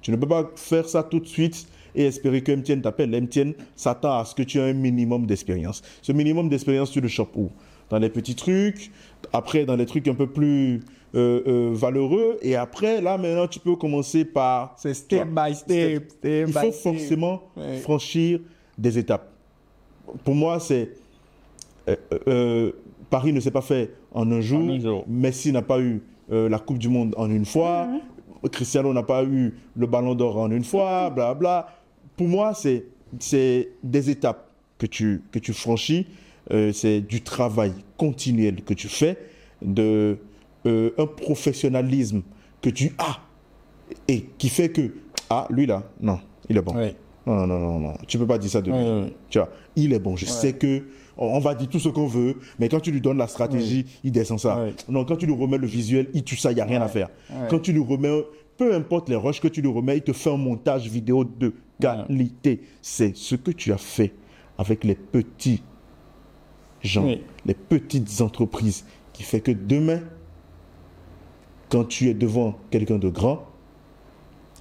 Tu ne peux pas faire ça tout de suite et espérer que MTN t'appelle. MTN s'attend à ce que tu aies un minimum d'expérience. Ce minimum d'expérience, tu le chopes où? Dans les petits trucs, après dans les trucs un peu plus euh, euh, valeureux, et après, là, maintenant, tu peux commencer par... C'est step by step. Il faut forcément franchir des étapes. Pour moi, c'est... Euh, Paris ne s'est pas fait en un jour. Messi n'a pas eu la Coupe du Monde en une fois. Mm-hmm. Cristiano n'a pas eu le Ballon d'Or en une fois, bla bla pour moi, c'est des étapes que tu, que tu franchis, euh, c'est du travail continuel que tu fais, de, euh, un professionnalisme que tu as et qui fait que, ah, lui là, non, il est bon. Non, non, non, non, tu peux pas dire ça de lui. Tu vois, il est bon. Je sais que on va dire tout ce qu'on veut, mais quand tu lui donnes la stratégie, il descend ça. Non, quand tu lui remets le visuel, il tue ça, il n'y a rien à faire. Quand tu lui remets, peu importe les rushs que tu lui remets, il te fait un montage vidéo de qualité. C'est ce que tu as fait avec les petits gens, les petites entreprises, qui fait que demain, quand tu es devant quelqu'un de grand,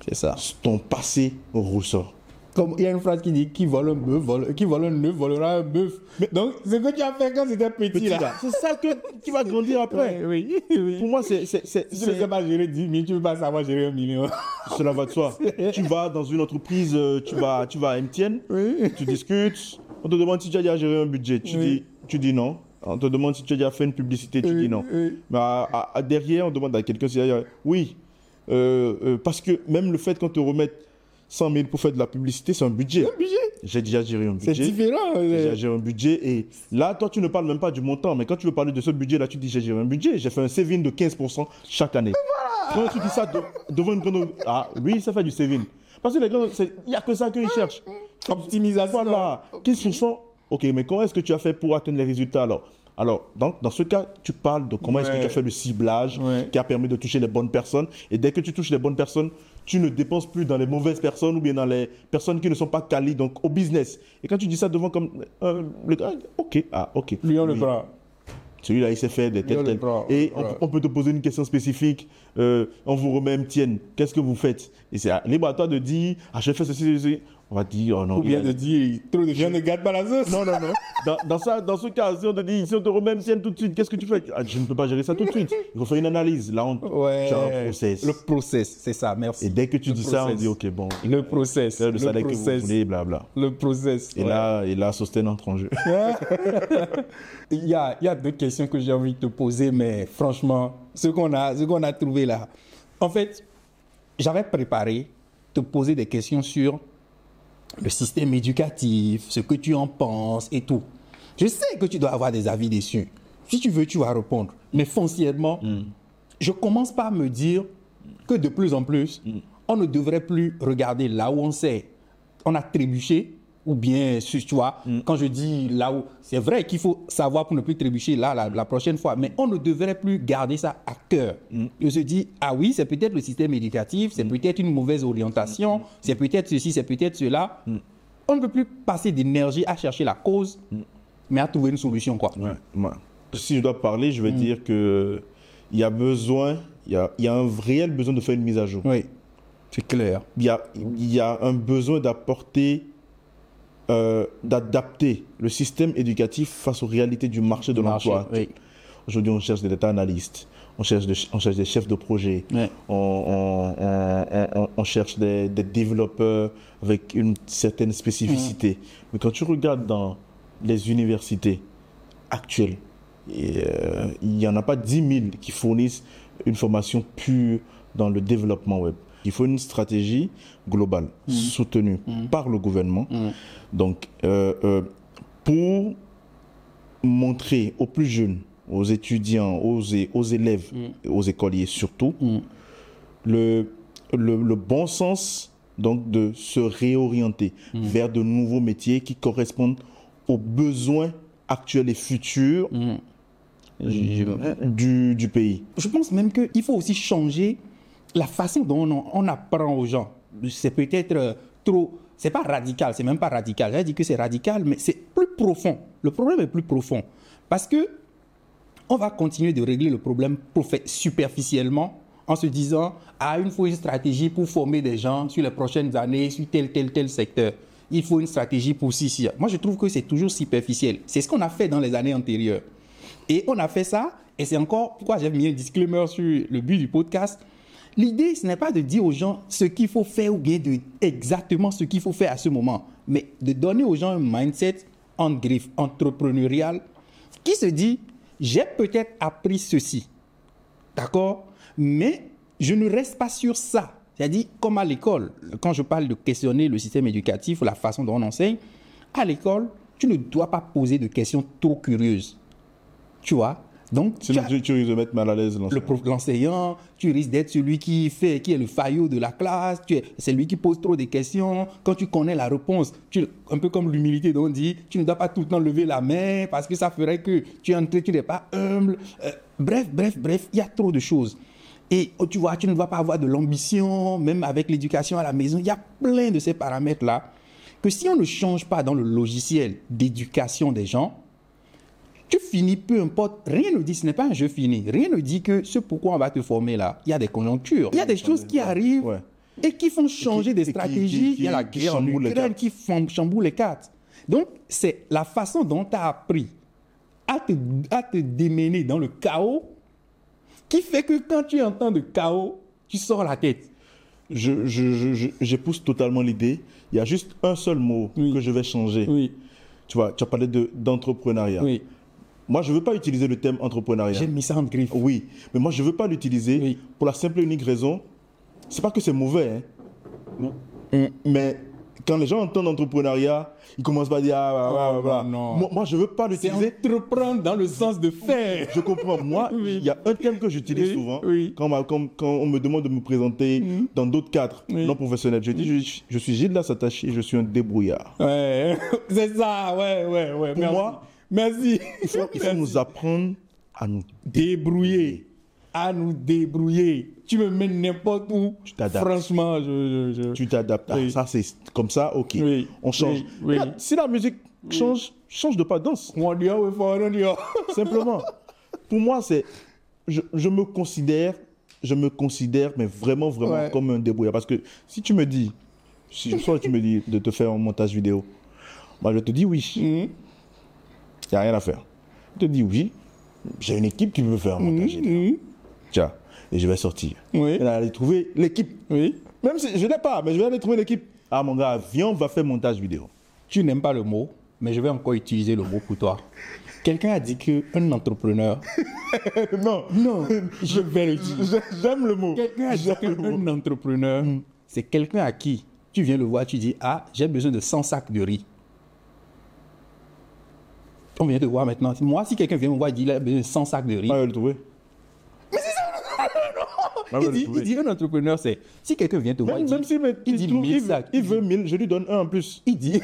c'est ça. Ton passé ressort. Comme il y a une phrase qui dit qui vole un bœuf, qui vole un œuf, volera un bœuf. Donc, ce que tu as fait quand c'était petit, là. C'est ça que tu vas grandir après. oui, Pour moi, c'est. Si tu ne sais pas gérer 10 000, tu ne peux pas savoir gérer un million. Cela va de soi. tu vas dans une entreprise, euh, tu vas, tu vas à MTN, tu discutes, on te demande si tu as déjà géré un budget. Tu, dis, tu dis non. On te demande si tu as déjà fait une publicité, tu dis non. Mais derrière, on demande à quelqu'un si oui. Euh, euh, parce que même le fait qu'on te remette 100 000 pour faire de la publicité, c'est un budget. Un budget J'ai déjà géré un budget. C'est différent. J'ai déjà géré un budget. Et là, toi, tu ne parles même pas du montant. Mais quand tu veux parler de ce budget-là, tu dis j'ai géré un budget. J'ai fait un saving de 15% chaque année. Quand tu dis ça devant une grande. Ah, lui, ça fait du saving. Parce que les gars, il n'y a que ça qu'ils cherchent. Optimisation. Voilà. 15%. Ok, mais comment est-ce que tu as fait pour atteindre les résultats alors? Alors, donc, dans ce cas, tu parles de comment est-ce que tu as fait le ciblage qui a permis de toucher les bonnes personnes. Et dès que tu touches les bonnes personnes, tu ne dépenses plus dans les mauvaises personnes ou bien dans les personnes qui ne sont pas qualies, donc au business. Et quand tu dis ça devant comme euh, le gars, ok, ah, ok. Lui, on le bras. Celui-là, il s'est fait des têtes. Et on, peut te poser une question spécifique. Euh, on vous remet tienne. Qu'est-ce que vous faites? Et c'est libre à toi de dire, ah, j'ai fait ceci, ceci on va dire, oh non. Ou bien de dire, trop de gens ne gardent pas la sauce. Non, non, non. Dans, dans, ça, dans ce cas, si on te dit, si on te remet MCN tout de suite, qu'est-ce que tu fais? Ah, Je ne peux pas gérer ça tout de suite. Il faut faire une analyse. Là, on ouais, un process. Le process, c'est ça, merci. Et dès que tu dis ça, on dit, OK, bon. Le process. Le, le blabla. Le process. Et là, et là, Sosten entre en jeu. il, y a, il y a deux questions que j'ai envie de te poser, mais franchement, ce qu'on a, ce qu'on a trouvé là. En fait, j'avais préparé te poser des questions sur le système éducatif, ce que tu en penses et tout. Je sais que tu dois avoir des avis dessus. Si tu veux, tu vas répondre. Mais foncièrement, mm. je commence par me dire que de plus en plus, mm. on ne devrait plus regarder là où on sait. On a trébuché, ou bien, tu vois, mm. quand je dis là où, c'est vrai qu'il faut savoir pour ne plus trébucher là la, prochaine fois, mais on ne devrait plus garder ça à cœur. Mm. Je se dis, ah oui, c'est peut-être le système éducatif, c'est mm. peut-être une mauvaise orientation, c'est peut-être ceci, c'est peut-être cela. On ne peut plus passer d'énergie à chercher la cause, mais à trouver une solution, quoi. Si je dois parler, je vais dire que il y a besoin, il y a, y a un réel besoin de faire une mise à jour. Oui, c'est clair. Il y a, y a un besoin d'apporter euh, d'adapter le système éducatif face aux réalités du marché de l'emploi. Aujourd'hui, on cherche des data analystes, on cherche, on cherche des chefs de projet, on, cherche des, développeurs avec une certaine spécificité. Mais quand tu regardes dans les universités actuelles, euh, il n'y en a pas 10 000 qui fournissent une formation pure dans le développement web. Il faut une stratégie globale, soutenue par le gouvernement. Donc, euh, euh, pour montrer aux plus jeunes, aux étudiants, aux, élèves, aux écoliers surtout, le, le, le bon sens donc de se réorienter vers de nouveaux métiers qui correspondent aux besoins actuels et futurs du, du pays. Je pense même qu'il faut aussi changer la façon dont on, apprend aux gens. C'est peut-être euh, trop. C'est pas radical, c'est même pas radical. J'ai dit que c'est radical, mais c'est plus profond. Le problème est plus profond. Parce que on va continuer de régler le problème superficiellement en se disant ah, il faut une stratégie pour former des gens sur les prochaines années, sur tel, tel, tel secteur. Il faut une stratégie pour ci. Moi, je trouve que c'est toujours superficiel. C'est ce qu'on a fait dans les années antérieures. Et on a fait ça, et c'est encore pourquoi j'ai mis un disclaimer sur le but du podcast. L'idée, ce n'est pas de dire aux gens ce qu'il faut faire ou bien de exactement ce qu'il faut faire à ce moment, mais de donner aux gens un mindset en griffe entrepreneurial qui se dit j'ai peut-être appris ceci, d'accord, mais je ne reste pas sur ça. C'est-à-dire, comme à l'école, quand je parle de questionner le système éducatif, la façon dont on enseigne, à l'école, tu ne dois pas poser de questions trop curieuses. Tu vois? Donc, tu Sinon, tu, tu risques de mettre mal à l'aise le l'enseignant. l'enseignant, tu risques d'être celui qui fait, qui est le faillot de la classe, tu es celui qui pose trop de questions. Quand tu connais la réponse, tu, un peu comme l'humilité dont on dit, tu ne dois pas tout le temps lever la main parce que ça ferait que tu es tu n'es pas humble. Euh, bref, bref, bref, il y a trop de choses. Et oh, tu vois, tu ne dois pas avoir de l'ambition, même avec l'éducation à la maison. Il y a plein de ces paramètres-là que si on ne change pas dans le logiciel d'éducation des gens, tu finis, peu importe, rien ne dit, ce n'est pas un jeu fini. Rien ne dit que ce pourquoi on va te former là, il y a des conjonctures, il y a des choses qui arrivent Ouais. et qui font changer des qui- stratégies. qui- il y a la guerre en Ukraine qui chamboule les cartes. Donc, c'est la façon dont tu as appris à te, à te démener dans le chaos qui fait que quand tu entends de chaos, tu sors la tête. Je, je, je, je- j'épouse totalement l'idée. Il y a juste un seul mot Oui. que je vais changer. Oui, Tu vois, tu as parlé de, d'entrepreneuriat. oui. Moi, je ne veux pas utiliser le terme entrepreneuriat. J'ai mis ça en griffe. Oui, mais moi, je ne veux pas l'utiliser Oui. pour la simple et unique raison. C'est pas que c'est mauvais, hein. Non. Mm, Mais quand les gens entendent entrepreneuriat, ils commencent pas à dire ah, ah, ah, Oh, voilà. non. Moi, moi, je veux pas l'utiliser. entreprendre dans le sens de faire. Je comprends. Moi, il Oui. y a un terme que j'utilise Oui, souvent oui. Quand, m'a- quand- quand on me demande de me présenter dans d'autres cadres non professionnels. Je dis je, je suis Gilles Lassatachi, je suis un débrouillard. Ouais, c'est ça, ouais, ouais, ouais. Pour merci. moi, merci. Il faut, il faut nous apprendre à nous débrouiller, à nous débrouiller. Tu me mets n'importe où. t'adaptes. Franchement, je, je, je- Tu t'adaptes. Ah, ça, c'est comme ça, ok. Oui. On change. Oui, Si la musique change, change de pas de danse. Simplement. Pour moi, c'est. Je, je me considère. Je me considère, mais vraiment, vraiment Ouais. comme un débrouillard. Parce que si tu me dis. Si soit tu me dis de te faire un montage vidéo, moi, je te dis oui. Il n'y a rien à faire. Je te dis oui. J'ai une équipe qui veut faire un montage vidéo. Mhm. Tiens. Et je vais sortir. Oui. Et là, aller trouver l'équipe. Oui. Même si je n'ai pas, mais je vais aller trouver l'équipe. Ah, mon gars, viens, on va faire montage vidéo. Tu n'aimes pas le mot, mais je vais encore utiliser le mot pour toi. Quelqu'un a dit qu'un entrepreneur. non, Non, je vais le dire. j'aime le mot. Quelqu'un a dit J'aime le mot. qu'un entrepreneur, c'est quelqu'un à qui tu viens le voir, tu dis Ah, j'ai besoin de 100 sacs de riz. On vient te voir maintenant. Moi, si quelqu'un vient me voir et dit Il a besoin de 100 sacs de riz, Ah, le trouver. Ah, il, ouais, dit, oui. il dit un entrepreneur, c'est si quelqu'un vient te voir, Même, il dit, il il, dit trouve- 1000 il- sacs. il veut 1000, je lui donne un en plus. Il dit,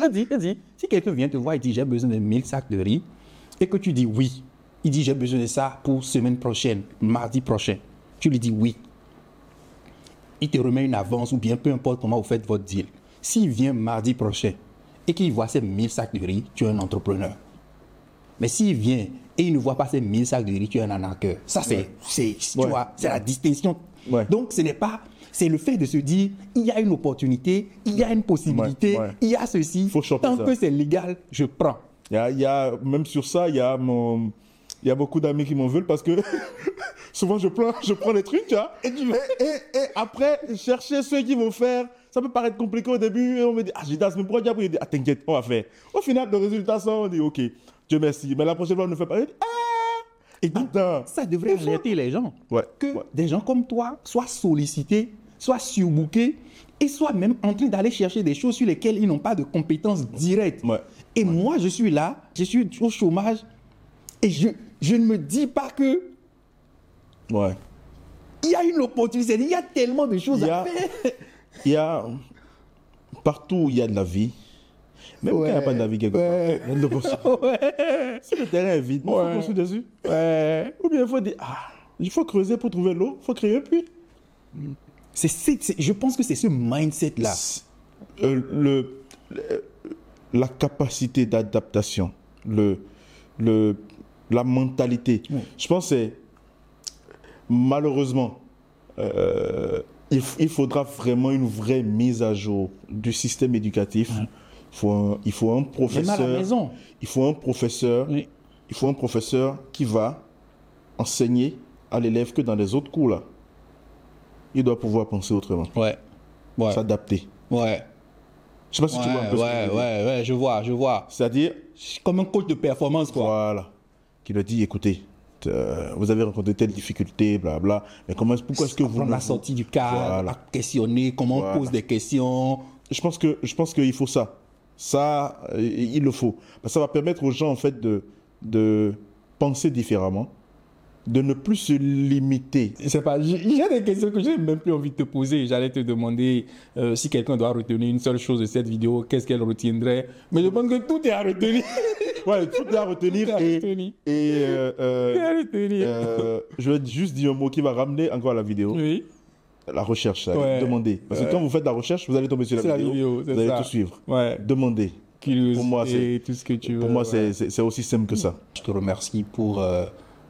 il dit, il dit, si quelqu'un vient te voir et dit j'ai besoin de 1000 sacs de riz, et que tu dis oui, il dit j'ai besoin de ça pour semaine prochaine, mardi prochain, tu lui dis oui. Il te remet une avance ou bien peu importe comment vous faites votre deal. S'il vient mardi prochain et qu'il voit ces 1000 sacs de riz, tu es un entrepreneur. Mais s'il vient et il ne voit pas ces 1000 sacs de riz, tu es un arnaqueur. Ça, c'est Ouais. c'est la distinction. Ouais. Donc, ce n'est pas. C'est le fait de se dire il y a une opportunité, il y a une possibilité, il y a ceci. Faut Tant ça. que c'est légal, je prends. Il y a, il y a- même sur ça, il y a mon. Il y a beaucoup d'amis qui m'en veulent parce que souvent je prends, je prends les trucs, tu vois, et, et, et- et après, chercher ceux qui vont faire, ça peut paraître compliqué au début, et on me dit, ah, j'ai dit, mais pourquoi diable Il dit, ah, t'inquiète, on va faire. Au final, le résultat sort, on dit, ok, Dieu merci, mais la prochaine fois, on ne fait pas. Ah, Et donc, Attends. ça devrait alerter les gens. Ouais, Que ouais. des gens comme toi soient sollicités, soient surbookés et soient même en train d'aller chercher des choses sur lesquelles ils n'ont pas de compétences directes. Ouais. Et moi, je suis là, je suis au chômage et je, je ne me dis pas que Ouais. il y a une opportunité. Il y a tellement de choses à faire. Il y a partout où il y a de la vie, même quand il n'y a pas de la vie quelque Ouais. part, il y a de l'opportunité. Si le terrain est vide, il faut Ouais. construire dessus. Ou bien il faut dire, ah, il faut creuser pour trouver l'eau, il faut créer un puits. Je pense que c'est ce mindset-là. Euh, le, le- la capacité d'adaptation, le, le, la mentalité. Je pense que c'est malheureusement, euh, il, faudra vraiment une vraie mise à jour du système éducatif. Il, faut un, il faut un Même à la professeur. maison. Il faut un professeur. Oui. Il faut un professeur qui va enseigner à l'élève que dans les autres cours là. Il doit pouvoir penser autrement, Ouais. Ouais. s'adapter. Ouais. Je sais pas si tu vois un Ouais, peu ce que ouais, je ouais, ouais, je vois, je vois. C'est-à-dire, Comme un coach de performance, quoi. voilà, qui leur dit, écoutez, euh, vous avez rencontré telle difficulté, blabla, mais comment, pourquoi est-ce que vous... La sortie du cadre, Voilà. à questionner, comment Voilà. on pose des questions. Je pense que je pense qu'il faut ça. Ça, euh, il le faut. Ça va permettre aux gens, en fait, de, de penser différemment, de ne plus se limiter. Je sais pas, j'ai des questions que j'ai même plus envie de te poser. J'allais te demander euh, si quelqu'un doit retenir une seule chose de cette vidéo, qu'est-ce qu'elle retiendrait? Mais je pense que tout est à retenir. Ouais, tout est à retenir. Tout est à et, retenir. et, euh, euh, Tout est à retenir. euh, je vais juste dire un mot qui va ramener encore la vidéo. oui, La recherche, Ouais. demandez. Parce que quand vous faites la recherche, vous allez tomber sur la C'est la vidéo. vidéo, vous allez ça. tout suivre. ouais. Demandez. Curiosité, Pour moi, c'est- tout ce que tu veux. Pour moi, ouais. c'est- aussi simple que ça. Je te remercie pour. euh,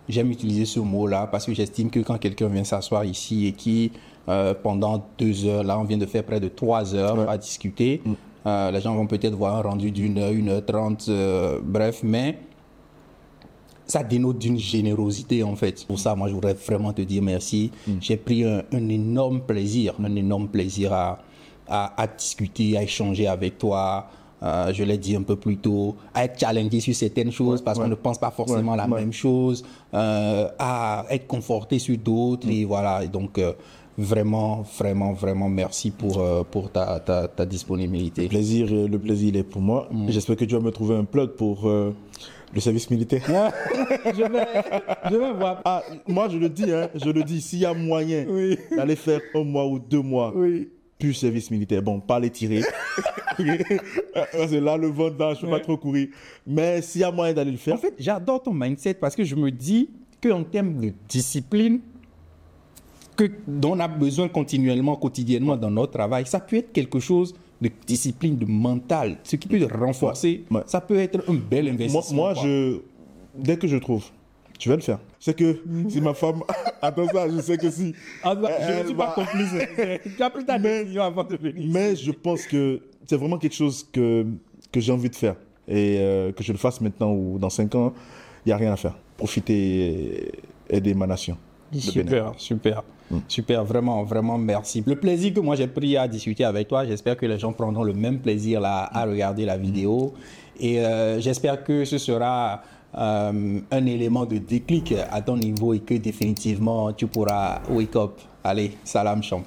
J'aime utiliser ce mot-là parce que j'estime que quand quelqu'un vient s'asseoir ici et qui, euh, pendant deux heures, là, on vient de faire près de trois heures Ouais. à discuter, Mm. euh, les gens vont peut-être voir un rendu d'une heure, une heure trente, euh, bref, mais ça dénote d'une générosité en fait. Pour ça, moi, je voudrais vraiment te dire merci. Mm. J'ai pris un, un énorme plaisir, un énorme plaisir à, à, à discuter, à échanger avec toi. Euh, je l'ai dit un peu plus tôt, à être challengé sur certaines choses parce qu'on ne pense pas forcément Ouais, la ouais. même chose, euh, à être conforté sur d'autres. Mm. Et voilà, Et donc euh, vraiment, vraiment, vraiment merci pour, euh, pour ta, ta, ta disponibilité. Le plaisir, le plaisir, il est pour moi. Mm. J'espère que tu vas me trouver un plug pour euh, le service militaire. je, vais, je vais voir. Ah, moi, je le dis, hein, je le dis, s'il y a moyen Oui. d'aller faire un mois ou deux mois Oui. Plus service militaire, bon, pas les tirer. Parce que là, le ventre, je ne peux Ouais. pas trop courir. Mais s'il y a moyen d'aller le faire, En fait, j'adore ton mindset parce que je me dis qu'en termes de discipline, que, dont on a besoin continuellement, quotidiennement dans notre travail, ça peut être quelque chose de discipline, de mental, ce qui peut renforcer. Ouais. Ça peut être un bel moi, investissement. moi quoi. je, dès que je trouve, je vais le faire. C'est que si ma femme attend ça, je sais que si. Ah, bah, je ne suis pas complice. Tu as pris ta Mais- décision avant de venir. Mais je pense que c'est vraiment quelque chose que, que j'ai envie de faire. Et euh, que je le fasse maintenant ou dans cinq ans, il n'y a rien à faire. Profiter et aider ma nation. Super, super, super, vraiment, vraiment merci. Le plaisir que moi j'ai pris à discuter avec toi, j'espère que les gens prendront le même plaisir là à regarder la vidéo. Et euh, j'espère que ce sera euh, un élément de déclic à ton niveau et que définitivement tu pourras wake up. Allez, salam champ.